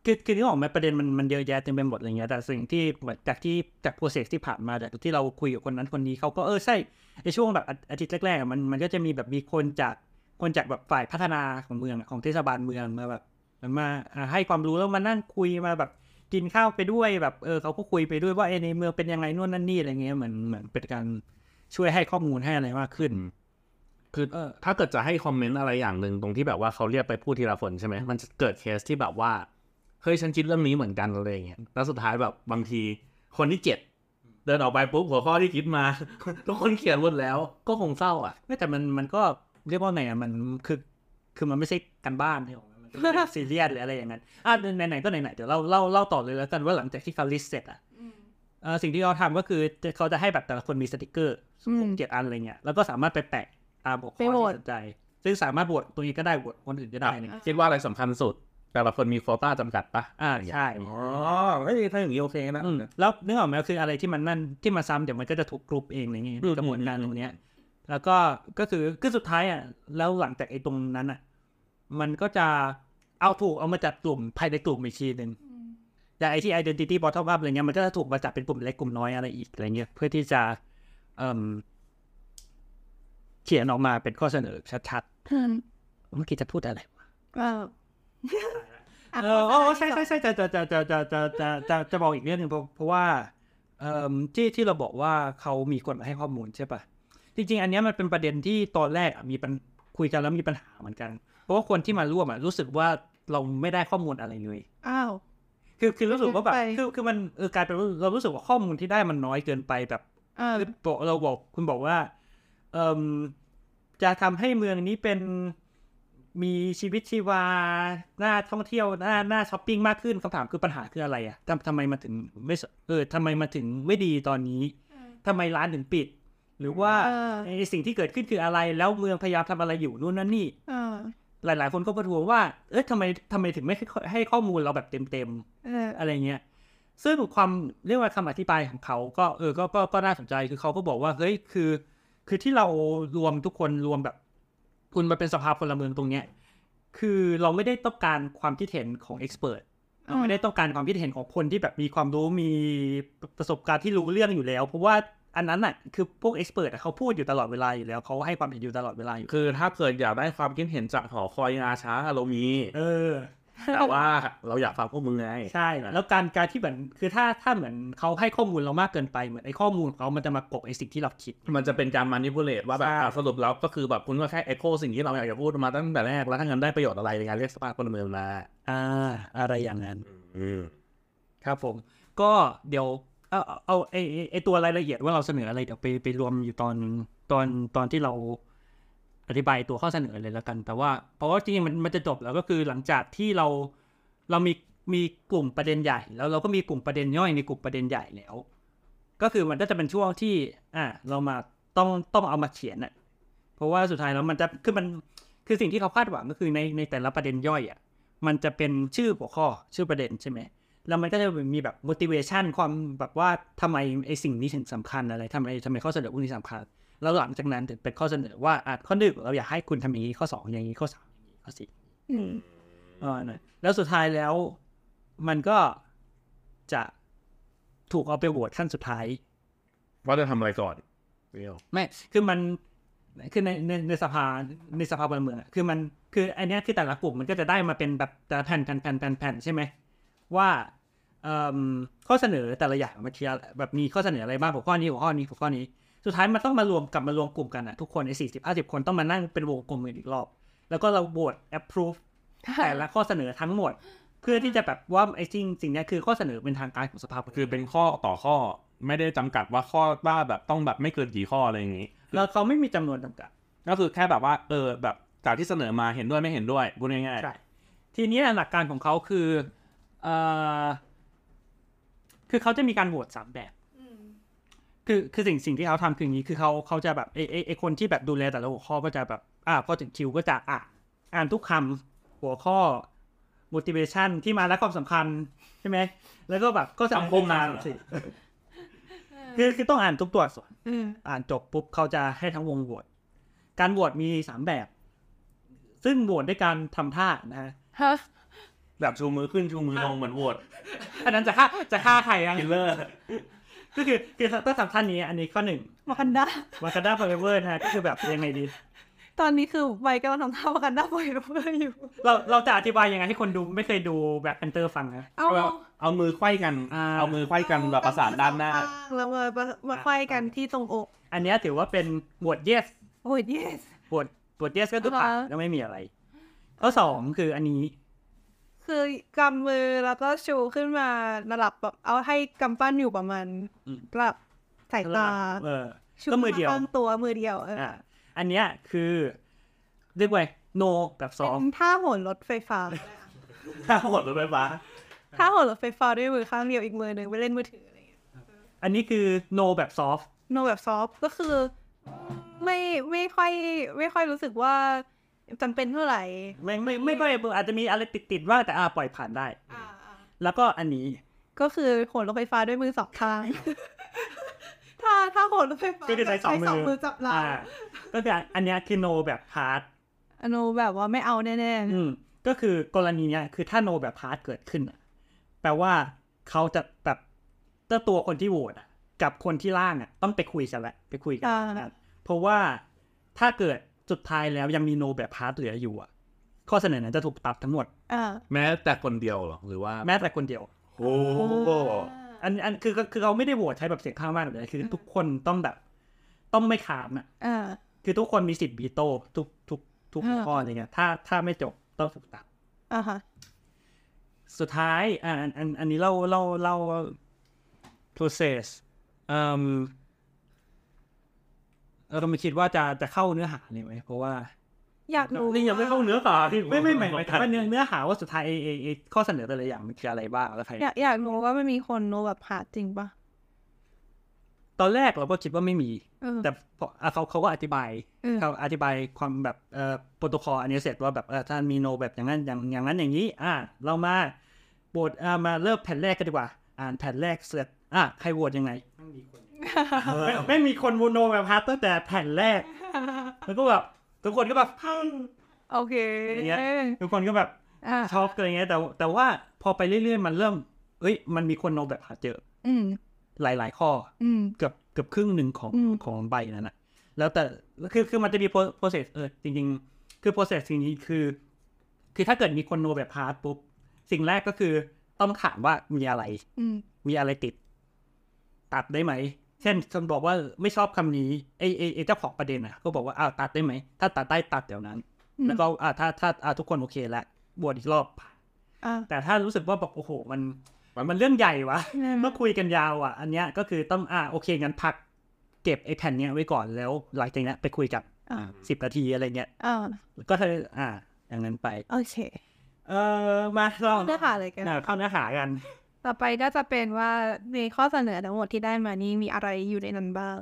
D: คือคือที่ออกมาประเด็นมันมันเยอะแยะเต็มไปหมดอะไรเงี้ยแต่สิ่งที่เหมือนจากที่จากโปรเซสที่ผ่านมาจากที่เราคุยกับคนนั้นคนนี้เขาก็เออใช่ในช่วงแบบอาอาทิตย์แรกๆอะมันมันก็จะมีแบบมีคนจากคนจากแบบฝ่ายพัฒนาของเมืองอะของเทศบาลเมืองมาแบบมาอ่าให้ความรู้แล้วมานั่งคุยมาแบบกินข้าวไปด้วยแบบเออเขาก็คุยไปด้วยว่าเออในเมืองเป็นยังไงนู่นนั่นนี่อะไรเงี้ยเหมือนเหมือนเป็นการช่วยให้ข้อมูลให้อะไรมากขึ้น
B: คือ
D: เออ
B: ถ้าเกิดจะให้คอมเมนต์อะไรอย่างหนึ่งตรงที่แบบว่าเขาเรียกไปพูดทีละคนใช่ไหมมันจะเกิดเคสที่แบบว่า เฮ้ยฉันคิดเรื่องนี้เหมือนกันอะไรอย่างเงี้ยแล้วสุดท้ายแบบบางทีคนที่เจ็ดเดินออกไปปุ๊บหัวข้อที่คิดมาทุกคนเขียนหมดแล้ว ก็คงเศร้าอะ
D: ไม่แต่มันมันก็เรียกว่าไงอะมันคือคือมันไม่ใช่การบ้านใช่ไหมมันเป็นซีเรียสหรืออะไรอย่างนั้นอะไหนๆก็ไหนๆเดี๋ยวเล่าเล่าเล่าต่อเลยแล้วกันว่าหลังจากที่เขา list เสร็จอะเอ่อสิ่งที่เขาทำก็คือจะเขาจะให้แบบแต่ละคนมีสติกเกอร์
C: อืม
D: เจ็ดอันอะไรเงี้ยแล้วก็สามารถไปแปะตามหัวข้
C: ไป
D: อที่สนใจไปโหวต ซึ่งสามารถโหวตตัวนี้ก็ได้โหวตคนอื่นก็ได้อะไรเงี้ย
B: คิดว่าอะไรสำคัญสุด แต่ละคนมีโควต้าจำกัดปะ
D: อ่าใช่
A: อ๋อเฮ้ยถ้าอย่างนี้โอเคนะ
D: อืมแล้วนึกออกไหมคืออะไรที่มันนั่นที่มาซ้ำเดี๋ยวมันก็จะถูกกรุ๊ปเองอะไรเงี้ย
B: อืม
D: กระบวนการตรงเนี้ย แล้วก็ก็คือคือสุดท้ายอะแล้วหลังจากไอ้ตรงนั้นอะ มันก็จะเอาถูกเอามาจัดกลุ่มภายในกลุ่มอีกทีหนึ่งอย่างไอ้ที่ identity bottom up อะไรเงี้ยมันก็จะถูกมาจัดเป็นกลุ่มเล็กกลุ่มน้อยอะไรอีกอะไรเงี้ยเพื่อที่จะเอ่มเขียนออกมาเป็นข้อเสนอชัดๆเมื่อกี้จะพูดอะไร
C: เออ
D: เออโอ้ใช่ใช่ใช่จะจะจะจะจะจะจะจะจะบอกอีกเรื่องหนึ่งเพราะเพราะว่าเอ่อที่ที่เราบอกว่าเขามีคนมาให้ข้อมูลใช่ปะจริง ๆ อันเนี้ยมันเป็นประเด็นที่ตอนแรกอะมีปัญคุยกันแล้วมีปัญหาเหมือนกัน เพราะว่าคนที่มาร่วมอะรู้สึกว่าเราไม่ได้ข้อมูลอะไรเลย
C: อ้าว
D: คือคือรู้สึกว่าแบบ
C: ไป
D: คือคือมันเออกลายเป็นว่าเรารู้สึกว่าข้อมูลที่ได้มันน้อยเกินไปแบบ
C: เออ
D: คือบอกเราบอกคุณบอกว่า เอ่มจะทำให้เมืองนี้เป็น มีชีวิตชีวาน่าท่องเที่ยวน่าน่าช้อปปิ้งมากขึ้นคำถามคือปัญหาคืออะไรอะทำทำไมมาถึงไม่สเออทำไมมาถึงไม่ดีตอนนี้ทำไมร้านถึงปิด หรือว่า
C: เออ
D: ไอสิ่งที่เกิดขึ้นคืออะไร แล้วเมืองพยายามทำอะไรอยู่นู่นนั่นนี่
C: เออ
D: หลาย ๆ คนก็ประท้วงว่า เอ๊ะทำไมทำไมถึงไม่ให้ให้ข้อมูลเราแบบเต็มๆ
C: เออ
D: อะไรเงี้ยซึ่งความเรียกว่าคำอธิบายของเขาก็เออก็ก็ก็น่าสนใจคือเขาก็บอกว่าเฮ้ยคือ คือที่เรารวมทุกคนรวมแบบ คุณมาเป็นสภาพลเมืองตรงเนี้ย คือเราไม่ได้ต้องการความคิดเห็นของเอ็กซ์เพรสเราไม่ได้ต้องการความคิดเห็นของคนที่แบบมีความรู้มีประสบการณ์ที่รู้เรื่องอยู่แล้ว เพราะว่าอันนั้นน่ะคือพวกเอ็กซ์เพรสเขาพูดอยู่ตลอดเวลาอยู่แล้วเขาให้ความเห็นอยู่ตลอดเวลาอยู่
B: คือ ถ้าเกิดอยากได้ความคิดเห็นจากหอคอยงาช้าเรามี
D: เออ
B: แต่ว่าเราอยากฟังพวกมึงไง
D: ใช่ แล้วการการที่เหมือนคือถ้าถ้าเหมือนเขาให้ข้อมูลเรามากเกินไปเหมือนไอ้ข้อมูลของเขามันจะมากบไอ้สิ่งที่เราคิด
B: มันจะเป็นการมานิพูเลตว่าแบบ
D: ใช่
B: อะสรุปแล้วก็คือแบบคุณก็แค่เอ็โคสิ่งที่เราอยากจะพูดมาตั้งแต่แรกแล้วถ้างั้นได้ประโยชน์อะไรในการเรียกสภาพพลเมืองมา
D: อ่า อะไรอย่างนั้น
B: อืม
D: ครับผม ก็เดี๋ยว เอาเอาเอาไอไอ้ไอตัวรายละเอียดว่าเราเสนออะไรเดี๋ยวไปไปรวมอยู่ตอนตอนตอนที่เรา อธิบายตัวข้อเสนอเลยแล้วกัน แต่ว่าเพราะว่าจริงๆมันมันจะจบแล้วก็คือหลังจากที่เราเรามีมีกลุ่มประเด็นใหญ่ แล้วเราก็มีกลุ่มประเด็นย่อยในกลุ่มประเด็นใหญ่แล้ว ก็คือมันก็จะเป็นช่วงที่อ่าเรามาต้องต้องเอามาเขียนอะเพราะว่าสุดท้ายแล้วมันจะคือมันคือสิ่งที่เขาคาดหวังก็คือในในแต่ละประเด็นย่อยอะมันจะเป็นชื่อหัวข้อชื่อประเด็นใช่ไหมแล้วมันก็จะมีแบบ motivation ความแบบว่าทำไมไอ้สิ่งนี้ถึงสำคัญอะไรทำไมทำไมข้อเสนอพวกนี้สำคัญ แล้วหลังจากนั้นถึงเป็นข้อเสนอว่าอะข้อหนึ่งเราอยากให้คุณทำอย่างนี้ข้อสองอย่างนี้ข้อสามอย่างนี้ข้อสี่
C: อืม
D: อ่านะแล้วสุดท้ายแล้ว มันก็จะถูกเอาไปโหวตขั้นสุดท้าย
B: ว่าจะทำอะไรก่อนเรียว
D: ไม่คือมันคือในในในสภาในสภาพลเมืองอะคือมันคืออันเนี้ยคือแต่ละกลุ่มมันก็จะได้มาเป็นแบบแต่ละแผ่นแผ่นแผ่นแผ่นแผ่นใช่ไหมว่าเอิ่มข้อเสนอแต่ละอย่างมันคืออะไรแบบมีข้อเสนออะไรบ้างหัวข้อนี้หัวข้อนี้หัวข้อนี้ สุดท้ายมันต้องมารวมกลับมารวมกลุ่มกันอะทุกคนในสี่สิบห้าสิบคนต้องมานั่งเป็นวงกลมกันอีกรอบ แล้วก็เราโหวต approve แต่ละข้อเสนอทั้งหมด เพื่อที่จะแบบว่าไอ้สิ่งสิ่งเนี้ยคือข้อเสนอเป็นทางการของสภา
B: คือเป็นข้อต่อข้อไม่ได้จำกัดว่าข้อว่าแบบต้องแบบไม่เกินกี่ข้ออะไรอย่างงี้
D: แล้วเขาไม่มีจำนวนจำกัด
B: ก็คือแค่แบบว่าเออแบบจากที่เสนอมาเห็นด้วยไม่เห็นด้วยพูดง่าย
D: ใช่ทีนี้หลักการของเขาคือเอ่อคือเขาจะมีการโหวตสามแบบ คือคือสิ่งสิ่งที่เขาทำคืออย่างนี้คือเขาเขาจะแบบไอไอไอคนที่แบบดูแลแต่ละหัวข้อก็จะแบบ อ่าพอถึงคิวก็จะอ่านอ่านทุกคำหัวข้อ motivation ที่มาและความสำคัญใช่ไหมแล้วก็แบบก็จะ
B: สังคมนานเหรอ
D: สิคือคือต้องอ่านทุกตัวอักษร
C: อืม
D: อ่านจบปุ๊บเขาจะให้ทั้งวงโหวตการโหวตมีสามแบบ ซึ่งโหวตด้วยการทำท่านะฮะ
C: ฮะ
B: ๆแบบชูมือขึ้นชูมือลงเหมือนโหวต
D: อันนั้นจะฆ่าจะฆ่าใครอะ
B: killer
D: ก็คือคือต้องทำท่านี้ อันนี้ข้อหนึ่ง
C: Wakanda Wakanda forever นะ
D: ฮะก็คือแบบยังไงดี
C: ตอนนี้คือไวกำลังทำท่า Wakanda forever อยู่
D: เราเราจะอธิบายยังไงให้คนดูไม่เคยดูแบบ Panther ฟังนะ
C: เอา
B: เอาเอามือไขว้กัน
D: อ่า
B: เอามือไขว้กันแบบประสานด้านหน้า
C: แล้วมามามาไขว้กันที่ตรงอก
D: อันเนี้ยถือว่าเป็นโหวต yes
C: โอ้ย yes
D: โหปวดปวด yes ก็คือผ่าน
C: อ่าฮะ
D: ก็ไม่มีอะไรข้อสองคืออันนี้
C: คือกำมือแล้วก็ชูขึ้นมาระดับแบบเอาให้กำปั้นอยู่ประมาณ
D: อืม
C: ระดับสายตา
D: เออ
C: ชู
D: ก็มือเดียว
C: ข้างตัวมือเดียวเอออ
D: อ่าอันเนี้ยคือเรียกว่า no แบบสอง
C: เป็นท่าโหนรถไฟฟ้า
B: ถ้าหดรถไฟฟ้า
C: ท่าโหนรถไฟฟ้าด้วยมือข้างเดียวอีกมือหนึ่งไปเล่นมือถืออะไรอย่างเงี้ย
D: อันนี้คือ no แบบ soft
C: โนแบบซอฟก็คือ ไม่ไม่ค่อยไม่ค่อยรู้สึกว่า จำเป็นเท่าไหร่
D: ไม่ไม่ไม่ค่อยอาจจะมีอะไรติดติดๆว่างแต่อ่าปล่อยผ่านได้ แล้วก็อันนี้
C: ก็คือโหนรถไฟฟ้าด้วยมือสองข้างถ้าถ้าโหนรถไฟฟ้า
D: ก็คือใช้สองมือ
C: มือจับหลัง
D: อ่าก็คืออันเนี้ยคือ no แบบ hard
C: อโนแบบว่าไม่เอาแน่
D: อืมก็คือกรณีเนี้ยคือถ้า no แบบ hard เกิดขึ้นอะแปลว่าเขาจะแบบเจ้าตัวคนที่โหวตอะกับคนที่ร่างอะต้องไปคุยกันแหละไปคุยกัน
C: อ่า
D: นะเพราะว่าถ้าเกิด สุดท้ายแล้วยังมี no แบบ hard เหลืออยู่อะข้อเสนอนั้นจะถูกตัดทั้งหมด
C: ๆอ่า
A: แม้แต่คนเดียวเหรอหรือว่า
D: แม้แต่คนเดียว
A: โอ้
D: อันอันคือคือเขาไม่ได้โหวตใช้แบบเสียงข้างมากเลยคือ ทุกคนต้องแบบ ต้องไม่ขามอะ
C: อ่า
D: คือทุกคนมีสิทธิ์บีโต้ทุกทุกทุก
C: อ่า
D: ข้ออะไรเงี้ยถ้าถ้าไม่จบต้องถูกตัด
C: อ่าฮะ
D: สุดท้ายอ่าอันอันอันนี้เล่าเล่าเล่า process อืม เราไม่คิดว่าจะจะเข้าเนื้อหาเลยไหมเพราะว่า
C: อยากรู้
B: นี่ยังไม่เข้าเนื้อหาที่
D: ไม่ไม่ไม่ไม่ว่าเนื้อเนื้อหาว่าสุดท้ายไอไอไอข้อเสนอแต่ละอย่างมันคืออะไรบ้างแล้วใคร
C: อยากอยากรู้ว่ามันมีคนโนแบบหาจริงปะ
D: ตอนแรกเราก็คิดว่าไม่มี
C: เออ
D: แต่พออะเขาเขาก็อธิบาย
C: เออ
D: เขาอธิบายความแบบเอ่อโปรโตคอลอันนี้เสร็จว่าแบบเออถ้ามี no แบบอย่างนั้นอย่างอย่างนั้นอย่างนี้ อ่า เรามาโหวตอ่ามาเริ่มแผ่นแรกกันดีกว่า อ่านแผ่นแรกเสร็จอะใครโหวตยังไงไม่มีคน ไม่ไม่มีคนโหวต no แบบ hard ตั้งแต่แผ่นแรก แล้วก็แบบทุกคนก็แบบ
C: โอเค
D: อย่างเงี้ยทุกคนก็แบบ
C: อ่า
D: ช็อกอะไรเงี้ยแต่แต่ว่าพอไปเรื่อยๆ มันเริ่ม เอ้ย มันมีคน no แบบ hard เจอ
C: อืม
D: หลายๆข้อ
C: อืม
D: เกือบเกือบครึ่งหนึ่งของ
C: อืม
D: ของใบนั้นนะแล้วแต่คือคือมันจะมี pro- process เออจริงๆ คือ process สิ่งนี้คือ คือถ้าเกิดมีคน no แบบ hard ปุ๊บ สิ่งแรกก็คือต้องถามว่ามีอะไร
C: อืม
D: มีอะไรติด ตัดได้ไหม เช่นคนบอกว่าไม่ชอบคำนี้ไอไอไอเจ้าของประเด็นอะก็บอกว่าอ้าวตัดได้ไหม ถ้าตัดได้ตัดเดี๋ยวนั้น
C: อืม
D: แล้วก็อ่าถ้าถ้าอ่าทุกคนโอเคแล้วบวชอีกรอบ
C: อ่า
D: แต่ถ้ารู้สึกว่าแบบโอ้โห มันมันมันเรื่องใหญ่วะ
C: อืม
D: เมื่อคุยกันยาวอะ อันเนี้ยก็คือต้องอ่าโอเคงั้นพักเก็บไอ้แผ่นเนี้ยไว้ก่อนแล้วหลังจากเนี้ยไปคุยกัน
C: อ่า
D: สิบนาทีอะไรเงี้ย
C: อ่า
D: ก็เธออ่าอย่างนั้นไป
C: โอเค
D: เออมาลอง
C: เนื้อหาเลยกัน
D: อ่าเข้าเนื้อหากัน
C: ต่อไปก็จะเป็นว่าในข้อเสนอทั้งหมดที่ได้มานี้มีอะไรอยู่ในนั้นบ้าง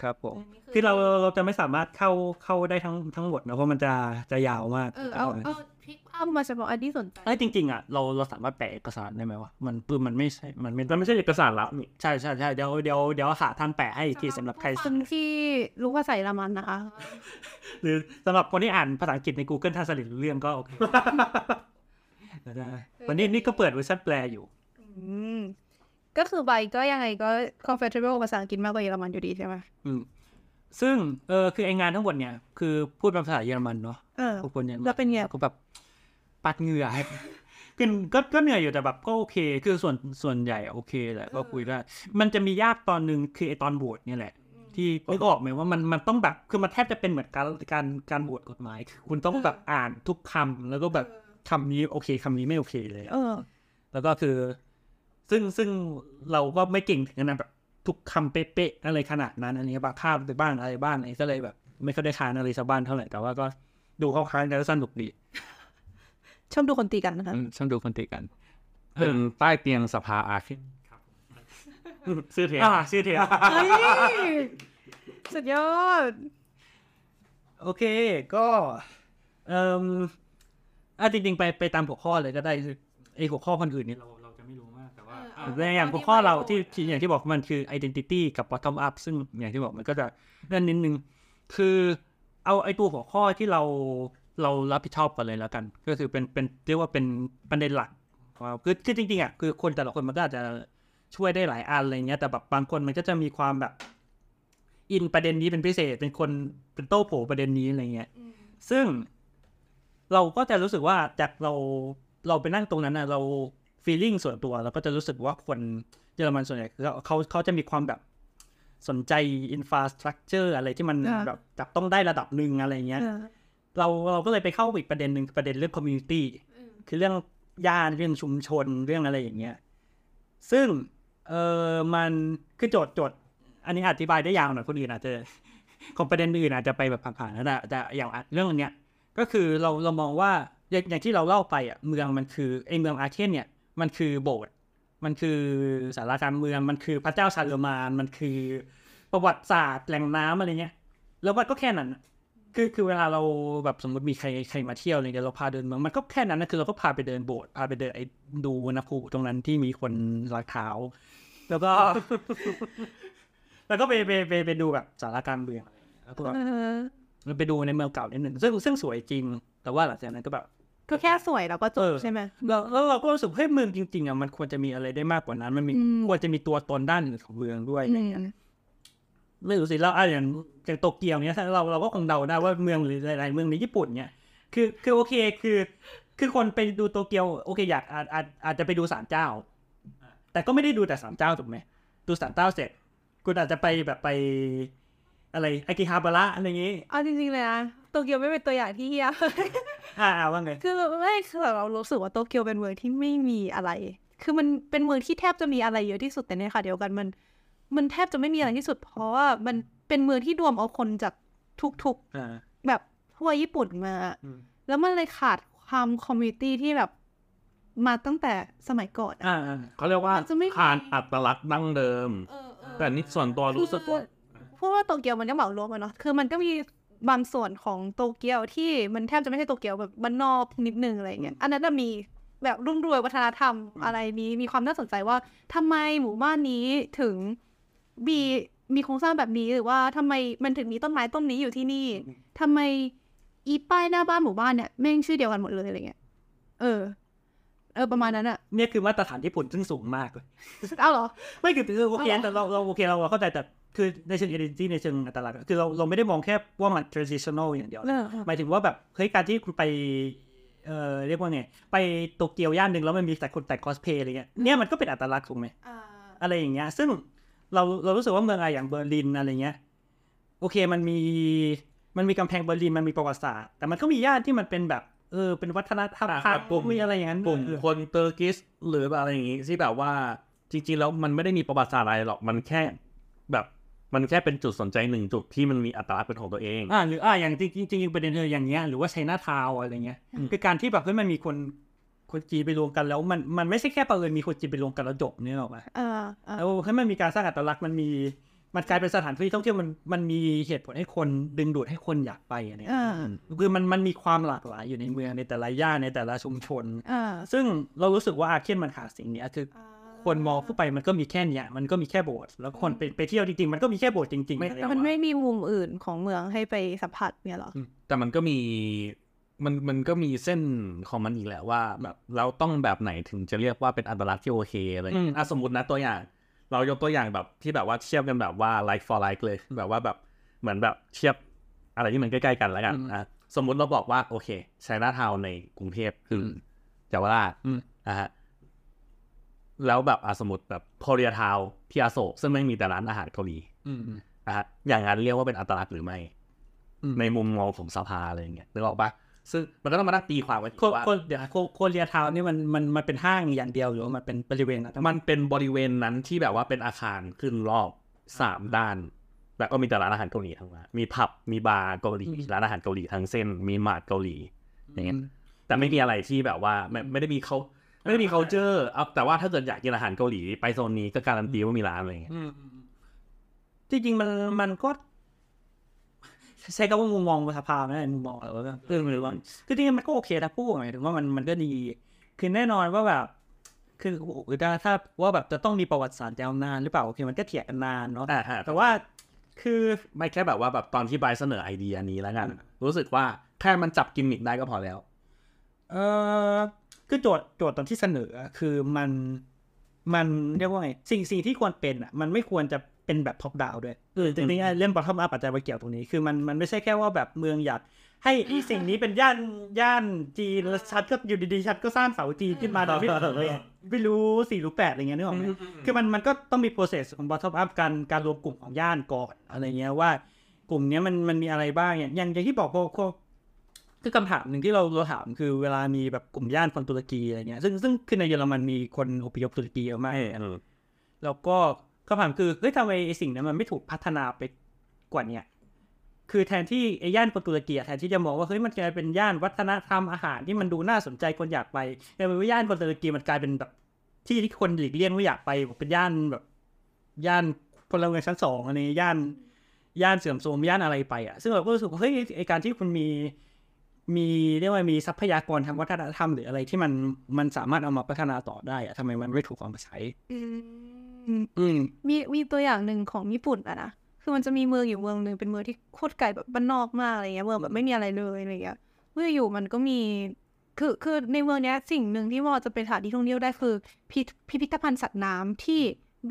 D: ครับผมคือเราเราจะไม่สามารถเข้าเข้าได้ทั้งทั้งหมดนะเพราะมันจะจะยาวมาก
C: เออเอาเอาพลิกภาพมาเฉพาะอันที่สนใจ
D: ไอ้ยจริงๆอะเราเราสามารถแปลเอกสารได้ไหมวะมันปืนมันไม่ใช่มันไม่
B: มันไม่ใช่เอกสารลับนี่
D: ใช่ใช่ใช่เดี๋ยวเดี๋ยวเดี๋ยวหาทางแปะให้อีกทีสำหรับใคร
C: คนที่รู้ภาษาเยอรมันนะคะ
D: หรือสำหรับคนที่อ่านภาษาอังกฤษใน Google Translate รู้เรื่องก็โอเค ได้วันนี้นี่ก็เปิดเวอร์ชันแปลอยู่
C: อืม ก็คือใบก็ยังไงก็ comfortable ภาษาอังกฤษมากกว่าเยอรมันอยู่ดีใช่ไหม
D: อืม ซึ่งเออคือไองานทั้งหมดเนี่ย คือพูดเป็นภาษาเยอรมันเนาะ
C: เออ
D: ทุกคนเนี่ย
C: แล้วเป็นไง
D: ก็แบบปัดเหงื่อคือก็ก็เหนื่อยอยู่แต่แบบก็โอเค คือส่วนส่วนใหญ่โอเคแหละก็คุยได้ มันจะมียากตอนหนึ่งคือไอตอนโหวตเนี่ยแหละ ที่นึกออกไหมว่ามันมันต้องแบบคือมันแทบจะเป็นเหมือนการการการโหวตกฎหมายคือคุณต้องแบบอ่านทุกคำแล้วก็แบบ คำนี้โอเคคำนี้ไม่โอเคเลย
C: เออ
D: แล้วก็คือ ซึ่งซึ่งเราก็ไม่เก่งถึงขนาดแบบทุกคำเป๊ะๆอะไรขนาดนั้น อันนี้บางข้ามไปบ้างอะไรบ้างอะไรก็เลยแบบ ไม่ค่อยได้คานอะไรชาวบ้านเท่าไหร่แต่ว่าก็ดูเข้าค้างกันแล้วสนุกดี
C: ชอบดูคนตีกันนะคะ
A: อืมช่างดูคนติกันเป็นใต้เตียงสภาอาคิน
B: ซื้อเทีย
D: อ่าชื่อเทีย
C: เฮ้ยสุดยอด
D: โอเค ก็ เอ่ม อะจริงๆไปไปตามหัวข้อเลยก็ได้คือไอหัวข้อคนอื่นนี่เราเราจะไม่รู้มากแต่ว่า
C: เออ
D: ในอย่างหัวข้อเราที่ที่อย่างที่บอกมันคือ identity กับ bottom up ซึ่งอย่างที่บอกมันก็จะเรื่องนิดนึงคือเอาไอตัวหัวข้อที่เราเรารับผิดชอบกันเลยแล้วกัน ก็คือเป็นเป็นเรียกว่าเป็นประเด็นหลักว่าคือคือจริงๆอะคือคนแต่ละคนมันก็อาจจะช่วยได้หลายอันอะไรเงี้ยแต่แบบบางคนมันก็จะมีความแบบ อินประเด็นนี้เป็นพิเศษเป็นคนเป็นโต้โผประเด็นนี้อะไรเงี้ย ซึ่ง เราก็จะรู้สึกว่าจากเราเราไปนั่งตรงนั้นนะเรา feeling ส่วนตัวเราก็จะรู้สึกว่าคนเยอรมันส่วนใหญ่คือเขาเขาเขาจะมีความแบบสนใจอินฟ a าสตรักเจอร์อะไรที่มัน
C: อ่า
D: แบบจับต้องได้ระดับหนึ่งอะไรเงี้ย
C: เออ
D: เราเราก็เลยไปเข้าอีกประเด็นหนึ่งประเด็นเรื่อง community คือเรื่องย่านเรื่องชุมชนเรื่องอะไรอย่างเงี้ยซึ่งเออมันคือโจทย์โจทย์อันนี้อธิบายได้ยาวหน่อยคนอื่นอาจจะของประเด็นอื่นอาจจะไปแบบผ่านๆนะแต่แต่อย่างเรื่องอันเนี้ย ก็คือเราเรามองว่าอย่างที่เราเล่าไปอะเมืองมันคือไอเมืองอาเคนเนี่ยมันคือโบสถ์มันคือสารการเมืองมันคือพระเจ้าชาเลมานมันคือประวัติศาสตร์แหล่งน้ำอะไรเงี้ย แล้วมันก็แค่นั้นคือคือเวลาเราแบบสมมติมีใครใครมาเที่ยวอะไรเงี้ยเราพาเดินเมืองมันก็แค่นั้นนะคือเราก็พาไปเดินโบสถ์พาไปเดินไอ้ดูนะครูตรงนั้นที่มีคนรักเท้าแล้วก็ แล้วก็ไปไปไปไปดูแบบสารการเมืองอะไรอย่างเงี้ยแล้วก็
C: เออ
D: ไปดูในเมืองเก่านิดหนึ่งซึ่งซึ่งสวยจริง แต่ว่าหลังจากนั้นก็แบบ
C: ก็แค่สวยแล้วก็จ
D: เอบอ
C: ใช่ไหม
D: แล้วแล้วเราก็รู้สึกเฮ้ยเมืองจริงๆอะมันควรจะมีอะไรได้มากกว่านั้น มันมี
C: อืม
D: ควรจะมีตัวตนด้านอื่นของเมืองด้วย
C: อืม
D: ไม่รู้สิแล้วอะอย่างอย่างโตเกียวเนี้ยถ้าเราเราก็คงเดาได้ว่าเมืองหรือหลายๆเมืองในญี่ปุ่นเนี้ยคือคือโอเคคือ คือคนไปดูโตเกียวโอเคอยากอาจอาจอาจจะไปดูศาลเจ้า แต่ก็ไม่ได้ดูแต่ศาลเจ้าถูกไหมดูศาลเจ้าเสร็จคุณอาจจะไปแบบไป อะไรอากิฮาบาระอะไรอย่างงี้
C: เอาจริงๆเลยนะโตเกียวไม่เป็นตัวอย่างที่เฮีย
D: อ่าอ่าว่าไง
C: คือไม่คือแบบเรารู้สึกว่าโตเกียวเป็นเมืองที่ไม่มีอะไร คือมันเป็นเมืองที่แทบจะมีอะไรเยอะที่สุดแต่ในขณะเดียวกันมัน มันแทบจะไม่มีอะไรที่สุด เพราะว่ามันเป็นเมืองที่รวมเอาคนจากทุก
D: อ่า
C: ๆแบบทั่วญี่ปุ่นมา
D: อืม
C: แล้วมันเลยขาดความคอมมูนิตี้ที่แบบมาตั้งแต่สมัยก่อนอะ
D: อ่าอ่า
B: เขาเรียกว่า
C: มันจะไม่
B: ผ่านอัตลักษณ์ดั้งเดิม แต่นี่ส่วนตัวรู้สึกว่า
C: เพราะว่าโตเกียวมันก็เหมารวมอะเนาะคือมันก็มีบางส่วนของโตเกียวที่มันแทบจะไม่ใช่โตเกียวแบบบ้านนอกนิดนึงอะไรอย่างเงี้ยอันนั้นน่ะมีแบบรุ่งรวยวัฒนธรรมอะไรนี้มีความน่าสนใจว่าทำไมหมู่บ้านนี้ถึงมีมีโครงสร้างแบบนี้หรือว่าทำไมมันถึงมีต้นไม้ต้นนี้อยู่ที่นี่ทำไมอีป้ายหน้าบ้านหมู่บ้านเนี่ยแม่งชื่อเดียวกันหมดเลยอะไรเงี้ยเออ เออประมาณนั้นอะ
D: เนี่ยคือมาตรฐานญี่ปุ่นซึ่งสูงมากเลย
C: เอาเหรอ
D: ไม่คือคือโอเค
C: อ๋อ
D: แต่เราเราโอเคเราเราเข้าใจแต่ คือในเชิง identity ในเชิงอัตลักษณ์คือเราเราไม่ได้มองแค่ว่ามัน traditional อย่างเดียว
C: เอ
D: นะ
C: อ
D: หมายถึงว่าแบบเฮ้ยการที่คุณไปเอ่อเรียกว่าไง ไปโตเกียวย่านหนึ่งแล้วมันมีแต่คนแต่งคอสเพลย์อะไรเงี้ยเนี่ยมันก็เป็นอัตลักษณ์ถูกไหม
C: อ่า
D: อะไรอย่างเงี้ย ซึ่งเราเรารู้สึกว่าเมืองอะไรอย่างเบอร์ลินอะไรเงี้ยโอเคมันมีมันมีกำแพงเบอร์ลินมันมีประวัติศาสตร์แต่มันก็มีย่านที่มันเป็นแบบเออเป็นวัฒนธรรม
B: อะ
D: พัน
B: กลุ่ม
D: มีอะไรอย่างนั้น
B: กลุ่ม
D: เออ
B: คน Turkish หรือแบบอะไรอย่างงี้ที่แบบว่าจริง ๆ แล้วมันไม่ได้มีประวัติศาสตร์อะไรหรอกมันแค่แบบ มันแค่เป็นจุดสนใจหนึ่งจุดที่มันมีอัตลักษณ์เป็นของตัวเอง
D: อ่าหรืออ่าอย่างจริงจริงๆประเด็นเอออย่างเงี้ยหรือว่าไชน่าทาวอะไรเงี้ยคือการที่แบบเฮ้ยมันมีคนคนจีนไปรวมกันแล้วมันมันไม่ใช่แค่ประเอิญมีคนจีนไปรวมกันแล้วจบเนี่ยหรอกไหม
C: เออเออ
D: แล้วให้มันมีการสร้างอัตลักษณ์มันมีมันกลายเป็นสถานที่ท่องเที่ยวมันมันมีเหตุผลให้คนดึงดูดให้คนอยากไปอันเนี้ย
C: เออ
D: คือมันมันมีความหลากหลายอยู่ในเมืองในแต่ละย่านในแต่ละชุมชน
C: เออ
D: ซึ่งเรารู้สึกว่าอาเคนมันขาดสิ่งเนี้ยคือ คนมองเข้าไปมันก็มีแค่เนี้ยมันก็มีแค่โบสถ์แล้วคนไปไปเที่ยวจริงๆ มันก็มีแค่โบสถ์จริงๆ
B: ไม่
D: อะไร
C: แล้วมันไม่มีมุมอื่นของเมืองให้ไปสัมผัสเนี่ยเหรอ
B: แต่มันก็มีมันมันก็มีเส้นของมันอีกแหละว่า แบบเราต้องแบบไหนถึงจะเรียกว่าเป็นอัตลักษณ์ที่โอเคอะไรอย่างเงี้ยอะสมมตินะตัวอย่าง เรายกตัวอย่างแบบที่แบบว่าเทียบกันแบบว่า like for like เลยแบบว่าแบบเหมือนแบบเทียบอะไรที่มันใกล้ๆกันแล้วกันอะสมมุติเราบอกว่าโอเคไชน่าทาวในกรุงเทพคือเยาวราช
D: อืม
B: นะฮะ แล้วแบบอะสมมติแบบโคเรียทาวที่อโศกซึ่งไม่มีแต่ร้านอาหารเกาหลี
D: อืม
B: นะฮะอย่างนั้นเรียกว่าเป็นอัตลักษณ์หรือไม่
D: อืม
B: ในมุมมองของสภาอะไรอย่างเงี้ยนึกออกปะซึ่งมันก็ต้องมานั่งตีความกันอีก
D: โค
B: ว่า
D: โคเดี๋ยวโค Korea Town นี่มันมันมันเป็นห้างอย่างเดียวหรือว่ามันเป็นบริเวณนั้นทั้งหมด
B: มันเป็นบริเวณนั้นที่แบบว่าเป็นอาคารขึ้นรอบสามด้าน แล้วก็มีแต่ร้านอาหารเกาหลีทั้งนั้นมีผับมีบาร์เกาหลีร้านอาหารเกาหลีทั้งเส้น มีมาร์ทเกาหลีอย่างเงี้ยแต่ไม่มีอะไรที่แบบว่าไม่ไม่ได้มีเขา ไม่ได้มี culture เอาแต่ว่าถ้าเกิดอยากกินอาหารเกาหลีไปโซนนี้ก็การันตีว่ามีร้านอะไรอย่างเงี้ย
D: อืมจริงๆมันมันก็ใช้คำว่ามุมมองสภาไม่ได้มุมมองเออเรื่องหรือว่าคือจริงๆมันก็โอเคนะพูดหมายถึงว่ามันมันก็ดี คือแน่นอนว่าแบบ คือโอ้โหถ้าถ้าว่าแบบจะต้องมีประวัติศาสตร์ยาวนานหรือเปล่าโอเคมันก็เถียงกันนานเนาะ
B: อ่าฮะ
D: แต่ว่าคือ
B: ไม่แค่แบบว่าแบบตอนที่ไบรท์เสนอไอเดียนี้แล้วกัน รู้สึกว่าแค่มันจับกิมมิคได้ก็พอแล้ว
D: เออ คือโจทย์โจทย์ตอนที่เสนออะคือมันมันเรียกว่าไงสิ่งสิ่งที่ควรเป็นอะมันไม่ควรจะเป็นแบบ top down ด้วยเออจริงๆเรื่อง bottom up อาจจะไปเกี่ยวตรงนี้คือมันมันไม่ใช่แค่ว่าแบบเมืองอยากให้ไอ้สิ่งนี้เป็นย่านย่านจีนแล้วชัดก็อยู่ดีๆชัดก็สร้างเสาจีนขึ้นมาโดยไม่ไม่รู้สี่รู้แปดอะไรเงี้ยนึกออกไหมคือมันมันก็ต้องมี process ของ bottom up การการรวมกลุ่มของย่านก่อนอะไรเงี้ยว่ากลุ่มเนี้ยมันมันมีอะไรบ้างอย่างอย่างอย่างที่บอกพวกพวก คือคำถามหนึ่งที่เราเราถามคือเวลามีแบบกลุ่มย่านคนตุรกีอะไรเงี้ยซึ่งซึ่งคือในเยอรมันมีคนอพยพตุรกีเยอะมากแล้วก็คำถามคือเฮ้ยทำไมไอ้สิ่งนั้นมันไม่ถูกพัฒนาไปกว่าเนี้ยคือแทนที่ไอ้ย่านคนตุรกีอะแทนที่จะมองว่าเฮ้ยมันกลายเป็นย่านวัฒนธรรมอาหารที่มันดูน่าสนใจคนอยากไปแต่เป็นว่าย่านคนตุรกีมันกลายเป็นแบบ ที่ที่คนหลีกเลี่ยงไม่อยากไปเป็นย่านแบบ ย่านพลเมืองชั้นสองอันนี้ย่านย่านเสื่อมโทรมย่านอะไรไปอะซึ่งเราก็รู้สึกว่าเฮ้ยไอการที่คุณมี มีเรียกว่ามีทรัพยากรทางวัฒนธรรมหรืออะไรที่มันมันสามารถเอามาพัฒนาต่อได้อะทำไมมันไม่ถูกเอามาใช้
C: อืม
D: อืม
C: มีมีตัวอย่างหนึ่งของญี่ปุ่นอะนะคือมันจะมีเมืองอยู่เมืองหนึ่งเป็นเมืองที่โคตรไกลแบบบ้านนอกมากอะไรเงี้ยเมืองแบบไม่มีอะไรเลยอะไรเงี้ยเมื่ออยู่มันก็มีคือคือในเมืองเนี้ยสิ่งหนึ่งที่มอจะเป็นสถานที่ท่องเที่ยวได้คือพิพิพิธภัณฑ์สัตว์น้ำที่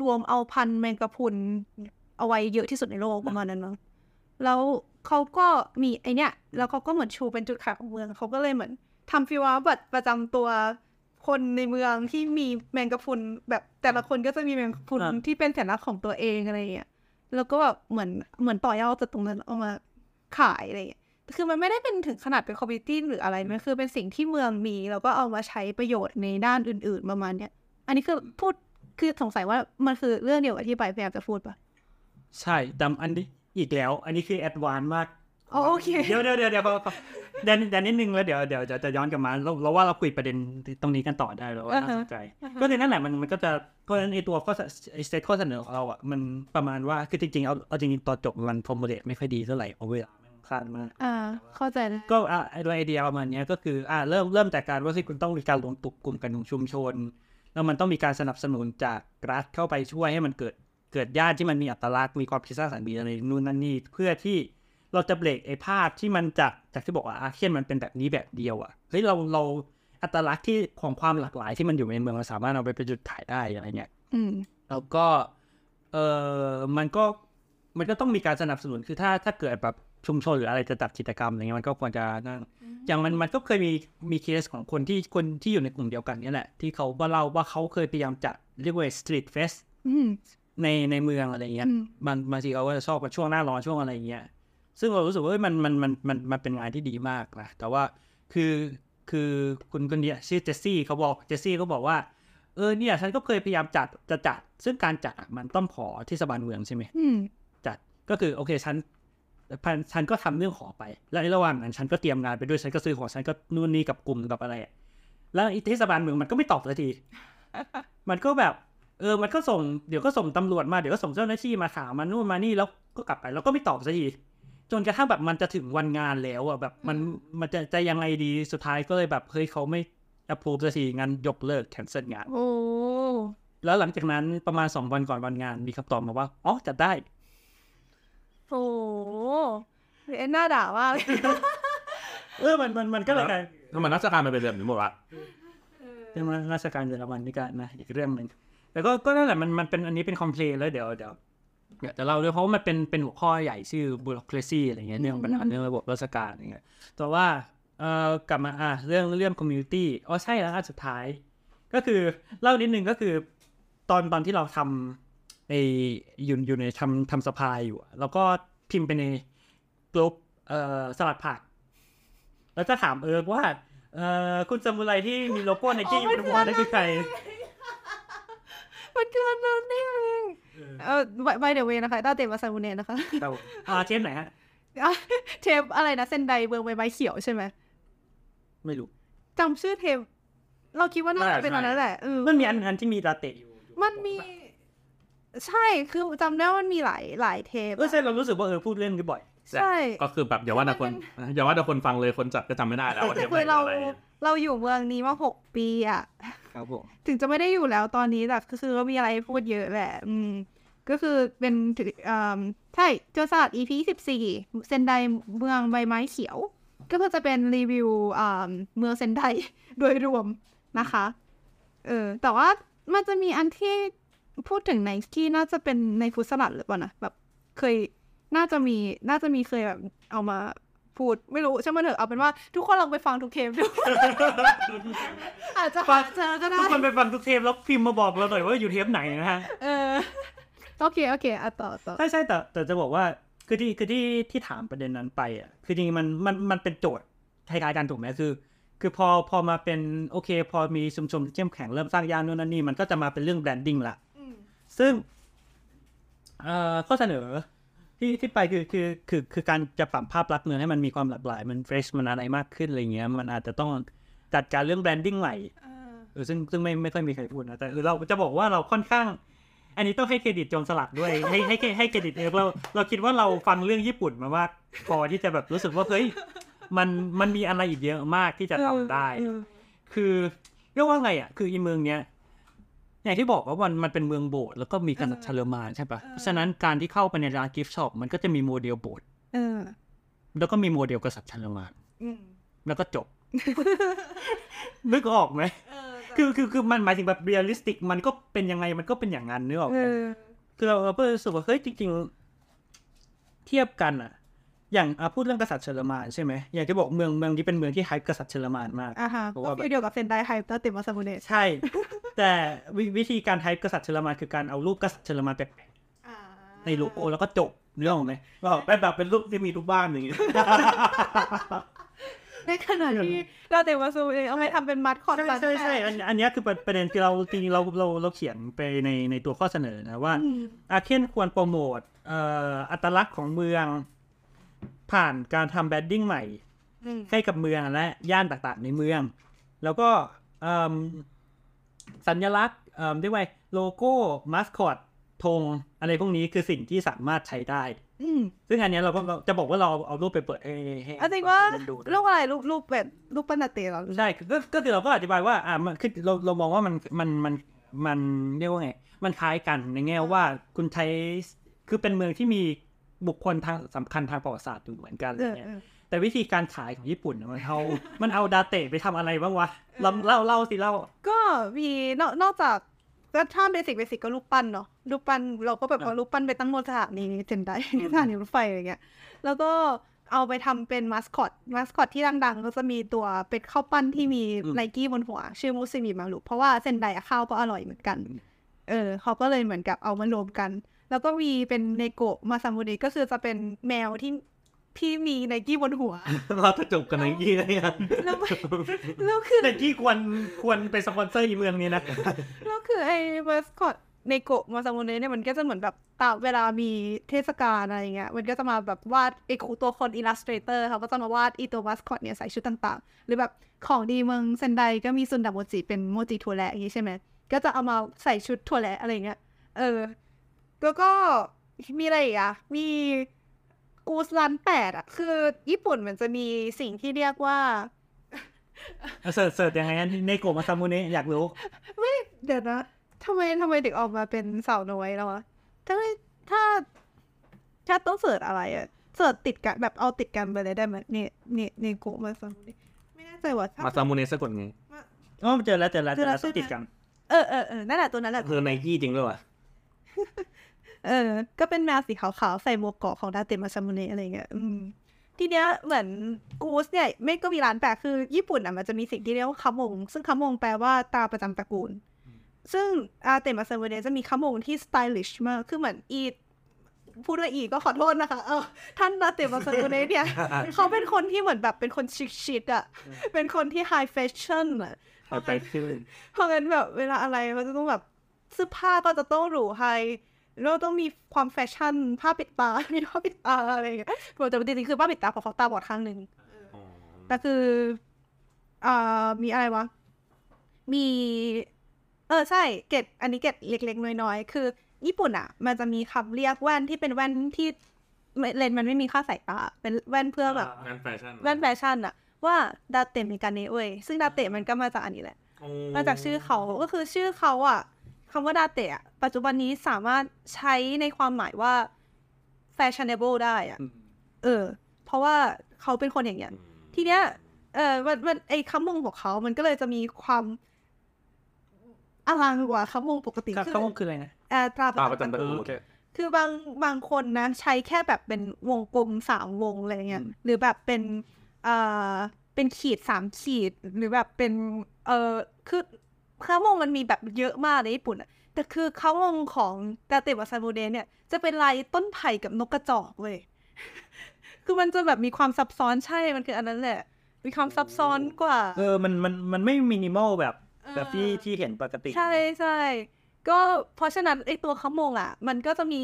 C: รวมเอาพันธุ์แมงกะพรุนเอาไว้เยอะที่สุดในโลกประมาณนั้นมั้งแล้ว เขาก็มีไอเนี้ยแล้วเขาก็เหมือนชูเป็นจุดขายของเมืองเขาก็เลยเหมือนทำ feel ว่าบัตรประจำตัวคนในเมืองที่มีแมงกะพรุนแบบแต่ละคนก็จะมีแมงกะพรุน
D: อ่า
C: ที่เป็นสัญลักษณ์ของตัวเองอะไรอย่างเงี้ยแล้วก็แบบเหมือนเหมือนต่อยอดจากตรงนั้นเอามาขายอะไรอย่างเงี้ยคือมันไม่ได้เป็นถึงขนาดเป็น commodity หรืออะไร มันคือเป็นสิ่งที่เมืองมี แล้วก็เอามาใช้ประโยชน์ในด้านอื่น ๆ ประมาณเนี้ย อันนี้คือพูดคือสงสัยว่ามันคือเรื่องเดียวกับที่ไปพยายามจะพูดปะ
D: ใช่แต่อันนี้ อีกแล้ว อันนี้คือ advance มาก
C: อ๋อโอเค
D: เดี๋ยวเดี๋ยวเดี๋ยวเดี๋ยวพอพอเดี๋ยวเดี๋ยวนิดนึงแล้วเดี๋ยวเดี๋ยวจะจะย้อนกลับมาเราเราว่าเราคุยประเด็นตรงนี้กันต่อได้แล้วว่าน่าสนใจ
C: อ่าฮะ
D: ก็ในนั่นแหละมันมันก็จะเพราะฉะนั้นไอตัวข้อเสไอ state ข้อเสนอของเราอะมันประมาณว่าคือจริงๆเอาเอาจริงๆตอนจบมัน formulate ไม่ค่อยดีเท่าไหร่เพราะเวลามันสั้นมาก
C: อ่าเข้าใจเลย
D: ก็อะไอตัวไอเดียประมาณเนี้ยก็คืออะเริ่มเริ่มจากการว่าที่คุณต้องมีการรวมตุกกลุ่มกันของชุมชน แล้วมันต้องมีการสนับสนุนจากรัฐเข้าไปช่วยให้มันเกิด เกิดญาติที่มันมีอัตลักษณ์มีความคิดสร้างสรรค์มีอะไรนู่นนั่นนี่เพื่อที่เราจะเบรกไอ้ภาพที่มันจากจากที่บอกว่าอาเคียนมันเป็นแบบนี้แบบเดียวอะเฮ้ยเราเราอัตลักษณ์ที่ของความหลากหลายที่มันอยู่ในเมืองเราสามารถเอาไปเป็นจุดขายได้อะไรเงี้ย
C: อืม
D: แล้วก็เออมันก็มันก็ต้องมีการสนับสนุนคือถ้าถ้าเกิดแบบชุมชนหรืออะไรจะจัดกิจกรรมอะไรเงี้ยมันก็ควรจะนั่นอย่างมันมันก็เคยมีมีเคสของคนที่คนที่อยู่ในกลุ่มเดียวกันเนี่ยแหละที่เขาก็เล่าว่าเขาเคยพยายามจัดเรียกว่า street fest
C: อืม
D: ในในเมืองอะไรเงี้ย
C: อืม
D: บางบางทีเขาก็จะชอบกันช่วงหน้าร้อนช่วงอะไรเงี้ยซึ่งเรารู้สึกว่าเฮ้ยมันมันมันมันมันเป็นงานที่ดีมากนะแต่ว่าคือคือคุณคนเนี้ยชื่อเจสซี่เขาบอกเจสซี่เขาบอกว่าเออเนี่ยฉันก็เคยพยายามจัดจะจัด ซึ่งการจัดอะมันต้องขอเทศบาลเมืองใช่ไหม
C: อืม
D: จัดก็คือโอเคฉันพันฉันก็ทำเรื่องขอไป แล้วในระหว่างนั้นฉันก็เตรียมงานไปด้วยฉันก็ซื้อของฉันก็นู่นนี่กับกลุ่มกับอะไรอะแล้วอีเทศบาลเมืองมันก็ไม่ตอบสักที มันก็แบบ เออมันก็ส่งเดี๋ยวก็ส่งตำรวจมาเดี๋ยวก็ส่งเจ้าหน้าที่มาถามมานู่นมานี่แล้วก็กลับไปแล้วก็ไม่ตอบสักทีจนกระทั่งแบบมันจะถึงวันงานแล้วอะแบบมันมันจะจะยังไงดีสุดท้ายก็เลยแบบเฮ้ยเขาไม่ approve สักทีงั้นยกเลิก cancel งาน
C: โอ้
D: แล้วหลังจากนั้นประมาณสองวันก่อนวันงานมีคำตอบมาว่าอ๋อจัดได้
C: โหเอ็นน่าด่ามากเลย
D: เออมันมันมันก็เลยกลาย
A: ทำไมราชการมันเป็นแบบนี้หมดวะ
D: เป็นราชการเยอรมันนี่ก็นะอีกเรื่องหนึ่ง แต่ก็ก็นั่นแหละมันมันเป็นอันนี้เป็นคอมเพลนแล้วเดี๋ยวเดี๋ยวเดี๋ยวจะเล่าด้วยเพราะว่ามันเป็นเป็นหัวข้อใหญ่ชื่อ bureaucracy อะไรเงี้ยเรื่องปัญหาเรื่องระบบราชการอะไรเงี้ยแต่ว่าเอ่อกลับมาอะเรื่องเรื่อง community อ๋อใช่แล้วอันสุดท้าย ก็คือเล่านิดนึงก็คือ ตอนตอนที่เราทำในอยู่อยู่ในทำทำสภายอยู่แล้วก็พิมพ์ไปในกลุ่มเอ่อสลัดผัก แล้วก็ถามเอิร์กว่าเอ่อคุณซามูไรที่มีโลโก้ไนกี้อยู่บนหัวนั่นคือใคร
C: มันคืออันนั้นนี่เองเออไปเดเวนะคะต้าเตมาซามูเนนะคะ
D: เราอ่าเทปไหนฮะ
C: อะเทปอะไรนะเซนไดเบืองใบไม้เขียวใช่ไหม
D: ไม่รู้
C: จำชื่อเทปเราคิดว่าน่าจะเป็นอันนั้นแหละเออ
D: มันมีอันอันที่มีลาเต้อยู่
C: มันมี ใช่คือจำได้ว่ามันมีหลายหลายเทป
D: เออใช่เรารู้สึกว่าเออพูดเล่นกันบ่อย
C: ใช่
A: ก็คือแบบอย่าว่าแต่คนอย่าว่าแต่คนฟังเลยคนจัดก็จำไม่ได้แล้วว่าเทปไห
C: คื
A: น
C: อเรา
A: อะไร
C: เราอยู่เมืองนี้มาหกปีอะ
D: ครับผม
C: ถึงจะไม่ได้อยู่แล้วตอนนี้แต่คือก็มีอะไรให้พูดเยอะแหละ อืม ก็คือเป็นถึงอ่าใช่เจอศาสตร์ EP สิบสี่เซนไดเมืองใบไม้เขียว ก็คือจะเป็นรีวิวอ่าเมืองเซนไดโดยรวมนะคะ เออ แต่ว่ามันจะมีอันที่พูดถึงในที่น่าจะเป็นในฟุตสลัดหรือเปล่านะแบบเคยน่าจะมีน่าจะมีเคยแบบเอามา พูดไม่รู้ช่างมันเถอะเอาเป็นว่าทุกคนลองไปฟังทุกเทปดู อาจจะหาเจอก็ได้
D: ทุกคนไปฟังทุกเทปแล้วพิมพ์มาบอกเราหน่อยว่าอยู่เทปไหนนะฮะ
C: เออโอเคโอเคอะต่อต่อ
D: ใช่ใช่แต่แต่จะบอกว่าคือที่คือที่ที่ถามประเด็นนั้นไปอะคือจริงๆมันมันมันเป็นโจทย์คล้ายๆกันถูกไหมคือ คือพอพอมาเป็นโอเค พอมีชุมชนที่เข้มแข็งเริ่มสร้างย่านนู่นนั่นนี่มันก็จะมาเป็นเรื่อง branding ละ
C: อืม
D: ซึ่งเอ่อข้อเสนอ ที่ที่ไปคือคือคือคือการจะปรับภาพลักษณ์เมืองให้มันมีความหลากหลาย มัน fresh มันอะไรมากขึ้นอะไรเงี้ย มันอาจจะต้องจัดการเรื่อง branding ใหม่
C: เออ
D: เออซึ่งซึ่งไม่ไม่ค่อยมีใครพูดนะแต่เออเราจะบอกว่าเราค่อนข้าง อันนี้ต้องให้เครดิตโจรสลัดด้วยให้ให้ให้ให้เครดิตเองเราเราคิดว่าเราฟังเรื่องญี่ปุ่นมามากพอที่จะแบบรู้สึกว่าเฮ้ยมันมันมีอะไรอีกเยอะมากที่จะทำได้
C: เออ
D: คือเรียกว่าไงอะคืออีเมืองเนี้ย อย่างที่บอกว่ามันมันเป็นเมืองโบสถ์แล้วก็มีกษัตริย์ชาร์เลอมาญใช่ปะเพราะฉะนั้นการที่เข้าไปในร้าน gift shop มันก็จะมีโมเดลโบสถ์
C: เออ
D: แล้วก็มีโมเดลกษัตริย์ชาร์เลอมาญ
C: อืม
D: แล้วก็จบนึกออกไหม
C: เออ
D: คือคือคือมันหมายถึงแบบ realistic มันก็เป็นยังไงมันก็เป็นอย่างนั้นนึกออก
C: เอ
D: ไหม
C: อ
D: คือเราเราก็รู้สึกว่าเฮ้ยจริง ๆ เทียบกันอะ อย่างอะพูดเรื่องกษัตริย์ชาร์เลอมาญใช่ไหมอย่างที่บอกเมืองเมืองที่เป็นเมืองที่ hype กษัตริย์เชลอมาญมาก
C: อ่าฮะ
D: เพราะ
C: ก็
D: ว่าแบบ
C: feel เดียวกับเซนได hype ดาเตะมาซามูเนะ
D: ใช่ แต่วิวิธีการ hype กษัตริย์เชลอมาญคือการเอารูปกษัตริย์ชาร์เลอมาญแปะในโลโก้แล้วก็จบเรื่องไหมก็เป็นแบบเป็นรูปที่มีทุกบ้านอย่างงี้
C: ในขณะที่ดาเตะมาซามูเนะเอาไปทำเป็นมาสคอต
D: ใช่ใช่ใช่อันอันเนี้ยคือประประเด็นที่เราจริงๆเราเราเราเขียนไปในในตัวข้อเสนอนะว่าอาเคนควรโปรโมทเอ่ออัตลักษณ์ของเมือง ผ่านการทำ branding ใหม่ให้กับเมืองและย่านต่างๆในเมือง แล้วก็เอิ่มสัญลักษณ์เอ่อเรียกว่าโลโก้มาสคอตธงอะไรพวกนี้คือสิ่งที่สามารถใช้ได้
C: อืม
D: ซึ่งอันเนี้ยเราก็เราจะบอกว่าเราเอารูปไปเปิดให้ให้
C: เอาจริงว่า
D: คนดูด้วย
C: รูปอะไรรูปรูปแบบรูปปั้นนาเตเหรอ
D: ใช่ก็ก็คือเราก็อธิบายว่าอ่ามันคือเราเรามองว่ามันมันมันมันเรียกว่าไง มันคล้ายกันในแง่ว่าคุณใช้คือเป็นเมืองที่มี บุคคลทางสำคัญทางประวัติศาสตร์อยู่เหมือนกันอะไร
C: เออ
D: เงี้ย
C: เออ
D: แต่วิธีการขายของญี่ปุ่นน่ะมันเอา มันเอาดาเตะไปทำอะไรบ้างวะเล่าเล่าเล่าสิเล่า
C: ก็มีนอกนอกจากก็ถ้า basic basic ก็รูปปั้นเนาะรูปปั้นเราก็แบบเอารูปปั้นไปตั้งบนสถานีเซนไดสถานีรถไฟอะไรเงี้ย แล้วก็เอาไปทำเป็นมาสคอตมาสคอตที่ดังๆ ก็จะมีตัวเป็ดข้าวปั้นที่มี
D: อืม
C: ไนกี้บนหัว ชื่อมุซุบิมารุเพราะว่าเซนไดอะข้าวก็อร่อยเหมือนกัน เออเขาก็เลยเหมือนกับเอามารวมกัน แล้วก็มีเป็นเนโกะมาซามูเนะก็คือจะเป็นแมวที่ที่มีไนกี้บนหัว
D: เราจะจบกันในยี่ได้ยัง
C: แล้วไม่แล้วคือ
D: แต่ที่ควรควรเป็นสปอนเซอร์อีเมืองนี้นะ
C: แล้วคือไอ้มาสคอตเนโกะมาซามูเนะเนี่ยมันก็จะเหมือนแบบตามเวลามีเทศกาลอะไรเงี้ยมันก็จะมาแบบวาดไอ้ครูตัวคน illustrator เขาก็จะมาวาดอีตัวมาสคอตเนี่ยใส่ชุดต่างๆ หรือแบบของดีเมืองเซนไดก็มีซุนดะโมจิเป็นโมจิถั่วแระอย่างงี้ใช่ไหมก็จะเอามาใส่ชุดถั่วแระอะไรเงี้ยเออ แล้วก็มีอะไรอีกอะมีกูสลันแปดอะคือ ญี่ปุ่นมันจะมีสิ่งที่เรียกว่า
D: search search ยังไงนะเนโกะมาซามุเนะอยากรู้
C: เดี๋ยวนะทำไมทำไมถึงออกมาเป็นสาวน้อยแล้วอะถ้าถ้าถ้าต้อง search อะไรอะ search ติดกันแบบเอาติดกันไปเลยได้ไหมเนี่ยเนี่ยเนี่ยโกะมาฟังดิไม่แน่ใจว่าถ้า
A: มาซามูเนะสะกดไง
D: อ๋อเจอแล้วเจอแล้วเจอแล้ว
C: เจอแล้ว
D: ต้องติดกัน
C: เออเออเออนั่นแหละตัวนั้นแหละ
A: คือไนกี้จริงด้วยวะ
C: เออ ก็เป็นแมวสีขาวๆ ใส่หมวกเกราะของดาเตะมาซามูเนะอะไรเงี้ยอืมทีเนี้ยเหมือนกูสเนี่ยไม่ก็มีร้านแปลกคือญี่ปุ่นอะมันจะมีสิ่งที่เรียกว่าคัมมง ซึ่งคัมมงแปลว่าตาประจำตระกูล ซึ่งดาเตะมาซามูเนะจะมี 家紋 ที่ stylish มาก คือเหมือนอีพูดว่าอีก็ขอโทษนะคะ เออท่านดาเตะมาซามูเนะเนี่ย เขาเป็นคนที่เหมือนแบบเป็นคนชิคๆอะ เป็นคนที่ high fashion อะ
A: เอาไปขึ้น
C: เพราะงั้นแบบเวลาอะไรมันจะต้องแบบเสื้อผ้าก็จะต้องหรู high แล้วต้องมีความแฟชั่นผ้าปิดตา มีผ้าปิดตาอะไรอย่างเงี้ยแต่จริงๆคือผ้าปิดตาเพราะเขาตาบอดข้างหนึ่งแต่คืออ่ามีอะไรวะ มี เออใช่เกร็ดอันนี้เกร็ดเล็กๆ น้อยๆ คือ ญี่ปุ่นอะ มันจะมีคำเรียกแว่นที่เป็นแว่นที่ไม่เลนส์มันไม่มีค่าสายตา เป็นแว่นเพื่อแบบ
A: งานแฟชั่น
C: แว่นแฟชั่นอะว่าดาเตะมีการเนเว้ยซึ่งดาเตะมันก็มาจากอันนี้แหละมาจากชื่อเขาก็คือชื่อเขาอะ คำว่าดาเตะอะปัจจุบันนี้สามารถใช้ในความหมายว่า fashionable ได้อะเออ เพราะว่าเขาเป็นคนอย่างเงี้ยทีเนี้ยเออมันมันไอ้คำมงของเขา มันก็เลยจะมีความอลังกว่าเขาวงปกติ
D: ครับ
C: คือ
D: เขาคืออะไรนะ
C: เอ่อตรา
B: ตาประจำตระกูล
C: คือบางบางคนนะ ใช้แค่แบบเป็นวงกลมสามวงอะไรเงี้ยหรือแบบเป็นเอ่อเป็นขีดสามขีดหรือแบบเป็น เอ่อคือ ข้าวงมันมีแบบเยอะมากในญี่ปุ่นอะแต่คือข้าวงของดาเตะวาซามูเดะเนี่ย จะเป็นลายต้นไผ่กับนกกระจอกเลยคือมันจะแบบมีความซับซ้อนใช่มันคืออันนั้นแหละ มีความซับซ้อนกว่า
D: เออมันมันมันไม่มินิมอลแบบ
C: เออ
D: แบบที่ที่เห็นปกติ
C: ใช่ใช่ ก็เพราะฉะนั้นไอตัวคามงอะ มันก็จะมี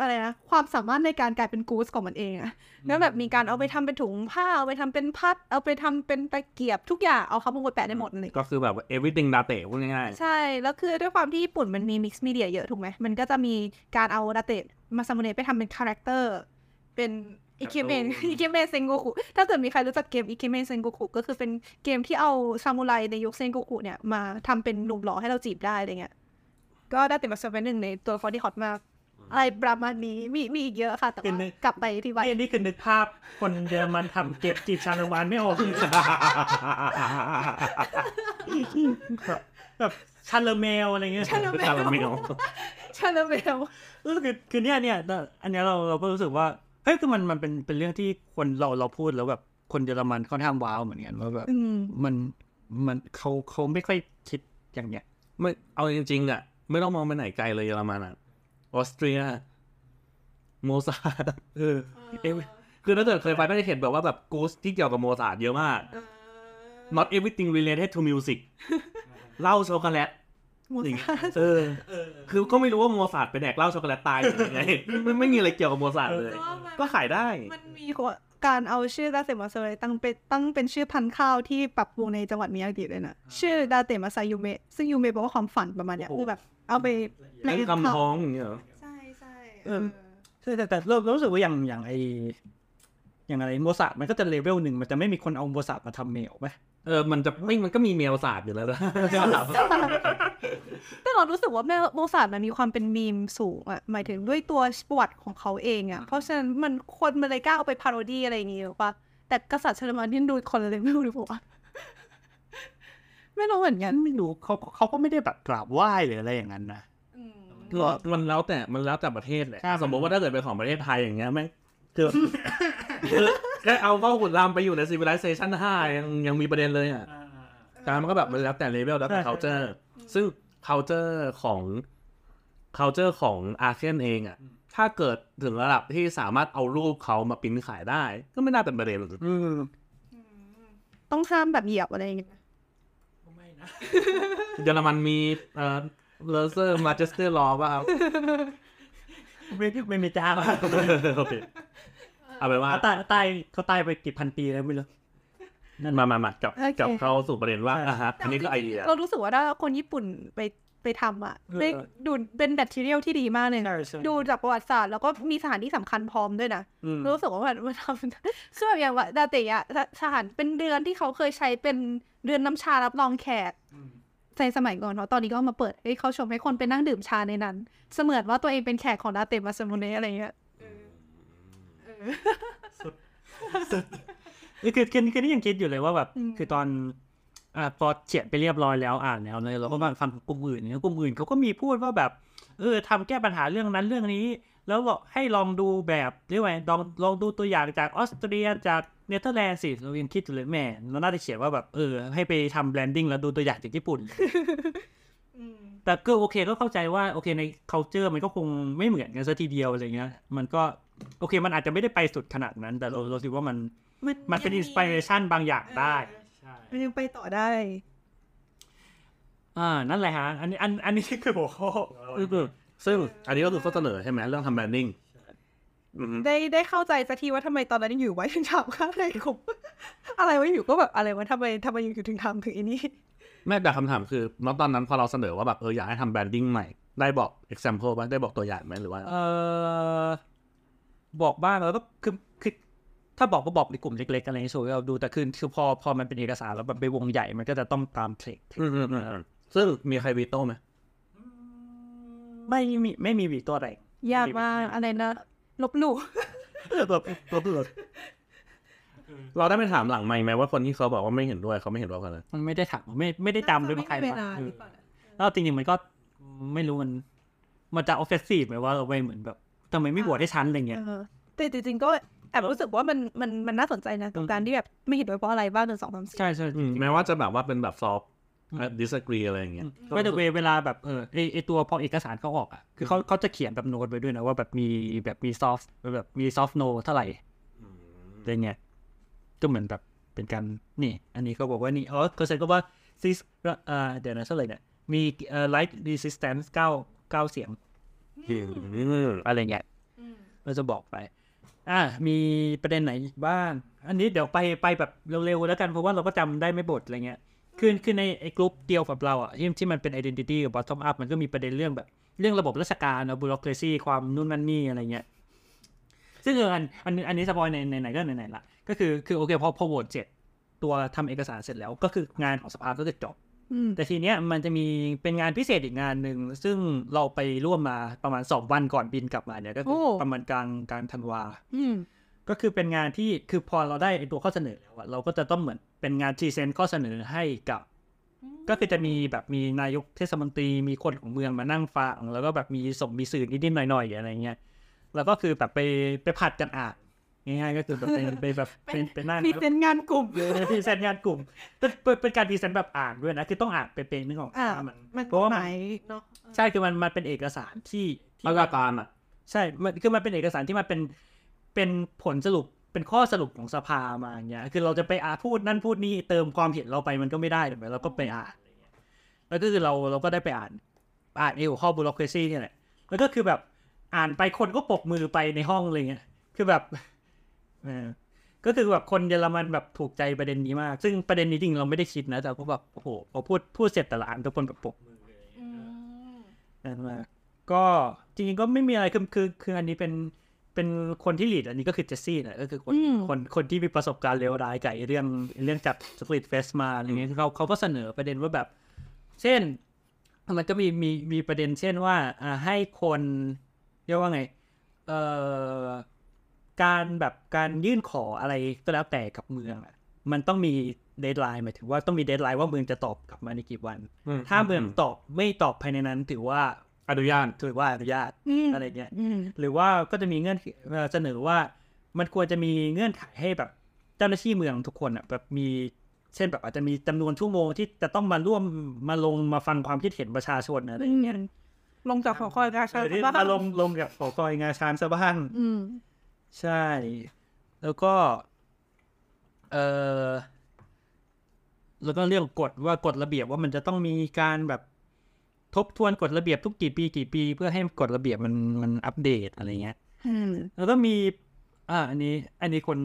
C: อะไรนะความสามารถในการกลายเป็นกูสของมันเองอะแล้วแบบมีการเอาไปทำเป็นถุงผ้าเอาไปทำเป็นพัด เอาไปทำเป็นตะเกียบทุกอย่างเอาคามงไปแปะได้หมดเลย
B: ก็คือแบบ everything ดาเตะพูดง่าย
C: ใช่ แล้วคือด้วยความที่ญี่ปุ่นมันมี mixed media เยอะถูกไหมมันก็จะมีการเอาดาเตะมาซามูเนะไปทำเป็น character เป็นอิเคเมนอิเคเมนเซนโกคุถ้าเกิดมีใครรู้จักเกมอิเคเมนเซนโกคุก็คือเป็นเกมที่เอาซามูไรในยุคเซนโกคุเนี่ยมาทำเป็นหนุ่มหล่อให้เราจีบได้อะไรเงี้ย ก็ดาเตะมาซาเป็นหนึ่งในตัวละครที่ฮอตมากอะไรประมาณนี้มีมีอีกเยอะค่ะ แต่
D: เป็น
C: ว่า
D: ใน
C: กลับไปที่วั
D: ไอ้นี่คือนึกภาพคนเยอรมันทำเก็บจีบชาละวานไม่ออกแบบชาเลเมลอะไรเงี้ย
C: ชาลา
B: ๆ
C: เม
B: คาราเม
C: ล
B: ล
C: ชาลาเมล
D: ก็คือคือเนี่ยเนี่ยอันเนี้ยเราเราก็รู้สึกว่าเฮ้ยคือมันมันเป็นเป็นเรื่องที่คนเราเราพูดแล้วแบบคนเยอรมันค่อนข้างว้าวเหมือนกันว่าแบบ
C: อืม
D: มันมันเขาเขาไม่ค่อยคิดอย่างเนี้ย
B: ไม่เอาจริงๆอะ ไม่ต้องมองไปไหนไกลเลยเยอรมันอะออสเตรีย โมซาร์ท
D: เออ
B: เอ้ยคือถ้าเกิดเคยไปก็จะเห็นแบบว่าแบบกูสที่เกี่ยวกับโมซาร์ทเยอะมาก not everything related to music เหล้าช็อกโกแลต
C: โมซาร์ท
B: เออ คือก็ไม่รู้ว่าโมซาร์ทไปแดกเหล้าช็อกโกแลตตายหรือยังไงไม่ไม่มีอะไรเกี่ยวกับโมซาร์ทเลย ก็ขายได้
C: มันมีกา รเอาชื่อดาเตะมาซาเลยตั้งเป็นตั้งเป็นชื่อพันธุ์ข้าวที่ปรับปรุงในจังหวัดมิยากิเลยนะชื่อดาเตะมาซายูเมะซึ่งยูเมะแปลว่าความฝันประมาณเนี้ยคือแบบเอาไป
B: เล่นคำพ้องอย่างเงี้ยเหรอ
C: ใช่ใช่
D: เออใช่แต่แต่เราเรารู้สึกว่าอย่างอย่างไออย่างอะไรโมซาร์ทมันก็จะเลเวลหนึ่งมันจะไม่มีคนเอาโมซาร์ทมาทำมีมไหม
B: เออมันจะไม่มันก็มีมีมโมซาร์ทอยู่แล้วนะ
C: แต่เรารู้สึกว่าแม่โมซาร์ทมันมีความเป็นมีมสูงอะหมายถึงด้วยตัวประวัติของเขาเองอะเพราะฉะนั้นมันคนมันเลยกล้าเอาไป parody อะไรอย่างงี้หรือปะแต่กษัตริย์ชาร์เลอมาญที่ดูคนละเลเวลหรือเปล่าวะไม่รู้เหมือนกัน
D: ไม่รู้เขาเขาก็ไม่ได้แบบกราบไหว้หรืออะไรอย่างนั้นนะ
B: หรอมันแล้วแต่มันแล้วแต่ประเทศแหละถ้าสมมติว่าถ้าเกิดเป็นของประเทศไทยอย่างเงี้ยแม่งคือคือแค่เอาเข้าหุ่นรามไปอยู่ใน civilization 5ยังยังมีประเด็นเลยอะการมันก็แบบมันแล้วแต่เลเวลแล้วแต่ culture ซึ่ง culture ของ culture ของอาเซียนเองอะถ้าเกิดถึงระดับที่สามารถเอารูปเขามาปริ้นขายได้ ก็ไม่น่าเป็นประเด็น
D: อืม
C: ต้องห้ามแบบเหยียบอะไรอย่างเงี้ย
D: ไม่นะ
B: เยอรมันมีเอ่อ lèse-majesté law ป่ะครับ
D: ไม่ไม่มีจ้า
B: โอเคเอาไปนว่า
D: เขาตายตายเขาตายไปกี่พันปีแล้วไม่รู้
B: นั่นมามามาจับ
C: โอเค
B: จับเข้าสู่ประเด็นว่า
D: ใช่
B: อะฮะอันนี้ก็ไอเดีย
C: เรารู้สึกว่าถ้าคนญี่ปุ่นไปไปทำอะ
D: เออ
C: ได้ดูเป็นแบตทีเรียลที่ดีมากเลยนะ
D: ใช่ใช่
C: ดูจากประวัติศาสตร์แล้วก็มีสถานที่สำคัญพร้อมด้วยนะ
D: อืม
C: รู้สึกว่ามันมันทำซึ่งแบบอย่างว่าดาเตะอะสถานเป็นเรือนที่เขาเคยใช้เป็นเรือนน้ำชารับรองแขกในสมัยก่อนเนาะตอนนี้ก็เอามาเปิดให้เขาชมให้คนไปนั่งดื่มชาในนั้น เสมือนว่าตัวเองเป็นแขกของดาเตะมาซามุเนะอะไรเงี้ย
D: นี่ คือคือคือนี่ยังคิดอยู่เลยว่าแบบคือตอนอ่าพอเขียนไปเรียบร้อยแล้วอ่านแล้วเลยเราก็มาฟังกลุ่มอื่นเนี่ยกลุ่มอื่นเขาก็มีพูดว่าแบบ เออทำแก้ปัญหาเรื่องนั้นเรื่องนี้ แล้วบอกให้ลองดูแบบเรียกว่าไงลองลองดูตัวอย่างจากออสเตรียจากเนเธอร์แลนด์สิเรายังคิดอยู่เลยแหม่เราน่าจะเขียนว่าแบบเออให้ไปทำ branding แล้วดูตัวอย่างจากญี่ปุ่นแต่ก็โอเคก็เข้าใจว่าโอเคใน culture มันก็คงไม่เหมือนกันซะทีเดียวอะไรเงี้ย มันก็โอเคมันอาจจะไม่ได้ไปสุดขนาดนั้น แต่เราเราคิดว่ามัน มันเป็น inspiration บางอย่างได้ใช่
C: มันยังไปต่อได้
D: อ่า นั่นแหละฮะ อันนี้อันอันนี้คือหัวข้อ
B: ซึ่งอันนี้ก็คือข้อเสนอใช่ไหมเรื่องทำ branding อืม
C: ได้ได้เข้าใจสักทีว่าทำไมตอนนั้นอยู่ไว้ถึงทำอะไรผมอะไรวะอยู่ก็แบบอะไรวะทำไมทำไมอยู่ถึงทำถึงอันนี้
B: แม่แต่คำถามคือณตอนนั้นพอเราเสนอว่าแบบเอออยากให้ทำแบรนดิ้งใหม่ ได้บอก example บ้างได้บอกตัวอย่างไหมหรือว่า
D: เอ่อบอกบ้างแล้วก็คือคือ ถ้าบอกก็บอกในกลุ่มเล็กๆอะไรอย่างเงี้ยส่วนเราดูแต่คือคือพอพอมันเป็นเอกสารแล้วแบบไปวงใหญ่มันก็จะต้องตามเทรด
B: อืมอืมอืมอืมซึ่งมีใครวีโต้ไหม
D: ไม่มีไม่มีวีตัวอะไร
C: ยากมากอะไรนะลบหลู่
D: แบบแบบแบบ
B: เราได้ไปถามหลังไมค์ไหมว่าคนที่เขาบอกว่าไม่เห็นด้วยเขาไม่เห็นด้วยกันเลย
D: มันไม่ได้ถามไม่ไม่ได้จำด้วยว่าใคร
C: เว
D: บ้าง
C: ลา
D: เอ
C: ห
D: อ
C: รือเปล่านะ
D: เแล้วจริงๆมันก็ไม่รู้มันมันจะ offensive ไหมว่าเราไปเหมือนแบบทำไมไม่โหวตให้ฉันอะไรเงี้ย
C: เออแต่จริงๆก็ แอบรู้สึกว่ามันมันมันน่าสนใจนะกับการที่แบบไม่เห็นด้วยเพราะอะไรบ้างหนึ่งสองสามสี่
D: ใช่ใช่
A: แม้ว่าจะแบบว่าเป็นแบบซอฟต์ disagree อะไรอย่างเงี้ย
D: ไม่แต่เวลาแบบเออไอไอตัวพอเอกสารเขาออกอะคือเขาเขาจะเขียนแบบโน้ตไว้ด้วยนะว่าแบบมีแบบมีซอฟต์แบบมีซอฟต์โนเท่าไหร่อะไรเงี้ยก็เหมือนแบบเป็นการนี่ อันนี้เขาบอกว่านี่อ๋อเขาใช้ก็ว่าซิสเอ่อเดี๋ยวนะเท่าไหร่เนี่ยมีเอ่อ light resistance เก้าเก้าเสียงอะไรเงี้ยเราจะบอกไป อ่ามีประเด็นไหนบ้าง อันนี้เดี๋ยวไปไปแบบเร็วๆแล้วกันเพราะว่าเราก็จำได้ไม่บทอะไรเงี้ยคือคือในไอ้กลุ่มเดียวกับเราอะที่ที่มันเป็น identity กับ bottom up มันก็มีประเด็นเรื่องแบบ เรื่องระบบราชการนะ bureaucracy ความนู่นนั่นนี่อะไรเงี้ยซึ่งเอออันอันอันนี้ spoil ในในไหนก็ไหนๆละก็คือคือโอเคพอพอโหวตเสร็จตัวทำเอกสารเสร็จแล้ว ก็คืองานของสภาก็จะจบ แต่ทีเนี้ยมันจะมีเป็นงานพิเศษอีกงานหนึ่ง ซึ่งเราไปร่วมมาประมาณสองวันก่อนบินกลับมาเนี่ยก็คือ
C: โอ้
D: ประมาณกลางกลางธันวา
C: อืม
D: ก็คือเป็นงานที่คือพอเราได้ไอ้ตัวข้อเสนอแล้วอะเราก็จะต้องเหมือนเป็นงาน present ข้อเสนอให้กับ ก็คือจะมีแบบมีนายกเทศมนตรีมีคนของเมืองมานั่งฟังแล้วก็แบบมีส่งมีสื่อนิดๆหน่อยๆอะไรเงี้ยแล้วก็คือแบบไปไปผลัดกันอ่าน ง่ายๆก็คือแบบเป็นไปแบบเป็นเป็นหน้า
C: มีเป็นงานกลุ่ม
D: เลย present งานกลุ่มเป็นเป็นเป็นการ present แบบอ่านด้วยนะ คือต้องอ่านเป็นๆนึกออก
C: อ่า
D: ว่ามัน
C: มัน
D: เพราะว่า
C: ห
D: มัน
C: มายเนาะ
D: ใช่คือมันมันเป็นเอกสารที่ที่
A: มาตรการอะ
D: ใช่มันคือมันเป็นเอกสารที่มันเป็นเป็นผลสรุปเป็นข้อสรุปของสภามาอย่างเงี้ย คือเราจะไปอ่านพูดนั่นพูดนี่เติมความเห็นเราไปมันก็ไม่ได้ถูกไหมเราก็ไปอ่านอะไรเงี้ยแล้วก็คือเราเราก็ได้ไปอ่านอ่านเอวข้อบุโรครซีเนี่ยแหละแล้วก็คือแบบอ่านไปคนก็ปรบมือไปในห้องอะไรเงี้ยคือแบบเออ ก็คือแบบคนเยอรมันแบบถูกใจประเด็นนี้มาก ซึ่งประเด็นนี้จริงเราไม่ได้คิดนะแต่ก็แบบโอ้โหพอพูดพูดเสร็จแต่ละอันทุกคนแบบปรบมือเลยนั่นมากก็จริงๆก็ไม่มีอะไรคือคือคืออันนี้เป็นเป็นคนที่ lead อันนี้ก็คือเจสซี่แหละก็คือคน
C: อืม
D: คนคนที่มีประสบการณ์เลวร้ายกับไอ้เรื่องเรื่องจัด street fest มาอะไรเงี้ยเขาเขาก็เสนอประเด็นว่าแบบ เช่นมันก็มีมีมีประเด็นเช่นว่าอ่าให้คนเรียกว่าไง เอ่อ การแบบการยื่นขออะไรก็แล้วแต่กับเมืองอะมันต้องมี deadline หมายถึงว่าต้องมี deadline ว่าเมืองจะตอบกลับมาในกี่วัน ถ้าเมืองตอบไม่ตอบภายในนั้นถือว่า
A: อนุญาต
D: ถือว่าอนุญาต
C: อืม
D: อะไรเงี้ย
C: อืม
D: หรือว่าก็จะมีเงื่อนไขเอ่อเสนอว่ามันควรจะมีเงื่อนไขให้แบบเจ้าหน้าที่เมืองทุกคนอะแบบมีเช่นแบบอาจจะมีจำนวนชั่วโมงที่จะต้องมาร่วมมาลงมาฟังความคิดเห็นประชาชนอะไรเงี้ย
C: ลงจากหอคอยราชา
D: เออที่
C: บ้าง
D: มาลงลงกับขอคอยงาช้างซะบ้าง
C: อืม
D: ใช่ แล้วก็ เออแล้วก็เรื่องกฎว่ากฎระเบียบว่ามันจะต้องมีการแบบทบทวนกฎระเบียบทุกกี่ปีกี่ปี เพื่อให้กฎระเบียบมันมันอัปเดตอะไรเงี้ย
C: อืม
D: แล้วก็มี อ่า อันนี้ อันนี้คน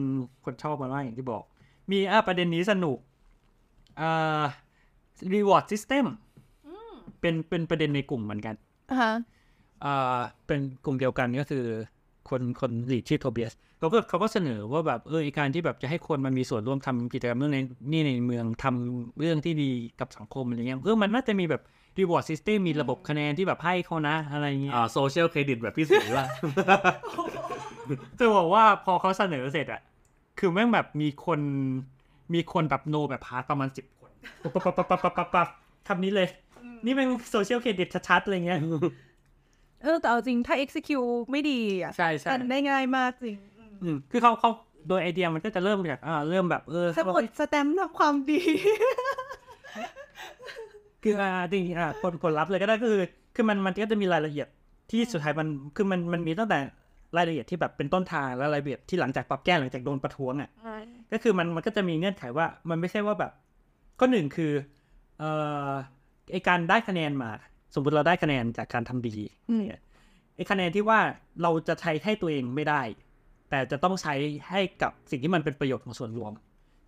D: คนชอบมันมากอย่างที่บอก มีอ่าประเด็นนี้สนุกอ่า reward system เป็นเป็นประเด็นในกลุ่มเหมือนกัน
C: อ่าฮะ
D: อ่าเป็นกลุ่มเดียวกันก็คือ คนคน lead ชื่อโทเบียสเขาก็เขาก็เสนอว่าแบบเออไอ้การที่แบบจะให้คนมันมีส่วนร่วมทำกิจกรรมเรื่องในนี่ในเมืองทำเรื่องที่ดีกับสังคมอะไรเงี้ยเออมันน่าจะมีแบบ reward system มีระบบคะแนนที่แบบให้เขานะ อะไรเงี้ย
A: อ่า social credit แบบพี่สีว่า
D: จะบอกว่าพอเขาเสนอเสร็จอะคือแม่งแบบมีคนมีคนแบบ no แบบพาร์ทประมาณสิบคนปั๊บปั๊บปั๊บปั๊บปั๊บปั๊บปั๊บคำนี้เลย นี่แม่ง social credit ชัดๆอะไรเงี้ย
C: เออแต่เอาจริงถ้า execute ไม่ดีอะ
D: ใช่ใช่
C: กันได้ง่ายมากจริง
D: อืมคือเขาเขาโดยไอเดียมันก็จะเริ่มจากอ่าเริ่มแบบเออ
C: สมุดสแตมป์ทำความดี
D: คืออ่าจริงๆอ่าผลผลลัพธ์เลยก็ได้ก็คือคือมันมันก็จะมีรายละเอียดที่สุดท้ายมันคือมันมันมีตั้งแต่รายละเอียดที่แบบเป็นต้นทางและรายละเอียดที่หลังจากปรับแก้หลังจากโดนประท้วงอะก็คือมันมันก็จะมีเงื่อนไขว่ามันไม่ใช่ว่าแบบข้อหนึ่งคือเอ่อไอการได้คะแนนมา สมมติเราได้คะแนนจากการทำดี
C: อืม
D: เนี่ยไอคะแนนที่ว่าเราจะใช้ให้ตัวเองไม่ได้ แต่จะต้องใช้ให้กับสิ่งที่มันเป็นประโยชน์ของส่วนรวม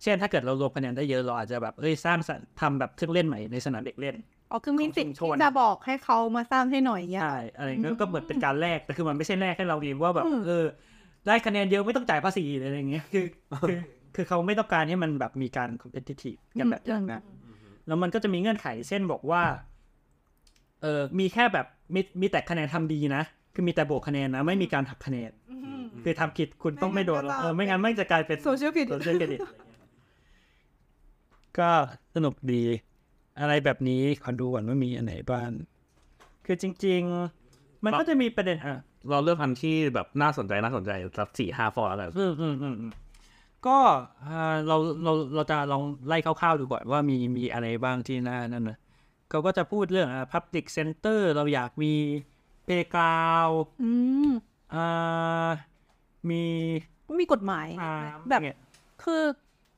D: เช่นถ้าเกิดเรารวมคะแนนได้เยอะเราอาจจะแบบเอ้ยสร้างสรรค์ทำแบบเครื่องเล่นใหม่ในสนามเด็กเล่น
C: อ๋อคือมีสิทธิ์
D: ของชุมชน
C: ที่จะบอกให้เขามาสร้างให้หน่อยเงี้ย
D: ใช่อะไร
C: อื
D: ก็
C: ม
D: ก็เหมือนเป็นการแลกแต่คือมันไม่ใช่แลกให้เราเองว่าแบบ
C: อืม
D: เออได้คะแนนเยอะไม่ต้องจ่ายภาษีอะไรอย่างเงี้ยคือคือคือเขาไม่ต้องการให้มันแบบมีการ competitive กันแบบอย่างนั้นแล้วมันก็จะมีเงื่อนไขเช่นบอกว่า เออมีแค่แบบมีมีแต่คะแนนทำดีนะ คือมีแต่บวกคะแนนนะ ไม่มีการหักคะแนน คือทำผิดคุณต้องไม่โดน
C: ไม่งั้นก็จะ
D: เออไม่งั้นไม่จะกลายเป็น social credit social credit ก็สนุกดี อะไรแบบนี้ขอดูก่อนว่ามีอันไหนบ้าง คือจริง ๆ มันก็จะมีประเด็นอะ
A: เราเลือกพันธุ์ที่แบบน่าสนใจน่าสนใจสักสี่ห้าฟอร์แล้วกัน
D: อืมอืมอืมอืมก็อ่าเราเราเราจะลองไล่คร่าวๆดูก่อนว่ามีมีอะไรบ้างที่น่านั่นนะ เขาก็จะพูดเรื่องอ่า public center เราอยากมีเปกาว
C: อืม
D: อ่ามี
C: มีกฎหมาย
D: อ่า
C: แบบ
D: เนี่ย
C: คือ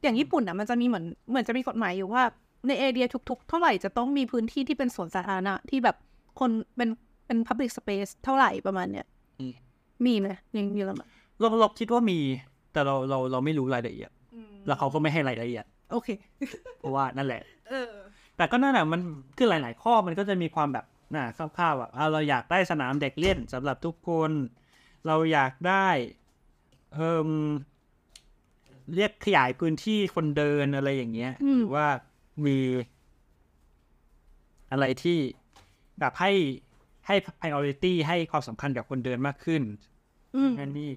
C: อย่างญี่ปุ่นอะมันจะมีเหมือนเหมือนจะมีกฎหมายอยู่ว่าในเอเรียทุก ๆ เท่าไหร่จะต้องมีพื้นที่ที่เป็นสวนสาธารณะที่แบบคนเป็นเป็น public space เท่าไหร่ประมาณเนี้ยมีไหมยังมีแล้วมั้ย
D: เราเราคิดว่ามี แต่เราเราเราไม่รู้รายละเอียดแล้วเขาก็ไม่ให้รายละเอียด
C: โอเค
D: เพราะว่านั่นแหละ
C: เออ
D: แต่ก็นั่นแหละมันคือหลาย ๆ ข้อมันก็จะมีความแบบน่ะคร่าวๆอะเอาเราอยากได้สนามเด็กเล่นสำหรับทุกคน เราอยากได้เอ่มเรียกขยายพื้นที่คนเดินอะไรอย่างเงี้ย
C: อืม
D: หรือว่ามีอะไรที่แบบให้ให้ priority ให้ความสำคัญกับคนเดินมากขึ้น
C: อืม
D: นั่นนี่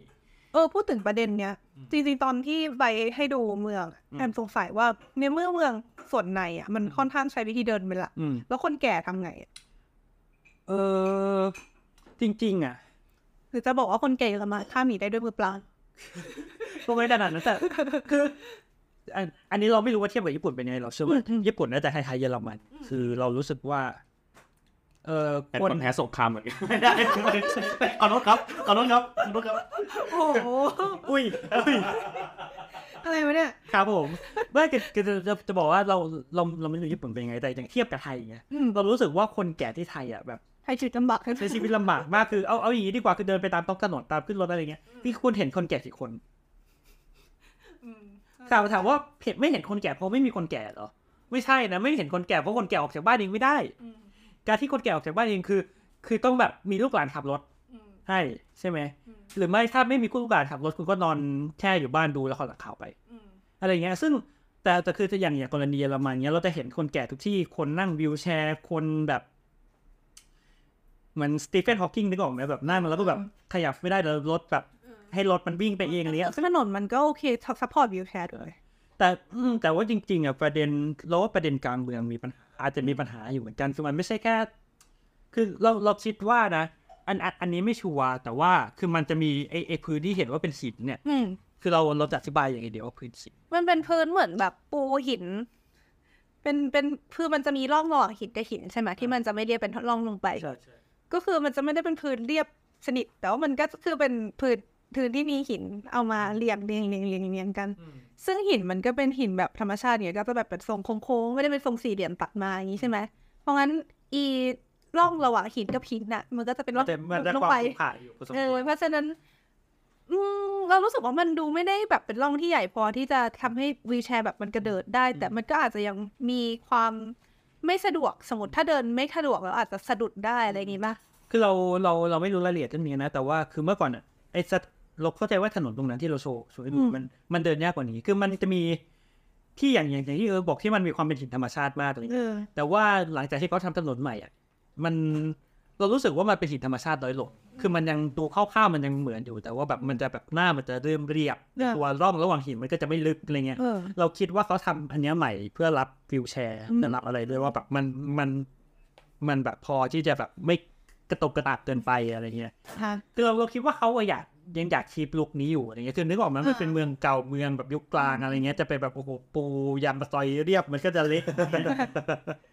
C: เออพูดถึงประเด็นเนี้ยจริงๆตอนที่ไปให้ดูเมืองอะ
D: อืม
C: แอมสงสัยว่าในเมื่อเมืองส่วนในอะมันค่อนข้างใช้วิธีเดินเป็นหลัก
D: อืม
C: แล้วคนแก่ทำไงอะ
D: เออจริง ๆ อะ
C: หรือจะบอกว่าคนแก่สามารถข้ามหนีได้ด้วยมือเปล่า
D: ก็ไม่ได้ขนาดนั้นแต่คืออันอันนี้เราไม่รู้ว่าเทียบกับญี่ปุ่นเป็นยังไงเราเชื่อว่า
C: อืม
D: ญี่ปุ่นน่าจะคล้ายๆเยอรมัน คือเรารู้สึกว่า เออ
A: เป็น
D: ค
A: คนนแพ้สงครามเหมือนกัน
D: ไม่ได้ขอโทษครับขอโทษครับขอโทษครับ
C: โอ้โห
D: อุ้ยอุ้ย
C: อะไรวะเนี่ย
D: ครับผมไม่คือคือจะจะจะบอกว่าเราเราเราไม่รู้ญี่ปุ่นเป็นยังไงแต่อย่างเทียบกับไทยอย่างเงี้ย
C: อืม
D: เรารู้สึกว่าคนแก่ที่ไทยอะแบบ
C: ใช้ชีวิตลำบาก
D: ใช้ชีวิตลำบากมากคือเอาเอาอย่างนี้ดีกว่าคือเดินไปตามท้องถนนตามขึ้นรถอะไรเงี้ยพี่คุณเห็นคนแก่กี่คน
C: อืม
D: ถามถามว่าเห็นไม่เห็นคนแก่เพราะไม่มีคนแก่เหรอไม่ใช่นะไม่เห็นคนแก่เพราะคนแก่ออกจากบ้านเองไม่ได้
C: อืม
D: การที่คนแก่ออกจากบ้านเองคือ คือต้องแบบมีลูกหลานขับรถ
C: อืม
D: ให้ใช่ไหม
C: อืม
D: หรือไม่ถ้าไม่มีลูกหลานขับรถคุณก็นอนแช่อยู่บ้านดูละครหลังข่าวไป
C: อืม
D: อะไรเงี้ยซึ่งแต่แต่คือจะอย่างอย่างกรณีเยอรมันเนี้ยเราจะเห็นคนแก่ทุกที่คนนั่งวิวแชร์คนแบบเหมือนสตีเฟนฮอว์กิงนึกออกไหมแบบนั่งแล้วก็แบบขยับไม่ได้แล้วรถแบบให้รถมันวิ่งไปเองอะไรเงี้ย
C: ถนนมันก็โอเค support wheelchair ด้วย
D: แต่อืมแต่ว่าจริงๆอะประเด็นเราว่าประเด็นกลางเมืองมีปัญหา อาจจะมีปัญหาอยู่เหมือนกันคือมันไม่ใช่แค่ คือเราเราคิดว่านะ อันอันอันนี้ไม่ชัวร์แต่ว่าคือมันจะมีไอ้ไอ้พื้นที่เห็นว่าเป็นหินเนี่ย
C: อืม
D: คือเราเราจะอธิบายอย่างไงเดียวว่าพื้นหิน
C: มันเป็นพื้นเหมือนแบบปูหิน เป็นเป็นคือมันจะมีร่องระหว่างหินกับหินใช่ไหมที่มันจะไม่เรียบเป็นร่องลงไป
D: ใช่ใช่
C: ก็คือมันจะไม่ได้เป็นพื้นเรียบสนิทแต่ว่ามันก็คือเป็นพื้น พื้นที่มีหินเอามาเรียงเรียงเรียงเรียงเรียงกัน ซึ่งหินมันก็เป็นหินแบบธรรมชาติเนี่ยก็จะแบบเป็นทรงโค้งๆไม่ได้เป็นทรงสี่เหลี่ยมตัดมาอย่างนี้ใช่ไหมเพราะงั้นอีร่องระหว่างหินกับหินน่ะ มันก็จะเป็นร่อง
D: แต่มันได้
C: ลง
D: ความ
C: ไป
D: ขรุขระอยู่พอสม
C: เอ
D: ค
C: อ
D: วร
C: เพราะฉะนั้นอืมเรารู้สึกว่ามันดูไม่ได้แบบเป็นร่องที่ใหญ่พอที่จะทำให้วีลแชร์แบบมันกระเดิดได้ แต่มันก็อาจจะยังมีความไม่สะดวกสมมติถ้าเดินไม่สะดวกแล้วอาจจะสะดุดได้อะไรอย่างงี้ป่ะ
D: คือเราเราเราไม่รู้รายละเอียดเรื่องนี้นะ แต่ว่าคือเมื่อก่อนอะไอ้สัต เราเข้าใจว่าถนนตรงนั้นที่เราโชว์โชว์ให้ดู
C: อืม
D: มันมันเดินยากกว่านี้ คือมันจะมีที่อย่างอย่างอย่างที่เออบอกที่มันมีความเป็นหินธรรมชาติมากเลย
C: เออ
D: แต่ว่าหลังจากที่เขาทำถนนใหม่อะมันเรารู้สึกว่ามันเป็นหินธรรมชาติน้อยลงคือมันยังตัวคร่าวๆมันยังเหมือนอยู่ แต่ว่าแบบมันจะแบบหน้ามันจะเริ่มเรียบ
C: เออ
D: ตัวร่องระหว่างหินมันก็จะไม่ลึกอะไรเงี้ย
C: เออ
D: เราคิดว่าเขาทำอันเนี้ยใหม่เพื่อรับวิวแชร์
C: อืม
D: สำหรับอะไรด้วยว่าแบบมันมันมันแบบพอที่จะแบบไม่ กระตกกระตากเกินไปอะไรเงี้ย
C: ฮะ
D: คือเราเราคิดว่าเขาอะอยากยังอยากคีปลุกนี้อยู่อะไรเงี้ยคือนึกออกไหมมัน
C: อ่า
D: เป็นเมืองเก่าเมืองแบบยุคกลางอะไรเงี้ยจะไปแบบโอ้โหปูยำปะซอยเรียบมันก็จะเละ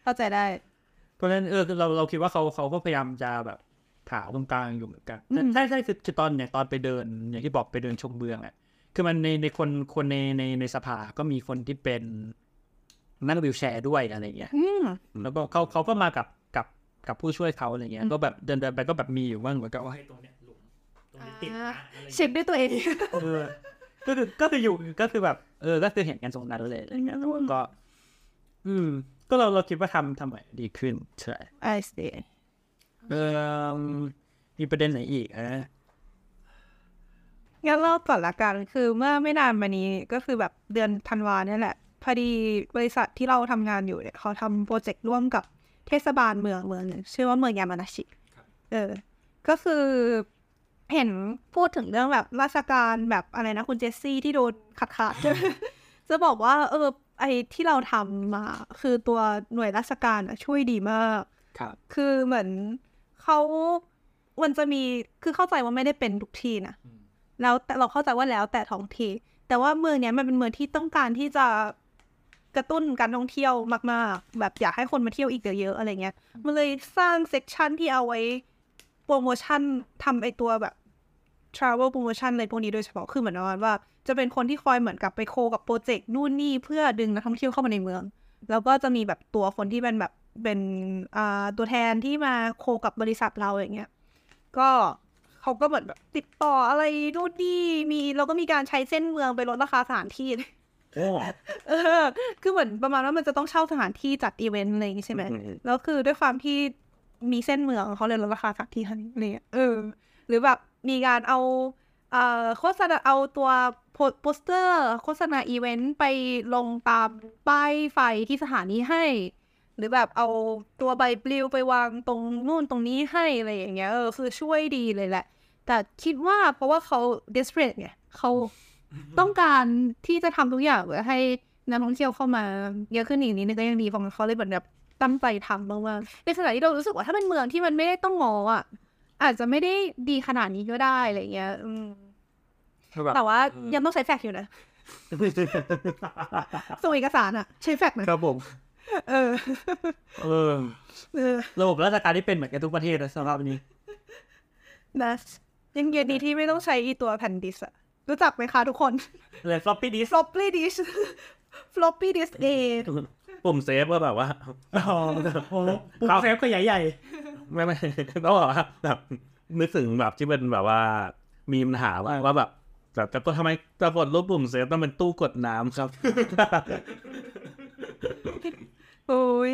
C: เข้าใจได้
D: เพราะฉะนั้นเออเราเราคิดว่าเขาเขาก็พยายามจะแบบขาวตรงกลางอยู่เหมือนกัน
C: อืม
D: ใช่ใช่คือคือตอนเนี่ยตอนไปเดิน อย่างที่บอกไปเดินชมเมืองอะคือมันในในคนคนในในในสภาก็มีคนที่เป็นนั่งวิวแชร์ด้วยอะไรเงี้ย
C: อืม
D: แล้วก็เขาเขาก็มากับ กับกับผู้ช่วยเขาอะไรเงี้ย ก็แบบเดินเดินไปก็แบบมีอยู่บ้างเหมือนกับว่าให้ตรงเนี้ยหลุมตรงนี้ติดนะอะไรเงี้ย
C: เช็คด้วยตัวเอง
D: เออก็คือก็คืออยู่ก็คือแบบเออก็คือเห็นกันตรงนั้นเลยอะไรเงี้ยแล้วก็ อืม ก็เราเราคิดว่าทำทำใหม่ดีขึ้นใช่
C: I see
D: เออมีประเด็นไหนอีกอะ
C: งั้นเล่าก่อนละกันคือเมื่อไม่นานมานี้ก็คือแบบเดือนธันวาเนี่ยแหละ พอดีบริษัทที่เราทำงานอยู่เนี่ยเขาทำโปรเจกต์ร่วมกับ เทศบาลเมืองเมืองหนึ่งชื่อว่าเมืองยามานาชิเออ ก็คือเห็นพูดถึงเรื่องแบบราชการแบบอะไรนะคุณเจสซี่ที่โดนขาดขาดจะบอกว่า เออ ไอ้ที่เราทำมาคือตัวหน่วยราชการอะช่วยดีมาก
D: ครับ
C: คือเหมือนเขามันจะมีคือเข้าใจว่าไม่ได้เป็นทุกที่นะแล้วแต่เราเข้าใจว่าแล้วแต่ท้องที่แต่ว่าเมืองเนี้ยมันเป็นเมืองที่ต้องการที่จะ กระตุ้นการท่องเที่ยวมาก ๆ แบบอยากให้คนมาเที่ยวอีกเยอะๆอะไรเงี้ย มันเลยสร้าง section ที่เอาไว้โปรโมชั่นทำไอตัวแบบ travel promotion อะไรพวกนี้โดยเฉพาะ คือเหมือนประมาณว่า จะเป็นคนที่คอยเหมือนกับไป co กับ project นู่นนี่เพื่อดึงนักท่องเที่ยวเข้ามาในเมือง แล้วก็จะมีแบบตัวคนที่เป็นแบบเป็นอ่าตัวแทนที่มา co กับบริษัทเราอย่างเงี้ย ก็เขาก็เหมือนแบบติดต่ออะไรนู่นนี่มีเราก็มีการใช้เส้นเมืองไปลดราคาสถานที่ เออ คือเหมือนประมาณว่ามันจะต้องเช่าสถานที่จัดอีเวนต์อะไรอย่างงี้ใช่ไหมแล้วคือด้วยความที่มีเส้นเมืองเขาเลยลดราคาสักที่ให้อะไรเงี้ยเออ หรือแบบมีการเอาเอ่อโฆษณาเอาตัวโพโปสเตอร์โฆษณาอีเวนต์ไปลงตามป้ายไฟที่สถานีให้ หรือแบบเอาตัวใบปลิวไปวางตรงนู่นตรงนี้ให้อะไรอย่างเงี้ยเออคือช่วยดีเลยแหละ แต่คิดว่าเพราะว่าเขา desperate ไงเขา ต้องการที่จะทำทุกอย่างเพื่อให้นักท่องเที่ยวเข้ามาเยอะขึ้นอีกนิดนึงก็ยังดีเพราะเขาเลยเหมือนแบบตั้งใจทำมากๆในขณะที่เรารู้สึกว่าถ้าเป็นเมืองที่มันไม่ได้ต้องงออะ อาจจะไม่ได้ดีขนาดนี้ก็ได้อะไรเงี้ยอืม
D: คือแบบ
C: แต่ว่ายังต้องใช้แฟกซ์อยู่นะส่งเอกสารอะ ใช้แฟกซ์นะครับ
D: ผม
C: เออ
D: เออ
C: เออ
D: ระบบราชการที่เป็นเหมือนกันทุกประเทศนะสำหรับอันนี้
C: นะยังเย็นดีที่ไม่ต้องใช้อีตัวแผ่นดิสอะ รู้จักไหมคะทุกคน
D: เลย floppy disk
C: floppy disk floppy disk เอง
A: ปุ่มเซฟก็แบบว่า
D: อ๋อโอ้โหปุ่มเซฟก็ใหญ่ใหญ่
A: ไม่ไม่ต้องบอกว่าแบบนึกถึงแบบที่เป็นแบบว่ามีปัญหาว่าว่าแบบแบบจะกดทำไมจะกดรูปปุ่มเซฟต้องเป็นตู้กดน้ำครับ
C: โอ้ย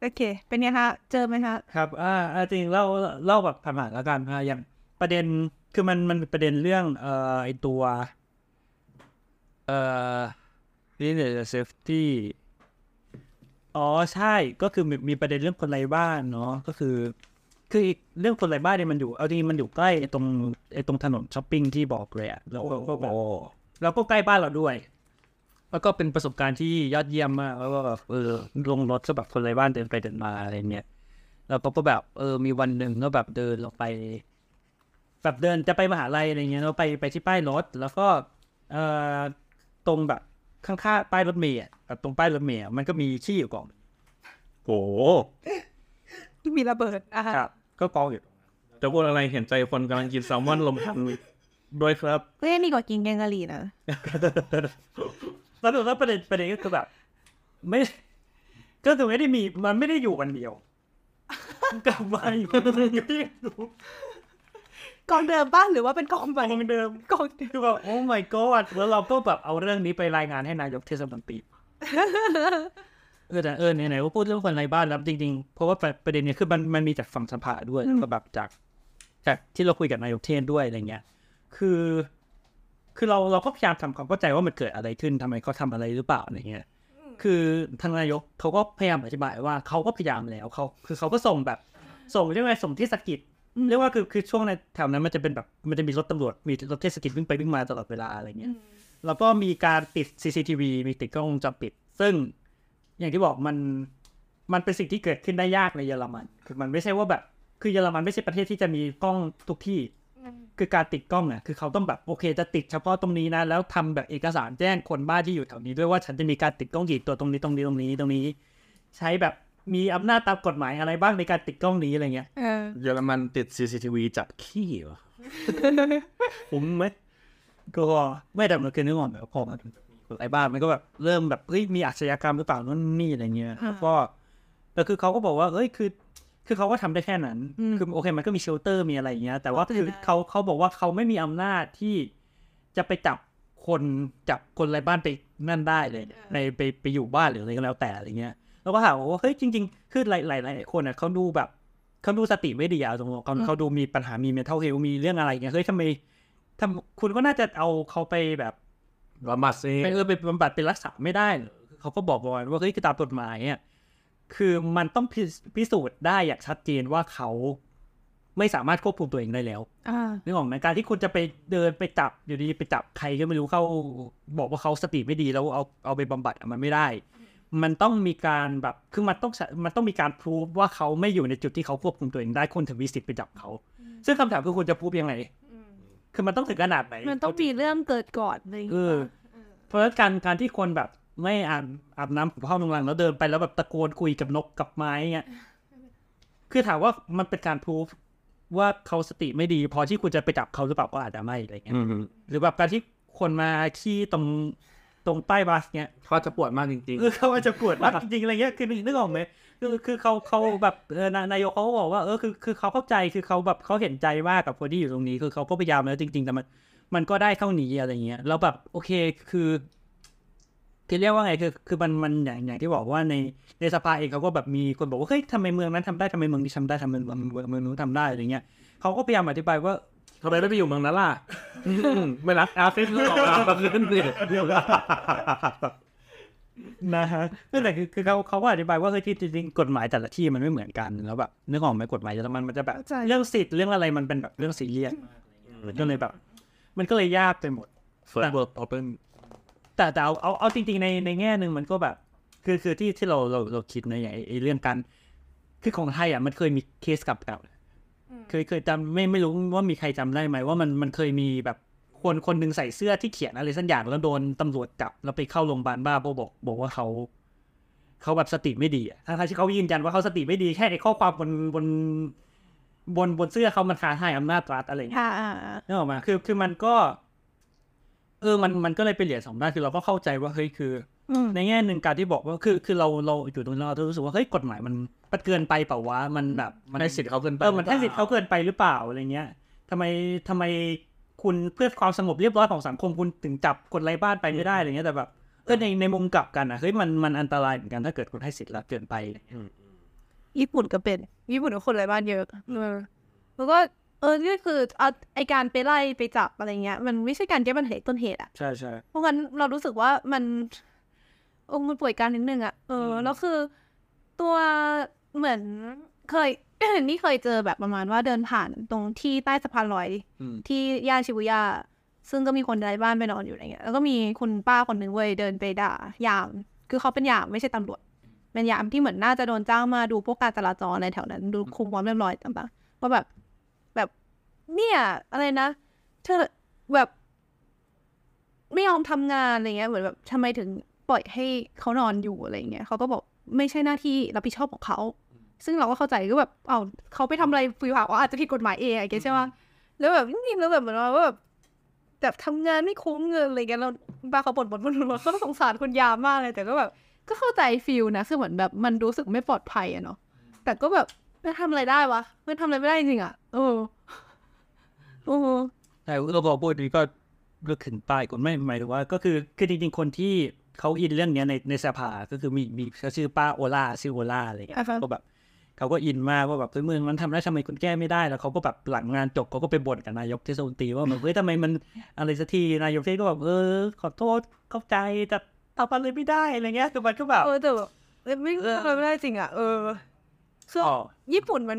C: โอเค เป็นไงคะ เจอไหมคะ
D: ครับ อ่าอ่าจริงเล่าเล่าแบบผ่านๆแล้วกันอ่าอย่างประเด็น คือมันมันเป็นประเด็นเรื่องเอ่อไอตัวเอ่อนี่เนี่ยเซฟที่อ๋อใช่ก็คือมีมีประเด็นเรื่องคนไร้บ้านเนาะก็คือ คืออีกเรื่องคนไร้บ้านเนี่ยมันอยู่เอาจริงๆมันอยู่ใกล้ไอ้ตรงไอ้ตรงถนนช้อปปิ้งที่บอกเลยอะแล้วก็ก็แบบแล้วก็ใกล้บ้านเราด้วย แล้วก็เป็นประสบการณ์ที่ยอดเยี่ยมมากแล้วก็แบบเออลงรถก็แบบคนไร้บ้านเดินไปเดินมาอะไรเงี้ยแล้วก็ก็แบบเออมีวันหนึ่งก็แบบเดินลงไป แบบเดินจะไปมหาลัยอะไรเงี้ยเราไปไปที่ป้ายรถ แล้วก็เอ่อตรงแบบข้างๆป้ายรถเมล์อะแบบตรงป้ายรถเมล์อะมันก็มีขี้อยู่กอง
A: โอ้
C: มีระเบิดอะ
D: ครับ ก็กองอยู่
A: จะพูดอะไรเห็นใจคนกำลังกินแซลมอนลมพันด้วยครับ
C: เฮ้ยนี่กว่ากินแกงกะหรี่นะ
D: แล้วแล้วประเด็นประเด็นก็คือแบบ ไม่ ก็คือไม่ได้มีมันไม่ได้อยู่วันเดียวกลับมาอยู่ ก็ยังอยู่
C: กองเดิมป้ะหรือว่าเป็นกองใหม่
D: กองเดิม
C: กองเดิม
D: คือแบบโอ้ my god แล้วเราก็แบบเอาเรื่องนี้ไปรายงานให้นายกเทศมนตรีเออแต่เออไหนๆก็พูดเรื่องคนไร้บ้านแล้วจริงๆ เพราะว่าประประเด็นเนี้ยคือมันมันมีจากฝั่งสภาด้วยแล้วก็แบบจากจากที่เราคุยกับนายกเทศด้วยอะไรเงี้ย คือ คือเราเราก็พยายามทำความเข้าใจว่ามันเกิดอะไรขึ้นทำไมเขาทำอะไรหรือเปล่าอะไรเงี้ย คือทางนายกเขาก็พยายามอธิบายว่าเขาก็พยายามแล้วเขาคือเขาก็ส่งแบบ ส่งเรียกว่าส่งเทศกิจ เรียกว่าคือคือช่วงในแถวนั้นมันจะเป็นแบบมันจะมีรถตำรวจมีรถเทศกิจวิ่งไปวิ่งมาตลอดเวลาอะไรเงี้ยแล้วก็มีการติด CCTV มีติดกล้องวงจรปิด ซึ่งอย่างที่บอกมันมันเป็นสิ่งที่เกิดขึ้นได้ยากในเยอรมัน คือมันไม่ใช่ว่าแบบ คือเยอรมันไม่ใช่ประเทศที่จะมีกล้องทุกที่ คือการติดกล้องอะคือเขาต้องแบบโอเค จะติดเฉพาะตรงนี้นะ แล้วทำแบบเอกสารแจ้งคนบ้านที่อยู่แถวนี้ด้วยว่าฉันจะมีการติดกล้องกี่ตัวตรงนี้ตรงนี้ตรงนี้ตรงนี้ ใช้แบบ มีอำนาจตามกฎหมายอะไรบ้างในการติดกล้องนี้อะไรเงี้ย
C: เออ
A: เยอรมันติด CCTV จับขี้เหรอคุ้มไหม
D: ก็ไม่แต่มันคือนึกออกแบบพอมาถึงไอ้บ้านมันก็แบบเริ่มแบบเฮ้ยมีอาชญากรรมหรือเปล่านั่นนี่อะไรเงี้ย
C: อ่า
D: แล้วก็แต่คือเขาก็บอกว่าเฮ้ยคือ คือเขาก็ทำได้แค่นั้น
C: อืม
D: คือโอเคมันก็มีเชลเตอร์มีอะไรอย่างเงี้ย แต่ว่า
C: เข้าใจ
D: คือ
C: ได้
D: เขาเขาบอกว่าเขาไม่มีอำนาจที่จะไปจับคนจับคนไร้บ้านไปนั่นได้เลย ในไปไปอยู่บ้านหรืออะไรก็แล้วแต่อะไรเงี้ย แล้วก็ถามว่าเฮ้ยจริง ๆ คือหลายหลายหลายคนอะเขาดูแบบเขาดูสติไม่ดีอะตรงๆเขาเขาดูมีปัญหามีเมทัลเฮลมีเรื่องอะไรเงี้ยเฮ้ยทำไมทำคุณก็น่าจะเอาเขาไปแบบ
A: บำบัดซิ
D: ไปเออไปบำบัดไปรักษาไม่ได้เหรอเขาก็บอกบอยว่าเฮ้ยคือตามกฎหมายเนี่ยคือมันต้องพิพิสูจน์ได้อย่างชัดเจนว่าเขาไม่สามารถควบคุมตัวเองได้แล้ว
C: อ่า
D: นึกออกไหมการที่คุณจะไปเดินไปจับอยู่ดีไปจับใครก็ไม่รู้เข้าบอกว่าเขาสติไม่ดีแล้วเอาเอาไปบำบัดอะมันไม่ได้ มันต้องมีการแบบคือมันต้องมันต้องมีการพูฟว่าเขาไม่อยู่ในจุดที่เขาควบคุมตัวเองได้คนถึงมีสิทธิ์ไปจับเขา ซึ่งคำถามคือคุณจะพูฟยังไงคือมันต้องถึงขนาดไหน
C: มันต้องมีเรื่องเกิดก่อนเลย
D: เออเพราะฉะนั้นการการที่คนแบบไม่อาบอาบน้ำกับพ่อลงหลังแล้วเดินไปแล้วแบบตะโกนคุยกับนกกับไม้เงี้ยคือถามว่ามันเป็นการพูฟว่าเขาสติไม่ดี พอที่คุณจะไปจับเขาหรือเปล่าก็อาจจะไม่อะไรเงี้ย
A: อืม
D: หรือแบบการที่คนมาขี้ตรงต รงป้ายบัสเงี้ย
A: เขาจะปวดมากจริง
D: เออเขาอาจจะปวดมากจริงๆอะไรเงี้ยคือนึกออกไหมคือคือเขาเขาแบบเออนานายกเขาก็บอกว่าเออคือคือเขาเข้าใจคือเขาแบบเขาเห็นใจมากกับคนที่อยู่ตรงนี้ คือเขาก็พยายามแล้วจริง ๆ แต่มันมันก็ได้เท่านี้อะไรเงี้ยแล้วแบบโอเคคือคือเรียกว่าไงคือคือมันมันอย่างอย่างที่บอกว่าในในสภาเองเขาก็แบบมีคนบอกว่าเฮ้ยทำไมเมืองนั้นทำได้ทำไมเมืองนี้ทำได้ทำไมเมืองเมืองเมืองนู้นทำได้อะไรเงี้ยเขาก็พยายามอธิบายว่า
A: ๆ ทำไมไม่ไปอยู่เมืองนั้นล่ะอืมไม่รักอาเซียนก็ออกมาขึ้นสิ
D: นะฮะนั่นแหละคือคือเขาเขาก็อธิบายว่าเฮ้ยที่จริงๆกฎหมายแต่ละที่มันไม่เหมือนกันแล้วแบบนึกออกไหมกฎหมายแต่ละมันมันจะแบบ
C: เข้าใจ
D: เรื่องสิทธิ์เรื่องอะไรมันเป็นแบบเรื่องซีเรียสก็เลยแบบ มันก็เลยยากไปหมด
A: First World Open
D: แต่แต่เอาเอาเอาจริง ๆ ในในแง่หนึ่งมันก็แบบ คือคือที่ที่เราเราเราคิดนะอย่างไอ้ไอ้เรื่องการคือของไทยอะมันเคยมีเคสกับเก่า เคยเคยจำไม่ไม่รู้ว่ามีใครจำได้ไหมว่ามันมันเคยมีแบบคนคนหนึ่งใส่เสื้อที่เขียนอะไรสักอย่างแล้วโดนตำรวจจับแล้วไปเข้าโรงพยาบาลบ้าเพราะบอก บอกว่าเขาเขาแบบสติไม่ดีอะทั้งๆที่เขายืนยันว่าเขาสติไม่ดีแค่ไอ้ข้อความบนบนบนบนเสื้อเขามันท้าทายอำนาจรัฐอะไรอย่างเงี้ย
C: อ่าอ่าอ่า
D: นึกออกมาคือคือมันก็ เออมันมันก็เลยเป็นเหรียญสองด้านคือเราก็เข้าใจว่าเฮ้ยคือ
C: อืม
D: ในแง่หนึ่งการที่บอกว่าคือคือเราเราอยู่ตรงนั้นเรารู้สึกว่าเฮ้ยกฎหมายมันมันเกินไปเปล่าวะมันแบบมัน
A: ให้สิทธิ์เขาเกินไป
D: เออมันให้สิทธิ์เขาเกินไปหรือเปล่าอะไรเงี้ยทำไมทำไมคุณเพื่อความสงบเรียบร้อยของสังคมคุณถึงจับคนไร้บ้านไปไม่ได้อะไรเงี้ยแต่แบบเออในในมุมกลับกันอะเฮ้ยมันมันอันตรายเหมือนกันถ้าเกิดคุณให้สิทธิ์แล้วเกินไป
C: ญี่ปุ่นก็เป็นญี่ปุ่นก็คนไร้บ้านเยอะเออแล้วก็เออนี่คือเอาไอการไปไล่ไปจับอะไรเงี้ย มันไม่ใช่การแก้ปัญหาต้นเหตุอะ
D: ใช่ใช่
C: เพราะงั้นเรารู้สึกว่ามัน โอ้มันป่วยการนิดนึงอะเออ แล้วคือ ตัวเหมือนเคย นี่เคยเจอแบบประมาณว่าเดินผ่านตรงที่ใต้สะพานลอย
D: อืม
C: ที่ย่านชิบุย่าซึ่งก็มีคนไร้บ้านไปนอนอยู่อะไรเงี้ย แล้วก็มีคุณป้าคนหนึ่งเว้ยเดินไปด่ายาม คือเขาเป็นยามไม่ใช่ตำรวจ เป็นยามที่เหมือนน่าจะโดนจ้างมาดูพวกการจราจรในแถวนั้น ดูคุมความเรียบร้อยต่างๆว่าแบบ แบบเนี่ยอะไรนะ เธอแบบ ไม่ยอมทำงานอะไรเงี้ย เหมือนแบบทำไมถึง ปล่อยให้เขานอนอยู่อะไรเงี้ยเขาก็บอกไม่ใช่หน้าที่รับผิดชอบของเขา ซึ่งเราก็เข้าใจก็แบบเอาเขาไปทำอะไรฟิวหาว่าอาจจะผิดกฎหมายเองไงใช่ไหมแล้วแบบจริงๆแล้วแบบเหมือนว่าแบบแบบทำงานไม่คุ้มเงินอะไรเงี้ยเราบ้าเขาบ่นบ่นบ่นบ่นก็สงสารคนยามมากเลยแต่ก็แบบ ก็เข้าใจฟิลนะคือเหมือนแบบมันรู้สึกไม่ปลอดภัยอะเนาะแต่ก็แบบไม่ทำอะไรได้วะไม่ทำอะไรไม่ได้จริงอะเออโอ้
D: ใช่เราบอกพูดนี้ก็เลือกขึ้นป้ายคนไม่หมายถึงว่า ก็คือคือจริงๆคนที่ เขาอินเรื่องเนี้ยในในสภาก็คือมีมีเขาชื่อป้าโอล่าชื่อโอล่าอะไรเงี้ย
C: อ่าฮะ
D: ก็แบบเขาก็อินมากว่าแบบเฮ้ยเมืองมันทำได้ทำไมคุณแก้ไม่ได้แล้วเขาก็แบบหลังงานจบเขาก็ไปบ่นกับนายกเทศมนตรีว่าแบบเฮ้ยทำไมมันอะไรสักทีนายกเทศก็แบบเออขอโทษเข้าใจแต่ทำอะไรไม่ได้อะไรเงี้ยคือมันก็แบบ
C: เออแต่แบบเอ้ยไม่
D: เออ
C: ทำอะไรไม่ได้จริงอะเออคือ
D: อ๋อ
C: ญี่ปุ่นมัน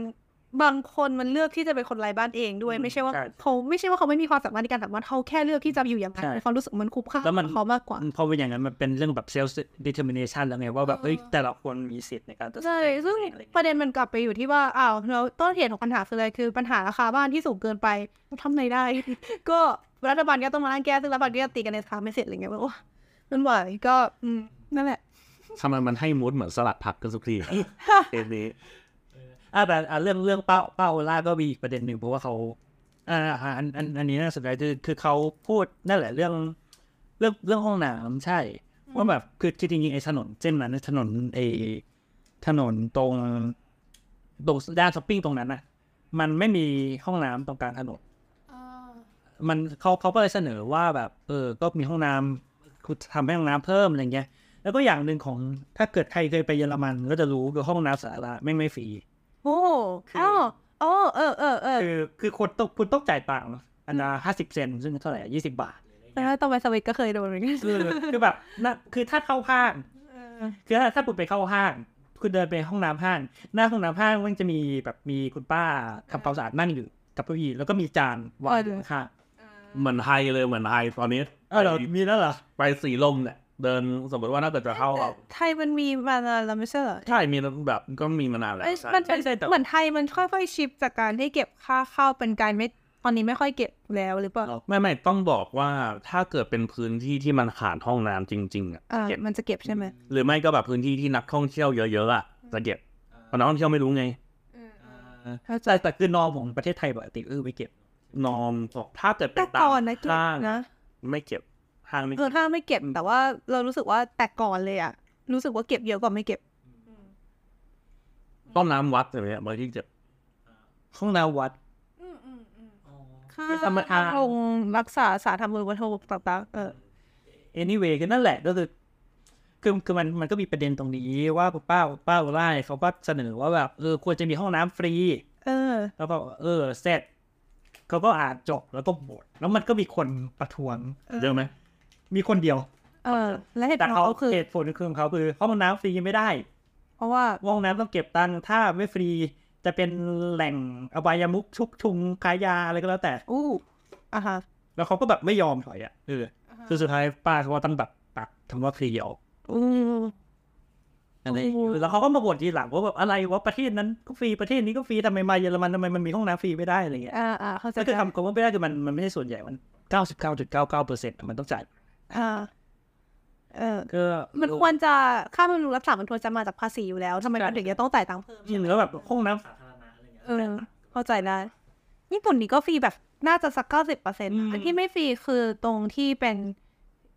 C: บางคนมันเลือกที่จะเป็นคนไร้บ้านเองด้วย
D: อืม
C: ไม่ใช่ว่า
D: ใช่
C: เขาไม่ใช่ว่าเขาไม่มีความสามารถในการสามารถเขาแค่เลือกที่จะอยู่อย่างนั้น
D: ใช่
C: เขารู้สึกมันคุ้มค่า
D: แล้วมัน
C: กับเขามากกว่า
D: พอเป็นอย่างนั้นมันเป็นเรื่องแบบ self determination แล้วไงว่าแบบเฮ้ยแต่ละคนมีสิทธิ์ในการตัดสิน
C: ใช่
D: ใจ
C: ซึ่ง
D: อะไรเงี้ย
C: ประเด็นมันกลับไปอยู่ที่ว่าอ้าวแล้วต้นเหตุของปัญหาคืออะไรคือปัญหาราคาบ้านที่สูงเกินไปทำไงได้ ก็รัฐบาลก็ต้องมานั่งแก้ซึ่งรัฐบาลก็ตีกันในสภาไม่เสร็จอะไรเงี้ยว่าโอ้มันไหวก็อืมนั่นแหละ
A: ทำไมมันให้มูดเหมือนสลัดผักกันสุกทีเอนี้
D: อ่าแต่อ่าเรื่องเรื่องเป้าเป้าโอล่าก็มีอีกประเด็นหนึ่งเพราะว่าเขาอ่าอ่าอันอันอันนี้น่าสนใจคือคือเขาพูดนั่นแหละเรื่อง เรื่องเรื่องห้องน้ำใช่ว่าแบบคือจริงๆไอ้ถนนเส้นนั้นถนนไอ้ถนนตรงตรงด้านช้อปปิ้งตรงนั้นนะมันไม่มีห้องน้ำตรงกลางถนนมันเขาเขาก็เลยเสนอว่าแบบ เออ ก็มีห้องน้ำคุณทำให้ห้องน้ำเพิ่มอะไรเงี้ย แล้วก็อย่างหนึ่งของถ้าเกิดใครเคยไปเยอรมันก็จะรู้คือห้องน้ำสาธารณะไม่งไม่ฟรี
C: โอ้อ๋ออ๋อเออเออเออ
D: คือคือคนต้องคุณต้องจ่ายตังค์อันละห้าสิบเซนซึ่งเท่าไหร่ยี่สิบบาท
C: แต่ถ้าตอนไปสวิตก็เคยโดนเหมือนกัน
D: คือคือแบบนะคือถ้าเข้าห้างคือถ้าถ้าคุณไปเข้าห้าง คุณเดินไปห้องน้ำห้าง หน้าห้องน้ำห้างมันจะมีแบบมีคุณป้าทำความสะอาดนั่งอยู่กับเก้าอี้แล้วก็มีจานวางอยู่ข้าง
B: เหมือนไฮเลยเหมือนไฮตอนนี้
D: ๆเออเหรอมีแล้วเหรอ
B: ไปสีลมเนี่ย เดินสมมติว่าน่าจะจะเข้าออก
C: ไทยมันมีมานานแล้วไม่ใช่เหรอ
B: ใช่มีแบบก็มีมานานแล้ว
C: เอ้ย
B: ใช่
C: มันเป็นเหมือนไทยมันค่อยๆชิปจากการที่เก็บค่าเข้าเป็นการไม่ตอนนี้ไม่ค่อยเก็บแล้วหรือเปล่า
B: ไม่ไม่ต้องบอกว่าถ้าเกิดเป็นพื้นที่ที่มันขาดห้องน้ำจริง ๆอะ
C: อ่า
B: เก็บ
C: มันจะเก็บใช่ไหม
B: หรือไม่ก็แบบพื้นที่ที่นักท่องเที่ยวเยอะๆอะจะเก็บเพราะนักท่องเที่ยวไม่รู้ไง
D: เข้าใจแต่คือนอมของประเทศไทยปกติเออไม่เก็บ
B: นอมบอกถ้าเกิดเป็
C: แต่
B: นตา
C: ก่อ
B: ม
C: นนะเก็บ
B: ห้าง
C: นะ
B: ไม่เก็บ ห้างไม่
C: เออถ้าไม่เก็บ แต่ว่าเรารู้สึกว่าแต่ก่อนเลยอะรู้สึกว่าเก็บเยอะกว่าไม่เก็บ
B: ต้มน้ำวัดอะไรเงี้ยบางที่เก็บ
D: ห้องน้ำวัด
C: ค่า
D: ไม่ธรรมดา
C: ลงรักษาสาธารณูปโภคต่างๆเออ
D: anyway ก็นั่นแหละก็คือคือคือมันมันก็มีประเด็นตรงนี้ว่าป้าป้าโอล่าเนี่ยเขาก็เสนอว่าแบบเออควรจะมีห้องน้ำฟรี
C: เออ
D: แล้วก็เออเสร็จเขาก็อ่านจบแล้วก็โหวตแล้วมันก็มีคนประท้วง
B: เยอะไหม
D: มีคนเดียว
C: เออ และเหตุผ
D: แต่
C: ล
D: เขา
C: เขาคือ
D: เหตุผลของเขาคือห้องน้ำฟรีไม่ได้
C: เพราะว่า
D: ห้องน้ำต้องเก็บตังค์ถ้าไม่ฟรีจะเป็นแหล่งอบายมุกชุกชุมขายยาอะไรก็แล้วแต่
C: อู้อะฮะ
D: แล้วเขาก็แบบไม่ยอมถอยอะเออคือสุดท้ายป้าเขาก็ต้องแบบตัดคำว่าฟรีออก
C: อืม
D: อะไร
C: โอ้โห
D: แล้วเขาก็มาบ่นทีหลังว่าแบบอะไรว่าประเทศนั้นก็ฟรีประเทศนี้ก็ฟรีทำไมมาเยอรมันทำไมมันมีห้องน้ำฟรีไม่ได้อะไรเงี้ย
C: อ่าอ่าเข้าใจ
D: ก็คือคำคำว่าไม่ได้คือมันมันไม่ใช่ส่วนใหญ่มันเก้าสิบเก้าจุดเก้าเก้าเปอร์เซ็นต์มันต้องจ่าย
C: อ่าเออ
D: ก็
C: มันควรจะค่าบำรุงรักษามันควรจะมาจากภาษีอยู่แล้วทำไมมันถึงจะต้องจ่ายตังค์เพิ่ม
D: จริงแล้วแบบห้องน้ำสาธารณะอะไรเงี้ย
C: เออเข้าใจได้ญี่ปุ่นนี่ก็ฟรีแบบน่าจะสักเก้าสิบเปอร์เซ็นต์
D: อืม
C: อันที่ไม่ฟรีคือตรงที่เป็น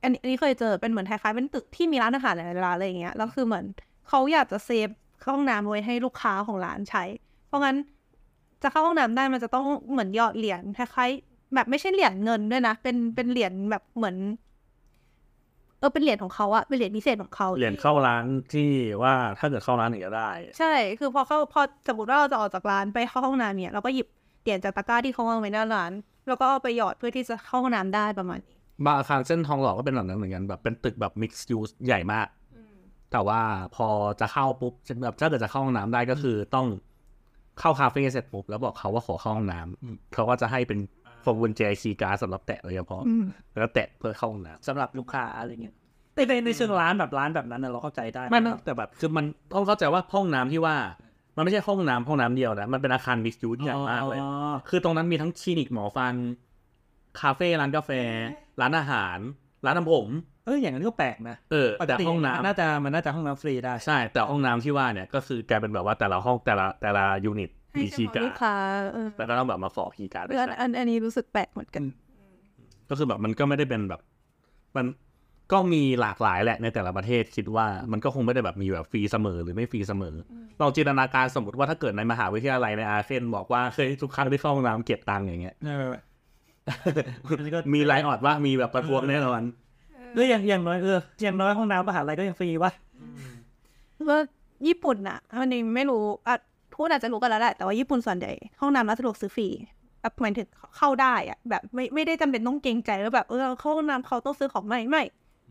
C: อันนี้อันนี้เคยเจอเป็นเหมือนคล้ายๆเป็นตึกที่มีร้านอาหารหลายๆร้านอะไรอย่างเงี้ยแล้วคือเหมือนเขาอยากจะเซฟห้องน้ำไว้ให้ลูกค้าของร้านใช้ เพราะงั้นจะเข้าห้องน้ำได้มันจะต้องเหมือนหยอดเหรียญคล้ายๆแบบไม่ใช่เหรียญเงินด้วยนะ เป็นเป็นเหรียญแบบเหมือนเออเป็นเหรียญของเขาอะเป็นเหรียญพิเศษของเขา
B: เหรียญเข้าร้านที่ว่าถ้าเกิดเข้าร้านถึงจะได้
C: ใช่ คือพอเข้าพอสมมติว่าเราจะออกจากร้านไปเข้าห้องน้ำเนี่ยเราก็หยิบเหรียญจากตะกร้าที่เขาวางไว้หน้าร้าน แล้วก็เอาไปหยอดเพื่อที่จะเข้าห้องน้ำได้ประมาณนี้
B: บางอาคารเส้นทองหล่อก็เป็นแบบนั้นเหมือนกันแบบเป็นตึกแบบ mixed use ใหญ่มากแต่ว่าพอจะเข้าปุ๊บแบบถ้าเกิดจะเข้าห้องน้ำได้ก็คือต้องเข้าคาเฟ่เสร็จปุ๊บแล้วบอกเขาว่าขอเข้าห้องน้ำเขาก็จะให้เป็น พวงกุญแจ key card สำหรับแตะโดยเฉพาะ
C: อืม
B: แล้วแตะเพื่อเข้าห้องน้ำ
D: สำหรับลูกค้าอะไรเงี้ยแต่ในในเชิงร้านแบบร้านแบบนั้นน่ะเราเข้าใจได้
B: ไม่ไม่แต่แบบคือมันต้องเข้าใจว่าห้องน้ำที่ว่ามันไม่ใช่ห้องน้ำห้องน้ำเดียวนะมันเป็นอาคาร mixed use ใหญ่มากเลย
D: อ๋อ
B: คือตรงนั้นมีทั้งคลินิกหมอฟัน คาเฟ่ร้านกาแฟ ร้านอาหาร ร้านทำผม
D: เอออย่างนั้นก็แปลกนะ
B: เออแต่ห้องน้ำ
D: มันน่าจะมันน่าจะห้องน้ำฟรีได้
B: ใช่ แต่ห้องน้ำที่ว่าเนี่ยก็คือกลายเป็นแบบว่าแต่ละห้องแต่ละแต่ละ unit
C: ให้
B: มี key card
C: เฉ
B: คีย์
C: พาะลูกค้าเออ
B: แล้วก็ต้องแบบมาขอ key card
C: เอออันอันอันนี้รู้สึกแปลกเหมือนกัน
B: ก็คือแบบมันก็ไม่ได้เป็นแบบ มันก็มีหลากหลายแหละในแต่ละประเทศคิดว่ามันก็คงไม่ได้แบบมีแบบฟรีเสมอหรือไม่ฟรีเสมอลองจินตนาการสมมติว่าถ้าเกิดในมหาวิทยาลัยในอาเซียนบอกว่าเคยทุกครั้งที่เข้าห้องน้ำเก็บตังค์อย่างเงี้ย
D: เอออันนี้ก็
B: มี riot ว่ามีแบบประท้วงแน่นอน
D: เอออย่างอย่างน้อยเอออย่างน้อยห้องน้ำมหาลัยก็ยังฟรีวะ
C: ว่าญี่ปุ่นอะอันนี้ไม่รู้อะ ทุกคนอาจจะรู้กันแล้วแหละ แต่ว่าญี่ปุ่นส่วนใหญ่ห้องน้ำร้านสะดวกซื้อฟรีแบบหมายถึงเข้าได้อะแบบไม่ไม่ได้จำเป็นต้องเกรงใจแล้วแบบเออเข้าห้องน้ำเขาต้องซื้อของไม่ไม่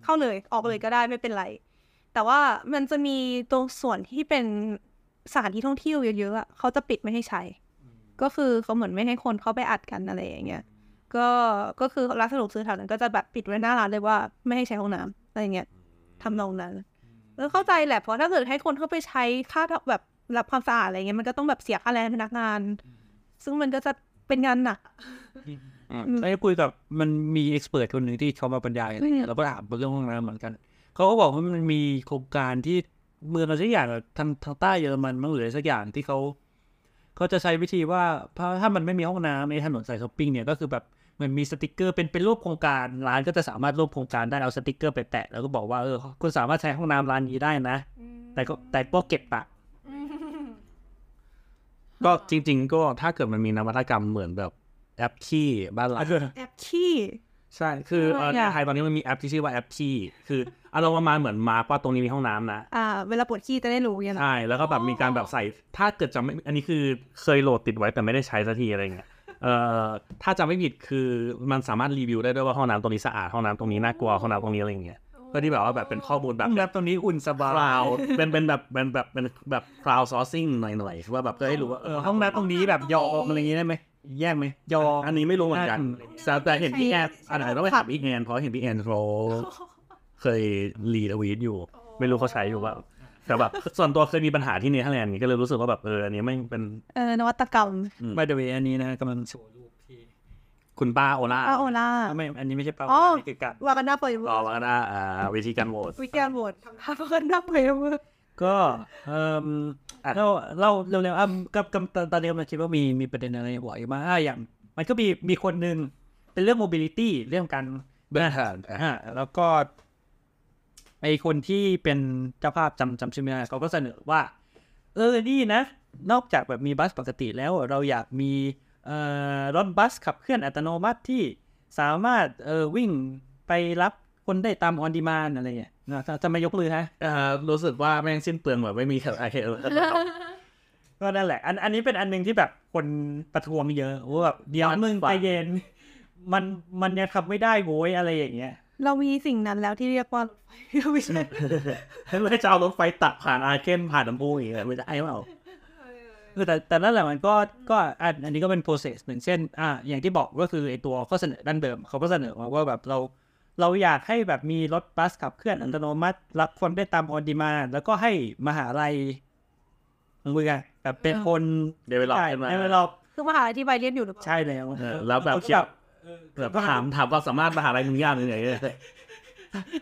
C: เข้าเลยออกเลยก็ได้ไม่เป็นไร แต่ว่ามันจะมีตรงส่วนที่เป็นสถานที่ท่องเที่ยวเยอะๆอะเขาจะปิดไม่ให้ใช้ ก็คือเขาเหมือนไม่ให้คนเข้าไปอัดกันอะไรอย่างเงี้ยก็ก็คือร้านสะดวกซื้อแถวนั้นก็จะแบบปิดไว้หน้าร้านเลยว่าไม่ให้ใช้ห้องน้ำอะไรเงี้ยทำนองนั้นแล้วเข้าใจแหละเพราะถ้าเกิดให้คนเข้าไปใช้ค่าแบบ รักษาความสะอาดอะไรเงี้ยมันก็ต้องแบบเสียค่าแรงพนักงาน ซึ่งมันก็จะเป็นงานหนัก
D: แล้วคุยกับมันมี expert คนหนึ่งที่เขามาบรรยาย
C: อืม
D: เราก็ถามเรื่องห้องน้ำเหมือนกัน เขาก็บอกว่ามันมีโครงการที่เมืองอะไรสักอย่างอะทางทางใต้เยอรมันมั้งหรืออะไรสักอย่างที่เขาเขาจะใช้วิธีว่าถ้าถ้ามันไม่มีห้องน้ำในถนนสายช้อปปิ้งเนี่ยก็คือแบบเหมือนมีสติกเกอร์เป็นเป็นรูปโครงการร้านก็จะสามารถรูปโครงการได้เอาสติกเกอร์ไปแปะแล้วก็บอกว่าเออคุณสามารถใช้ห้องน้ำร้านนี้ได้นะ แต่ก็แต่ก็เก็บปะ
B: ก็จริง ๆ ก็ถ้าเกิดมันมีนวัตกรรมเหมือนแบบแอปที่บ้านเรา
C: แอปขี้
B: ใช่คือเอ่อ
C: ทำไมอะ
B: ในไทยตอนนี้มันมีแอปที่ชื่อว่าแอปที่คืออารมณ์ประมาณเหมือน mark ว่าตรงนี้มีห้องน้ำนะ
C: อ่าเวลาปวดขี้จะได้รู้อย่างเงี้ยเหรอ
B: ใช่แล้วก็แบบมีการแบบใส่ ถ้าเกิดจะไม่อันนี้คือเคยโหลดติดไว้แต่ไม่ได้ใช้สักทีอะไรเงี้ยเอ่อถ้าจำไม่ผิดคือมันสามารถรีวิวได้ด้วยว่าห้องน้ำตรงนี้สะอาดห้องน้ำตรงนี้น่ากลัวห้องน้ำตรงนี้อะไรอย่างเงี้ย พื่อที่แบบว่าแบบเป็นข้อมูลแบบ
D: ห้องแลบตรงนี้อุ่นสบา
B: คลาวยเป็นเป็นแบบเป็นแบบเป็นแบบ crowdsourcing หน่อยๆว่าแบบเพื่อให้รู้ว่า
D: เออห้องน้ำตรงนี้แบบยอมอะไรอย่างงี้ได้ไหมแยกไหมยอม
B: อันนี้ไม่รู้เหมือนกัน
D: อืม
B: แต่แต่เห็นพี่แอนอันไหนต้องไปถามพี่แอนเพราะเห็นพี่แอนเขาเคย retweet อยู่ ไม่รู้เขาใช้อยู่ว่าแต่แบบส่วนตัวเคยมีปัญหาที่เนเธอร์แลนด์ก็เลยรู้สึกว่าแบบเอออันนี้ไม่เป็น
C: เออนวัตกรรม
D: by the way อันนี้นะกำลังโชว์รูปที่
B: คุณป้าโอล่า
C: ป้าโอล่า
D: ไม่อันนี้ไม่ใช่เป้า
C: อ๋อ
D: นนี้คือการ
C: วากันดาเปิด
B: รอว่านะอ่าวิธีการโหวต
C: วิจารณ์โหวตทำท่าวากันดาเปิดมือ
D: ก็เอ่ม
B: อะ
D: เล่าเล่าเร็วๆอะกับกับตอนตอนนี้กำลังคิดว่ามีมีประเด็นอะไรหัวอยู่มางอะอย่าง มันก็มีมีคนหนึ่งเป็นเรื่อง mobility เรื่องการ
B: เบื้องต้นอะ
D: อ่าแล้วก็ไอคนที่เป็นเจ้าภาพจำจำชื่อไม่ได้เขาก็เสนอว่า เออนี่นะ นอกจากแบบมีบัสปกติแล้วเราอยากมีเอ่อ รถบัสขับเคลื่อนอัตโนมัติที่สามารถเออวิ่งไปรับคนได้ตามออนดีมานอะไรเงี้ยนะจะจะไม่ยกมือฮะ
B: อ่ารู้สึกว่าแม่งสิ้นเปลืองแบบไม่มีอะไรเออ
D: ก็นั่นแหละ อันอันนี้เป็นอันหนึงที่แบบคนประท้วงเยอะว่าแบบเดี๋ยวมึงใจเย็น มันมันยังทำไม่ได้โว้ยอะไรอย่างเงี้ย
C: เรามีสิ่งนั้นแล้วที่เรียกว่ารถไฟไม่ใช่
B: ไม่ได้จะเอารถไฟตัดผ่านอาร์เคนผ่านลำพูอย่างเงี้ยไม่ได้เปล่า
D: คือแต่แต่นั่นแหละมันก็ก็อันอันนี้ก็เป็น process หนึ่งเช่นอ่าอย่างที่บอกก็คือไอตัวข้อเสนอดั้นเดิมเขาก็เสนอมาว่าแบบเราเราอยากให้แบบมีรถบัสขับเคลื่อนอัตโนมัติ รับคนได้ตามออดีมา แล้วก็ให้มหาลัยมือกันแบบเป็นคน
B: เดี๋ยวไปรอ
D: ใช่
B: กันมา
D: ให้เรา
C: คือมหาลัยที่ใบเรียนอยู่หรือเปล่า
D: ใช่แล้ว
B: เออแล้วแบบเทียบแบบถามถามความสามารถมหาลัยมึงยากเลยเนี่ย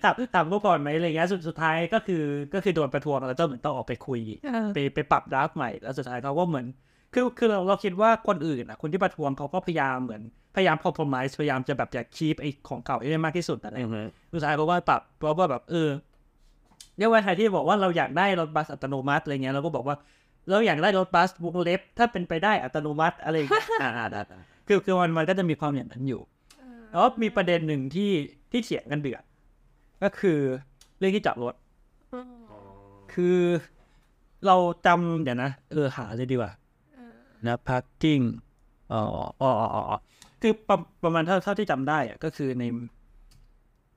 D: ถามถามพวกก่อนไหมอะไรเงี้ยสุดสุดท้ายก็คือก็คือโดนประท้วงแล้วก็เหมือนต้องออกไปคุย
C: เออ
D: ไปไปปรับดราฟต์ใหม่แล้วสุดท้ายเขาก็เหมือน คือคือเราเราคิดว่าคนอื่นอะคนที่ประท้วงเขาก็พยายามเหมือนพยายามพอพอมไพยายามจะแบบจะคีปไอ้ของเก่าให้ได้มากที่สุดอะไรสุดท้ายเขาก็ปรับเพราะว่าแบบเออเรียกว่าใครที่บอกว่าเราอยากได้รถบัสอัตโนมัติอะไรเงี้ยเราก็บอกว่าเราอยากได้รถบัสวงเล็บ ถ้าเป็นไปได้อัตโนมัติอะไรอย่างเงี้ย
B: อ่าอ่าได้ได้
D: คือคือมันมันก็จะมีความอย่างนั้นอยู่แล้วมีประเด็นหนึ่งที่ที่เถียงกันเดือด ก็คือเรื่องที่จอดรถคือเราจำเดี๋ยวนะ เออหาเลยดีกว่านะ parking อ๋ออ๋ออ๋ออ๋อคือประประมาณเท่าเท่าที่จำได้อะก็คือใน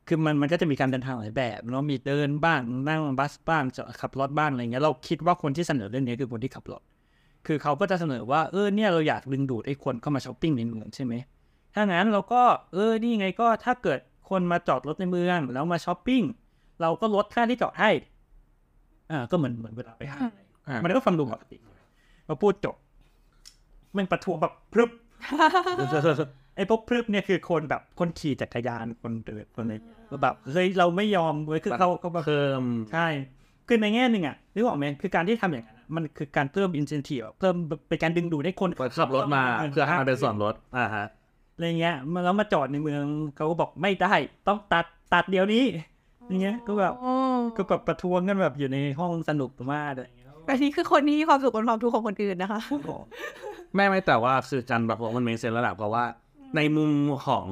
D: คือมันมันก็จะมีการเดินทางหลายแบบเนาะมีเดินบ้างนั่งบัสบ้างจะขับรถบ้างอะไรเงี้ยเราคิดว่าคนที่เสนอเรื่องนี้คือคนที่ขับรถคือเขาก็จะเสนอว่าเออเนี่ยเราอยากดึงดูดไอ้คนเข้ามาช้อปปิ้งในเมืองใช่ไหมถ้างั้นเราก็เออนี่ไงก็ถ้าเกิด คนมาจอดรถในเมืองแล้วมาช้อปปิ้งเราก็ลดค่าที่จอดให้ อ่าก็เหมือนเหมือนเวลาไปห้าง
B: อ่า
D: มันก็ฟังดูปกติมาพูดจบแมันประท้วงแบบพรึบ ไอ้พวกพรึบเนี่ยคือคนแบบคนขี่จักรยานคนเดินคนอะไรก็แบบเฮ้ยเราไม่ยอมเว้ยคือเขาเขาแบบ
B: เพิ่ม
D: ใช่ คือในแง่หนึ่งอ่ะนึกออกไหมคือการที่ทำอย่างนั้นอะมันคือการเพิ่มอินเซนティブเพิ่มเป็นการดึงดูดให้คน
B: คนขับรถมาเพื่อให้มันเป็นส่วนลดอ่าฮะ
D: อะไรเงี้ยแล้วมาจอดในเมืองเขาก็บอกไม่ได้ ต้องตัดตัดเดี๋ยวนี้อย่างเงี้ยก็แบบก็แบบประท้วงกันแบบอยู่ในห้องสนุกมากอะไรเงี้ย
C: แต่นี่คือคนที่ความสุขบนความทุกข์ของคนอื่นนะคะ
B: แม่ไม่แต่ว่าคือการปรบท้วงมันเมนเซนระดับเพราะว่า ในมุมของ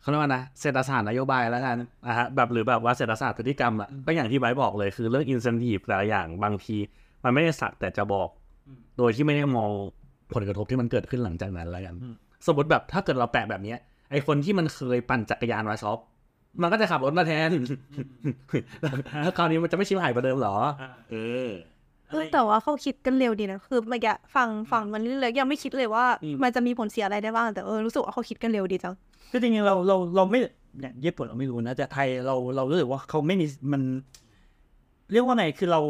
B: เขาเรียกว่านะเศรษฐศาสตร์นโยบายแล้วกันนะฮะแบบหรือแบบว่าเศรษฐศาสตร์พฤติกรรมอะก็อย่างที่ไบบอกเลยคือเรื่องอินสันทีฟแต่ละอย่างบางที มันไม่ได้สักแต่จะบอก โดยที่ไม่ได้มองผลกระทบที่มันเกิดขึ้นหลังจากนั้นแล้วกัน สมมติแบบถ้าเกิดเราแปะแบบเนี้ย ไอคนที่มันเคยปั่นจักรยานมาช็อปมันก็จะขับรถมาแทนแล้วคราวนี้มันจะไม่ชิบหายกว่าเดิมเหรอเออ
C: เออแต่ว่าเขาคิดกันเร็วดีนะ คือเมื่อกี้ฟังฟังมันเรื่อยๆยังไม่คิดเลยว่า มันจะมีผลเสียอะไรได้บ้าง แต่เออรู้สึกว่าเขาคิดกันเร็วดีจัง
D: คือจริงๆเราเราเราไม่เนี่ยญี่ปุ่นเราไม่รู้นะ แต่ไทยเราเรารู้สึกว่าเขาไม่มีมัน เรียกว่าไงคือเรา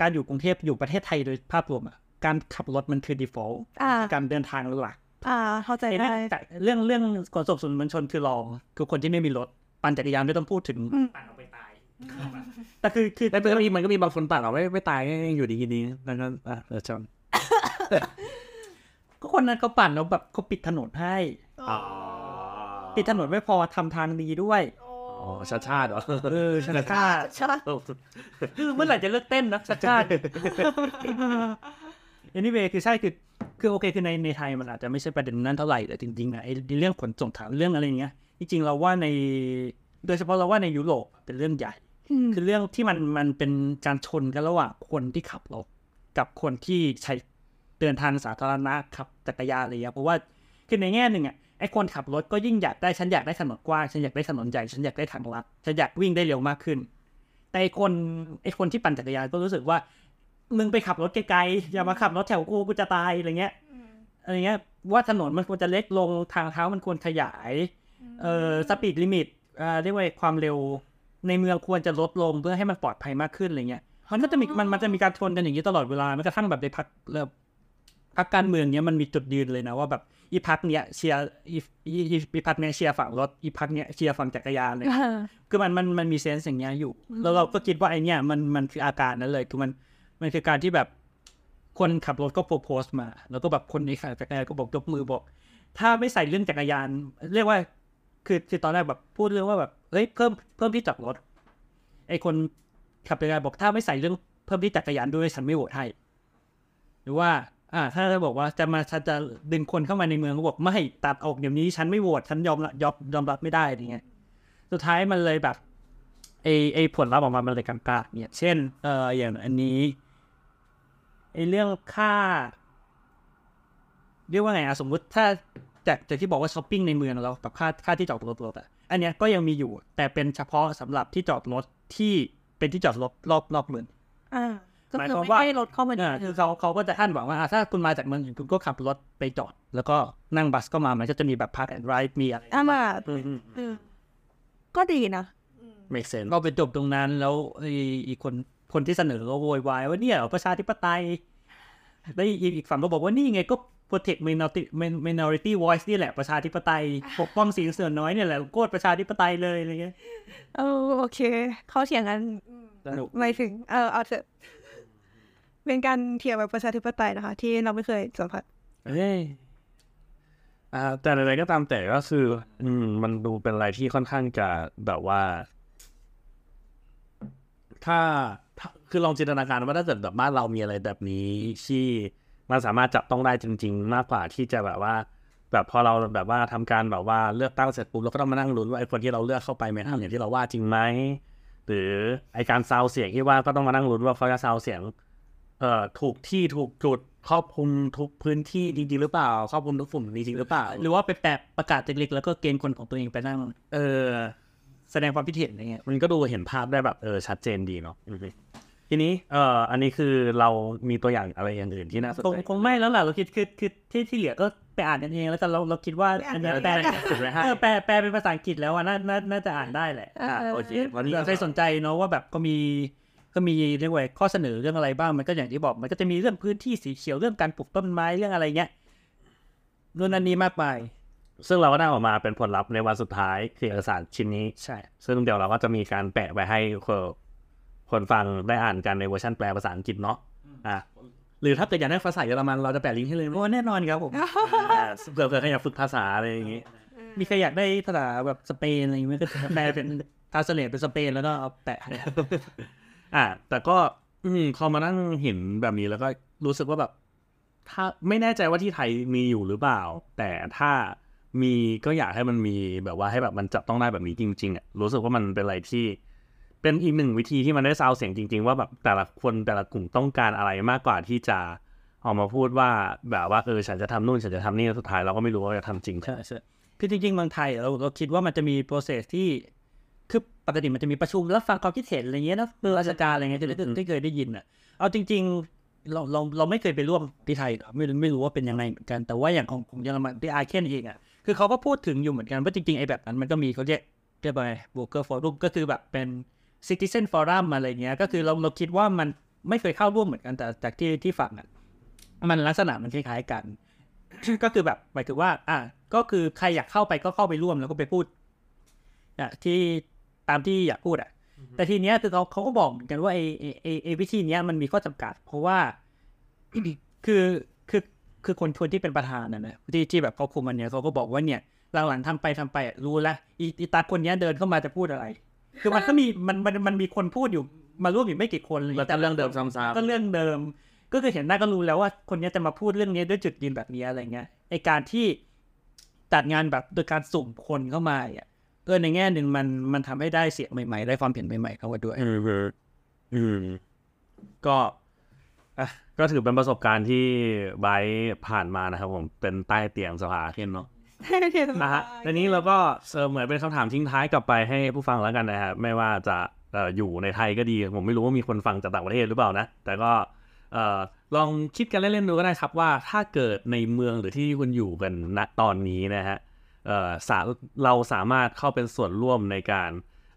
D: การอยู่กรุงเทพอยู่ประเทศไทยโดยภาพรวมอะการขับรถมันคือ default
C: อ่า
D: การเดินทางหลัก
C: อ่าเข้าใจ
D: ไอ้
C: ได้
D: นั่นแต่เรื่องเรื่องขนส่งส่วนมวลชนคือรองคือคนที่ไม่มีรถปั่นจักรยานไม่ต้องพูดถึง
C: อืม
D: ปั่นออกไปตายแต่คือคือ
B: แต่ก็มีมันก็มีบางคนปั่นออกไม่ไม่ตายก็ยังอยู่ดีกินดีแล้วก็อะเออจอน
D: ก็คนนั้นเขาปั่นแล้วแบบเขาปิดถนนให้
B: อ๋อ
D: ปิดถนนไม่พอทำทางดีด้วย
B: อ๋อชาติชาติเหรอ
D: เออชาติชาติ
C: ใช่
D: คือเมื่อไหร่จะเลิกเต้นนะชาติชาติ anyway คือใช่คือคือโอเคคือในในไทยมันอาจจะไม่ใช่ประเด็นนั้นเท่าไหร่แต่จริงๆอะไอ้เรื่องขนส่งทางเรื่องอะไรอย่างเงี้ยจริงๆเราว่าในโดยเฉพาะเราว่าในยุโรปเป็นเรื่องใหญ่
C: ม
D: คือเรื่องที่มันมันเป็นการชนกันระหว่างคนที่ขับรถกับคนที่ใช้เดินทางสาธารณะขับจักรยานอะไรอย่างเงี้ยเพราะว่าคือในแง่หนึ่งอะไอ้คนขับรถก็ยิ่งอยากได้ฉันอยากได้ถนนกว้างฉันอยากได้ถนนใหญ่ฉันอยากได้ทางลัดฉันอยากวิ่งได้เร็วมากขึ้น แต่ไอ้คนไอ้คนที่ปั่นจักรยานก็รู้สึกว่า มึงไปขับรถไกลๆอย่ามาขับรถแถวกูกูจะตายอะไรเงี้ยอะไรเงี้ย ว่าถนนมันควรจะเล็กลงทางเท้ามันควรขยายเอ่อ speed limit อ่าเรียกว่าความเร็ว ในเมืองควรจะลดลงเพื่อให้มันปลอดภัยมากขึ้นอะไรเงี้ยมันก็จะมีมันมันจะมีการชนกันอย่างนี้ตลอดเวลาแม้กระทั่งแบบในพรรคเอ่อพรรคการเมืองเนี้ยมันมีจุดยืนเลยนะว่าแบบอีพรรคเนี้ยเชียร์อีอีอีอีพรรคเนี้ยเชียร์ฝั่งรถอีพรรคเนี้ยเชียร์ฝั่งจักรยานเลยคือมันมันมันมี sense อย่างเงี้ยอยู่ แล้วเราก็คิดว่าไอเนี้ยมันมันคืออาการนั้นเลยคือมัน มันคือการที่แบบคนขับรถก็โพสต์มา แล้วก็แบบคนในขับจักรยานก็บอกยกมือบอก ถ้าไม่ใส่เรื่องจักรยาน เรียกว่า คือคือตอนแรกแบบพูดเรื่องว่าแบบเฮ้ยเพิ่มเพิ่มที่จอดรถไอคนขับจักรยานบอกถ้าไม่ใส่เรื่องเพิ่มที่จักรยานด้วยฉันไม่โหวตให้หรือว่า อ่า ถ้าจะบอกว่าจะมาฉันจะดึงคนเข้ามาในเมืองก็บอกไม่ตัดออกเดี๋ยวนี้ฉันไม่โหวตฉันยอมละยอมยอมรับไม่ได้อย่างเงี้ยสุดท้ายมันเลยแบบไอไอผลลัพธ์ออกมามันเลยกลางๆเนี่ยเช่นเอ่ออย่างอันนี้ ไอเรื่องค่า เรียกว่าไงอะสมมุติถ้าจากจากที่บอกว่าช้อปปิ้งในเมืองเราแบบค่าค่าที่จอดรถรถอะอันเนี้ยก็ยังมีอยู่ แต่เป็นเฉพาะสำหรับที่จอดรถที่เป็นที่จอดรถรอบรอบเมือง
C: อ่าก็
D: หมาย
C: คือ
D: ความ
C: ไม่
D: ว่า
C: ให้รถเข้ามาใน
D: อ่า
C: เมื
D: คือองเขาเขาก็จะท่านบอกว่าอ่าถ้าคุณมาจากเมืองอื่นคุณก็ขับรถไปจอด แล้วก็นั่งบัสก็มา มันก็จะมีแบบ park and ride มีอะไร
C: อ่ามา
D: อืมอืม
C: อืมก็ดีนะ
B: make sense
D: ก็ไปจบตรงนั้นแล้วไอ้อีกคน คนที่เสนอก็โวยวายว่าเนี่ยประชาธิปไตยแล้วอีกอีกฝั่งก็บอกว่านี่ไงก็ protect minority minority voice นี่แหละประชาธิปไตยปกป้องเสียงส่วนน้อยเนี่ยแหละโคตรประชาธิปไตยเลยอะไรเงี้ย
C: เออโอเค เขาเถียงกัน
D: สนุก
C: ไม่ถึง เออเอาเถอะเป็นการเถียงแบบประชาธิปไตยนะคะ ที่เราไม่เคยสัมผัส
B: เอ้ยอ่าแต่อะไรก็ตามแต่ก็คือ อืม มันดูเป็นอะไรที่ค่อนข้างจะแบบว่า ถ้าถ้า คือลองจินตนาการว่าถ้าเกิดแบบบ้านเรามีอะไรแบบนี้ที่มันสามารถจับต้องได้จริง ๆ มากกว่าที่จะแบบว่า แบบพอเราแบบว่าทำการแบบว่าเลือกตั้งเสร็จปุ๊บเราก็ต้องมานั่งลุ้นว่าไอ้คนที่เราเลือกเข้าไปไม่ทำอย่างที่เราว่าจริงไหมหรือไอการซาวเสียงที่ว่าก็ต้องมานั่งลุ้นว่าเขาจะซาวเสียงเอ่อถูกที่ถูกจุดครอบคลุมทุกพื้นที่จริงๆหรือเปล่าครอบคลุมทุกฝุ่มจริงๆหรือเปล่า
D: หรือว่าไปแปะประกาศเล็กๆแล้วก็เกณฑ์คนของตัวเองไปนั่ง
B: เออ
D: แสดงความคิดเห็นอะไรเงี้ย
B: มันก็ดูเห็นภาพได้แบบเออชัดเจนดีเนาะ ทีนี้เอ่ออันนี้คือเรามีตัวอย่างอะไรอย่างอื่นที่น่าสน
D: คง
B: ใจ
D: คงไม่แล้วล่ะเราคิดคือคือที่ที่เหลือก็ไปอ่านกันเองแล้วกันเราเราคิดว่าอันเนี้ยแปล
B: สุดไว้ให้
D: เออแปลแปลเป็นภาษาอังกฤษแล้วอะน่าน่าน่าจะอ่านได้แหละ
C: เออ
B: อะโอเควันนี้
D: ใครสนใจเนาะว่าแบบก็มีก็มีเรียกว่าข้อเสนอเรื่องอะไรบ้างมันก็อย่างที่บอกมันก็จะมีเรื่องพื้นที่สีเขียวเรื่องการปลูกต้นไม้เรื่องอะไรเงี้ยนู่นนั่นนี่มากมาย
B: ซึ่งเราก็ได้ออกมาเป็นผลลัพธ์ในวันสุดท้ายคือเอกสารชิ้นนี้
D: ใช่
B: ซึ่งเดี๋ยวเราก็จะมีการแปะไว้ให้คน คนฟังได้อ่านกันในเวอร์ชันแปลภาษาอังกฤษเนาะอะหรือถ้าเกิดอยากได้ภาษาเยอรมันเราจะแปะลิงก์ให้เลย
D: โอ้แน่นอนครับผม
B: อ่าเผื่อเผื่อใครอยากฝึกภาษาอะไรอย่างงี้
D: มีใครอยากได้ภาษาแบบสเปนอะไรอย่างเงี้ยก็แปลเป็น translate เป็นสเปนแล้วก็เอาแปะให้
B: อะแต่ก็อืมพอมานั่งเห็นแบบนี้แล้วก็รู้สึกว่าแบบ ถ้าไม่แน่ใจว่าที่ไทยมีอยู่หรือเปล่า แต่ถ้ามีก็อยากให้มันมีแบบว่าให้แบบมันจับต้องได้แบบนี้จริง ๆอะรู้สึกว่ามันเป็นอะไรที่ เป็นอีกหนึ่งวิธีที่มันได้ซาวเสียงจริง ๆ ว่าแบบแต่ละคนแต่ละกลุ่มต้องการอะไรมากกว่าที่จะออกมาพูดว่าแบบว่าเออฉันจะทำนู่นฉันจะทำนี่สุดท้ายเราก็ไม่รู้ว่าจะทำจริง
D: ใช่ใช่คือจริงๆเมืองไทยเราเราคิดว่ามันจะมี process ที่คือปกติมันจะมีประชุมรับฟังความคิดเห็นอะไรเงี้ยนะเออาชการอะไรเงี้ยจะได้ที่เคยได้ยินอะเอาจริง ๆ เราเราเราไม่เคยไปร่วมที่ไทยไม่รู้ไม่รู้ว่าเป็นยังไงเหมือนกันแต่ว่าอย่างของของเยอรมันที่อาเคนเองอะคือเขาก็พูดถึงอยู่เหมือนกันว่าจริงๆไอ้แบบนั้นมันก็มีเขาเรียกเรียกว่าไง worker forum ก็คือแบบเป็น citizen forum อะไรเงี้ย ก็คือเราเราคิดว่ามันไม่เคยเข้าร่วมเหมือนกันแต่จากที่ที่ฟังอะมันลักษณะมันคล้ายๆกัน ก็คือแบบหมายถึงว่า อะก็คือใครอยากเข้าไปก็เข้าไปร่วมแล้วก็ไปพูดอะที่ตามที่อยากพูดอะ แต่ทีเนี้ยคือเขาเขาก็บอกเหมือนกันว่าไอ้ไอ้ไอ้ไอ้วิธีเนี้ยมันมีข้อจำกัด เพราะว่าคือคือคือคนคนที่เป็นประธานน่ะนะที่ที่แบบเขาคุมมันเนี่ยเขาก็บอกว่าเนี่ยหลังๆทำไปทำไปอะรู้แล้วอีอีตาคนเนี้ยเดินเข้ามาจะพูดอะไร คือมันก็มีมันมันมันมีคนพูดอยู่มาร่วมอยู่ไม่กี่คนเลย
B: แล้วแต่เรื่องเดิมซ้ำๆ
D: ก็เรื่องเดิม ก็คือเห็นหน้าก็รู้แล้วว่าคนเนี้ยจะมาพูดเรื่องนี้ด้วยจุดยืนแบบนี้อะไรเงี้ยไอการที่จัดงานแบบโดยการสุ่มคนเข้ามาอะเออในแง่หนึ่งมันมันทำให้ได้เสียงใหม่ๆ ได้ความเห็นใหม่ๆเข้ามาด้วย
B: อืมอืมก็อะก็ถือเป็นประสบการณ์ที่ไบร์ทผ่านมานะครับผมเป็นใต้เตียงสภาเคนเนาะ นะฮะทีนี้เราก็เสริมเหมือนเป็นคำถามทิ้งท้ายกลับไปให้ผู้ฟังแล้วกันนะครับไม่ว่าจะอยู่ในไทยก็ดี ผมไม่รู้ว่ามีคนฟังจากต่างประเทศหรือเปล่านะ แต่ก็ลองคิดกันเล่นๆดูก็ได้ครับว่าถ้าเกิดในเมืองหรือที่คุณอยู่กันณตอนนี้นะฮะเราสามารถเข้าเป็นส่วนร่วมในการ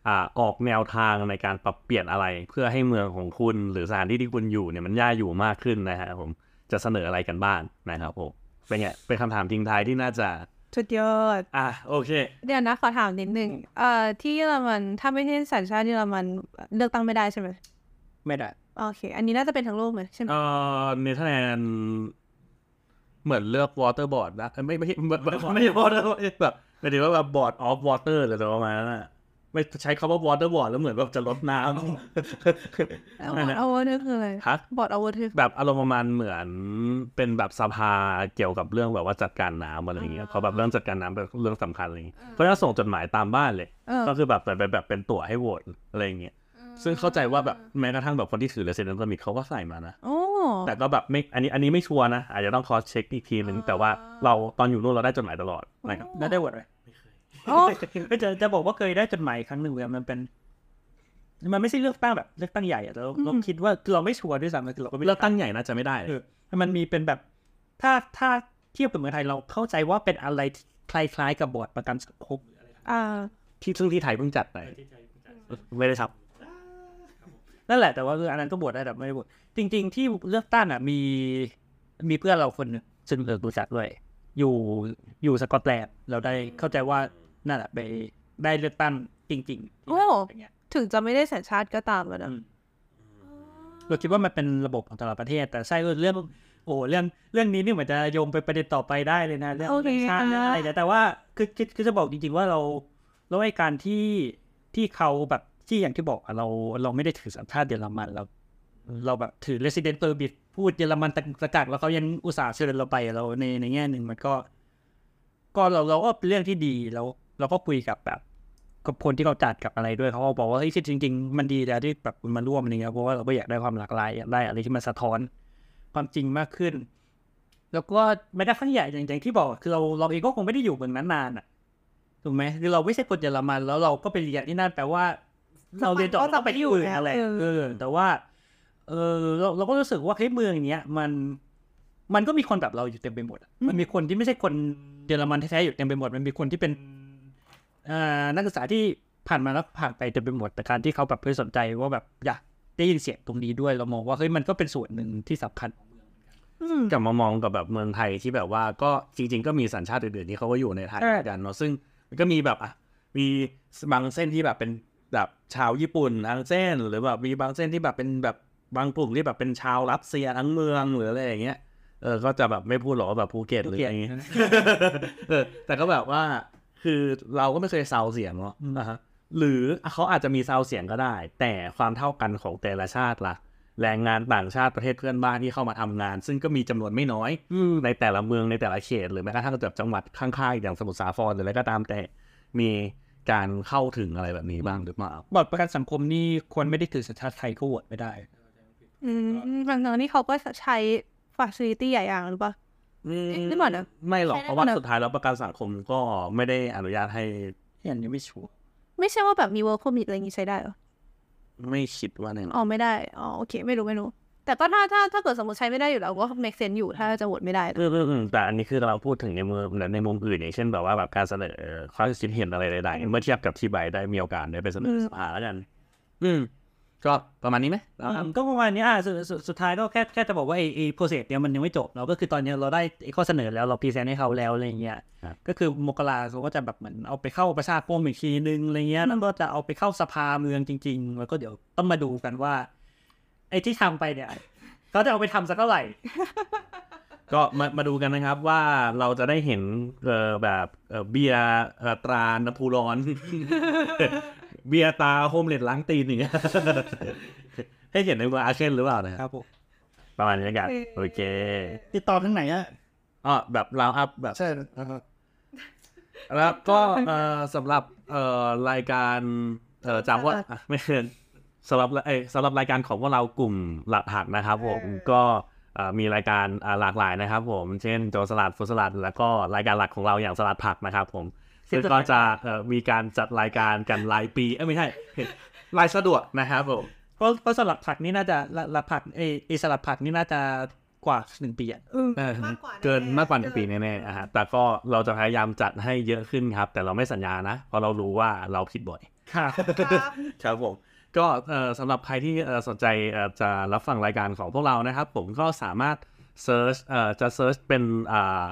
B: อออกแนวทางในการปรับเปลี่ยนอะไร เพื่อให้เมืองของคุณหรือสถานที่ที่คุณอยู่เนี่ยมันย่าอยู่มากขึ้นนะฮะผมจะเสนออะไรกันบ้างนะครับผมเป็นไงเป็นคำถามทิ้งท้ายที่น่าจะ
C: สุดยอด
B: อะโอเค
C: เดี๋ยวนะ ขอถามนิดนึงเอ่อที่เยอรมันถ้าไม่ใช่สัญชาติเยอรมันเลือกตั้งไม่ได้ใช่ไหม
D: ไม่ได้
C: โอเค อันนี้น่าจะเป็นทั้งโลกเลยใช่ไหม
B: เอ่อเนเธอร์แลนด์เหมือนเลือกวอเตอร์บอร์ดนะเอ้ยไม่ไม่ไม่ไม่ไม่ใช่วอเตอร์แบบหมายถึงว่าแบบบอร์ดออฟวอเตอร์หรืออะไรประมาณนั้นน่ะ ไม่ใช้คำว่าวอเตอร์บอร์ดแล้วเหมือนแบบจะลดน้
C: บอร์ดเอาเวอร์คืออะไรำ
B: ฮะ
C: บอร์ดเอาเวอร์คือ
B: แบบอารมณ์ประมาณเหมือนเป็นแบบสภาเกี่ยวกับเรื่องแบบว่าจัดการน้ำอะไรอย่างเงี้ยเขาแบบเรื่องจัดการน้ำเป็นเรื่องสำคัญอะไรอย่างเงี้ยเขาจะส่งจดหมายตามบ้านเลย
C: เออ
B: ก็คือแบบแบบแบบแบบเป็นตั๋วให้โหวตอะไรอย่างเงี้ยซึ่งเข้าใจว่าแบบแม้กระทั่งแบบคนที่ถือ resident permit เขาก็ใส่มานะ
C: โอ้
B: แต่ก็แบบไม่อันนี้อันนี้ไม่ชัวร์นะอาจจะต้องคอเช็คอีกทีหนึ่งแต่ว่าเราตอนอยู่นู่นเราได้จดหมายตลอดนะครับ
D: แล้วได้โหวตไหม
C: โอ้
D: ก็ จะจะบอกว่าเคยได้จดหมายครั้งหนึ่งเลยมันเป็น มันไม่ใช่เลือกตั้งแบบเลือกตั้งใหญ่อะแต่เราเราคิดว่าคือเราไม่ชัวร์ด้วยซ้ำคือเราก็ไม่
B: เลือกตั้งใหญ่น่าจะไม่ได้
D: เออมันมีเป็นแบบ ถ้าถ้าเทียบกับเมืองไทยเราเข้าใจว่าเป็นอะไรที่คล้ายๆกับบอร์ดประกันสังคมหรืออะไร
C: อ่า
B: ที่ซึ่งที่ไทยเพิ่งจัดไปไม่ได้ทับ
D: นั่นแหละแต่ว่าคืออันนั้นก็บวชได้แต่ไม่ได้บวชจริง ๆ ที่เลือกตั้งอะ มีมีเพื่อนเราคนหนึงซึ่งเออรู้จักด้วยอยู่อยู่สกอตแลนด์เราได้เข้าใจว่า นั่นแหละไปได้เลือกตั้งจริงๆ
C: โอ้
D: อย่างเงี้ย
C: ถึงจะไม่ได้สัญชาติก็ตามอะนะ
D: อืมเราคิดว่ามันเป็นระบบของแต่ละประเทศ แต่ใช่เรื่องโอ้เรื่องเรื่องนี้นี่เหมือนจะโยงไปประเด็นต่อไปได้เลยนะเรื่อง
C: โอเค
D: ชาติเรื่องอะไรแต่แต่ว่าคือคือคือจะบอกจริง ๆ ว่าเราเราไอ้การที่ที่เขาแบบที่อย่างที่บอกอะเราเราไม่ได้ถือสัญชาติเยอรมันเราเราแบบถือ resident permit พูดเยอรมันตะตะกักแล้วเขายังอุตส่าห์เชิญเราไปเราในในแง่หนึ่งมันก็ ก็เราเราก็เป็นเรื่องที่ดีแล้ว เราก็คุยกับแบบกับคนที่เขาจัดกับอะไรด้วยเขาก็บอกว่าเฮ้ยจริง ๆ มันดีแล้วที่แบบคุณมาร่วมอะไรเงี้ยเพราะว่าเราก็อยากได้ความหลากหลายอยากได้อะไรที่มันสะท้อน ความจริงมากขึ้น แล้วก็แม้กระทั่งใหญ่อย่างอย่างที่บอกคือเราเราเองก็คงไม่ได้อยู่เมืองนั้นนานอะถูกไหมคือเราไม่ใช่คนเยอรมันแล้วเราก็ไปเรียนที่นั่นแปลว่า เราเรียนจบเราต้องไปที่อื่นอะไรเออแต่ว่า เออเราเราก็รู้สึกว่าเฮ้ยเมืองเนี้ยมันมันก็มีคนแบบเราอยู่เต็มไปหมดอะมันมีคนที่ไม่ใช่คนเยอรมันแท้ๆอยู่เต็มไปหมด มันมีคนที่เป็นอ่า นักศึกษาที่ผ่านมาแล้วผ่านไปเต็มไปหมดแต่การที่เขาแบบเพื่อสนใจว่าแบบอยากได้ยินเสียงตรงนี้ด้วยเรามองว่าเฮ้ยมันก็เป็นส่วนหนึ่งที่สำคัญ
C: อืม
B: กลับมามองกับแบบเมืองไทยที่แบบว่าก็จริง ๆ ก็มีสัญชาติอื่นๆที่เขาก็อยู่ในไทย
D: ใช่
B: เหมือนกันเนาะซึ่งมันก็มีแบบอะมีบางเส้นที่แบบเป็นแบบชาวญี่ปุ่นทั้งเส้น หรือแบบมีบางเส้นที่แบบเป็นแบบบางกลุ่มที่แบบเป็นชาวรัสเซียทั้งเมืองหรืออะไรอย่างเงี้ยเออก็จะแบบไม่พูดหรอกว่าแบบภูเก็ตหรืออะไรอย่างเงี้ยเออแต่ก็แบบว่า คือเราก็ไม่เคยเซาเสียงเนาะนะฮะหรือเขาอาจจะมีเซาเสียงก็ได้ แต่ความเท่ากันของแต่ละชาติล่ะแรงงานต่างชาติประเทศเพื่อนบ้านที่เข้ามาทำงาน ซึ่งก็มีจำนวนไม่น้อยในแต่ละเมืองในแต่ละเขต หรือแม้กระทั่งแบบจังหวัดข้างๆอย่างสมุทรสาครหรืออะไรก็ตามแต่มีการเข้าถึงอะไรแบบนี้บ้างหรือเปล่า
D: บอร์ดประกันสังคมนี่คนไม่ได้ถือสัญชาติไทยก็โหวตไม่ได้
C: อืมบางครั้งนี่เขาก็ใช้ฟ a ซิลิตี้ใหญ่อย่างหรือเปล่า ไม่เหมือนนะ
B: ไม่หรอก
C: ใช้ได้
B: เพราะว่า
C: เหมือน
B: สุดท้ายแล้วประกันสังคมก็ไม่ได้อนุญาตให้
D: อันนี้ไม่ชัวร์
C: ไม่ใช่ว่าแบบมี work permit อะไรอย่างงี้ใช้ได้เหรอ
B: ไม่คิดว่าแน่นอน
C: อ๋อไม่ได้ อ๋อโอเค ไม่รู้ไม่รู้ แต่ก็ถ้าถ้าถ้าเกิดสมมติใช้ไม่ได้อยู่แล้วก็ make sense อยู่ถ้าจะโหวตไม่ได้
B: อืมอืมอืมแต่อันนี้คือเราพูดถึงในมุมในมุมอื่นอย่างเช่นแบบว่าแบบการเสนอความคิดเห็นอะไรใดๆเมื่อเทียบกับที่ใบได้มีโอกาสได้ไปเสนอ
C: อืม
B: สภาแล้วกัน อืม ก็ประมาณนี้ไหมแล้ว
D: อืมก็ประมาณนี้อะสุดสุดสุดท้ายก็แค่แค่จะบอกว่าไอ้ไอ้ process เนี่ยมันยังไม่จบเราก็คือตอนนี้เราได้ไอ้ข้อเสนอแล้วเรา present ให้เขาแล้วอะไรอย่างเงี้ยก็คือมกราเขาก็จะแบบเหมือนเอาไปเข้าประชาคมอีกทีนึงอะไรเงี้ยแล้วก็จะเอาไปเข้าสภาเมืองจริง ๆ แล้วก็เดี๋ยวต้องมาดูกันว่า ไอ้ที่ทำไปเนี่ยเขาจะเอาไปทำสักเท่าไหร่
B: ก็มามาดูกันนะครับว่าเราจะได้เห็นเออแบบเออเบียร์เอ่อตรานภูร้อน เบียร์ตาโฮมเลดล้างตีนอย่างเงี้ยให้เห็นในเมืองอาเคนหรือเปล่านะค
D: ครับรับผม
B: ประมาณนี้แล้วกันโอเค
D: ติดต่อทางไหนอะ
B: อ๋อแบบราวอัพแบบ
D: ใช่
B: แล้วก็เอ่อสำหรับเอ่อรายการเอ่อจำว่าอะไม่เกินสำหรับเอ้ยสำหรับรายการของพวกเรากลุ่มหลักหักนะครับผมก็อ่ามีรายการอ่าหลากหลายนะครับผม เช่นโจรสลัดฟุตสลัด แล้วก็รายการหลักของเราอย่างสลัดผักนะครับผม ซึ่งก็จะเอ่อมีการจัดรายการกันรายปี เอ้ยไม่ใช่รายสะดวกนะครับผม
D: เพราะเพราะสลัดผักนี่น่าจะละละผักเอเอสลัดผักนี่น่าจะกว่าหนึ่งปีอะ
A: เออ
C: มากกว่า
A: เกิน
C: แน่ๆ
A: มากกว่าหนึ่งปี
B: ปีแน่ๆอะฮะแต่ก็เราจะพยายามจัดให้เยอะขึ้นครับ แต่เราไม่สัญญานะ เพราะเรารู้ว่าเราผิดบ่อย
D: ค่ะ
C: ครับ
B: ครับผมก็เอ่อสำหรับใครที่เอ่อสนใจเอ่อจะรับฟังรายการของพวกเรานะครับ ผมก็สามารถ search เอ่อจะ search เป็นอ่า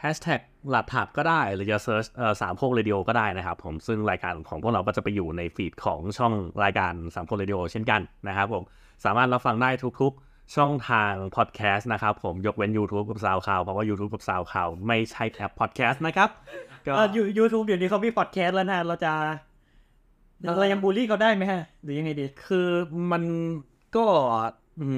B: แฮชแท็กสลัดผักก็ได้ หรือจะ search เอ่อสามโคกเรดิโอก็ได้นะครับผมซึ่งรายการของพวกเราก็จะไปอยู่ใน feed ของช่องรายการสามโคกเรดิโอเช่นกันนะครับผมสามารถรับฟังได้ทุกๆ ช่องทางพอดแคสต์นะครับผมยกเว้น YouTube กับ SoundCloud เพราะว่า YouTube กับ SoundCloud ไม่ใช่แอปพอดแคสต์นะครับก็
D: เอ่อยูยูทูบเดี๋ยวนี้เขามีพอดแคสต์แล้วนะเราจะเรายังบูลลี่เขาได้ไหมฮะหรือยังไงดี
B: คือมันก็ อื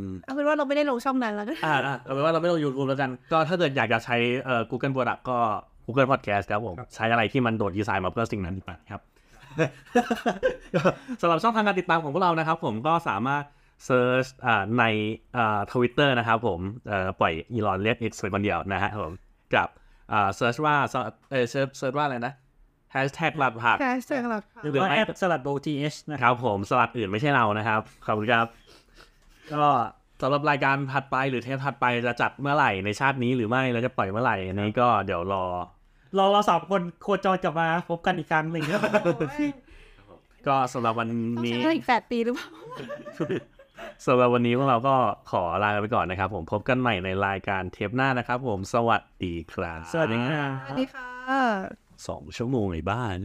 B: ม
C: เอาเป็นว่าเราไม่ได้ลงช่องนั้นแล้วนะ
B: อ่าอ่าเอาเป็นว่าเราไม่ต้อง YouTube แล้วกัน ก็ถ้าเกิดอยากจะใช้เอ่อ Google Product ก็ Google Podcast ครับผม ใช้อะไรที่มันโดนดีไซน์มาเพื่อสิ่งนั้นดีกว่าครับ สำหรับช่องทางการติดตามของพวกเรานะครับ ผมก็สามารถเซิร์ชอ่าในอ่าทวิตเตอร์นะครับผมเอ่อปล่อยอีลอนเรียกอีกส่วนคนเดียวนะฮะผมกับอ่าเซิร์ชว่าเออเซิร์ชเซิร์ชว่าอะไรนะแฮชแท็กหลัดผัก
C: แค่เสียงหลัก
D: หรือว่าแอปสลัดโบทีเอชนะ
B: ครับผมสลัดอื่นไม่ใช่เรานะครับ ขอบคุณครับ ก็สำหรับรายการถัดไปหรือเทปถัดไปจะจัดเมื่อไหร่ในชาตินี้หรือไม่เราจะปล่อยเมื่อไหร่อันนี้ก็เดี๋ยวรอ
D: เราเราสามคนโคจรกลับมาพบกันอีกครั้งหนึ่งครับ
B: ก็สำหรับวัน
C: ต้อง
B: นี้
C: ใช้เวลาอีกแปดปีหรือเปล่า
B: สำหรับวันนี้พวกเราก็ขอลาไปก่อนนะครับ ผมพบกันใหม่ในรายการเทปหน้านะครับ ผมสวัสดีครับ
D: สวัสดีครับ
C: สวัสดีค่ะ
B: สองชั่วโมงไอ้บ้าน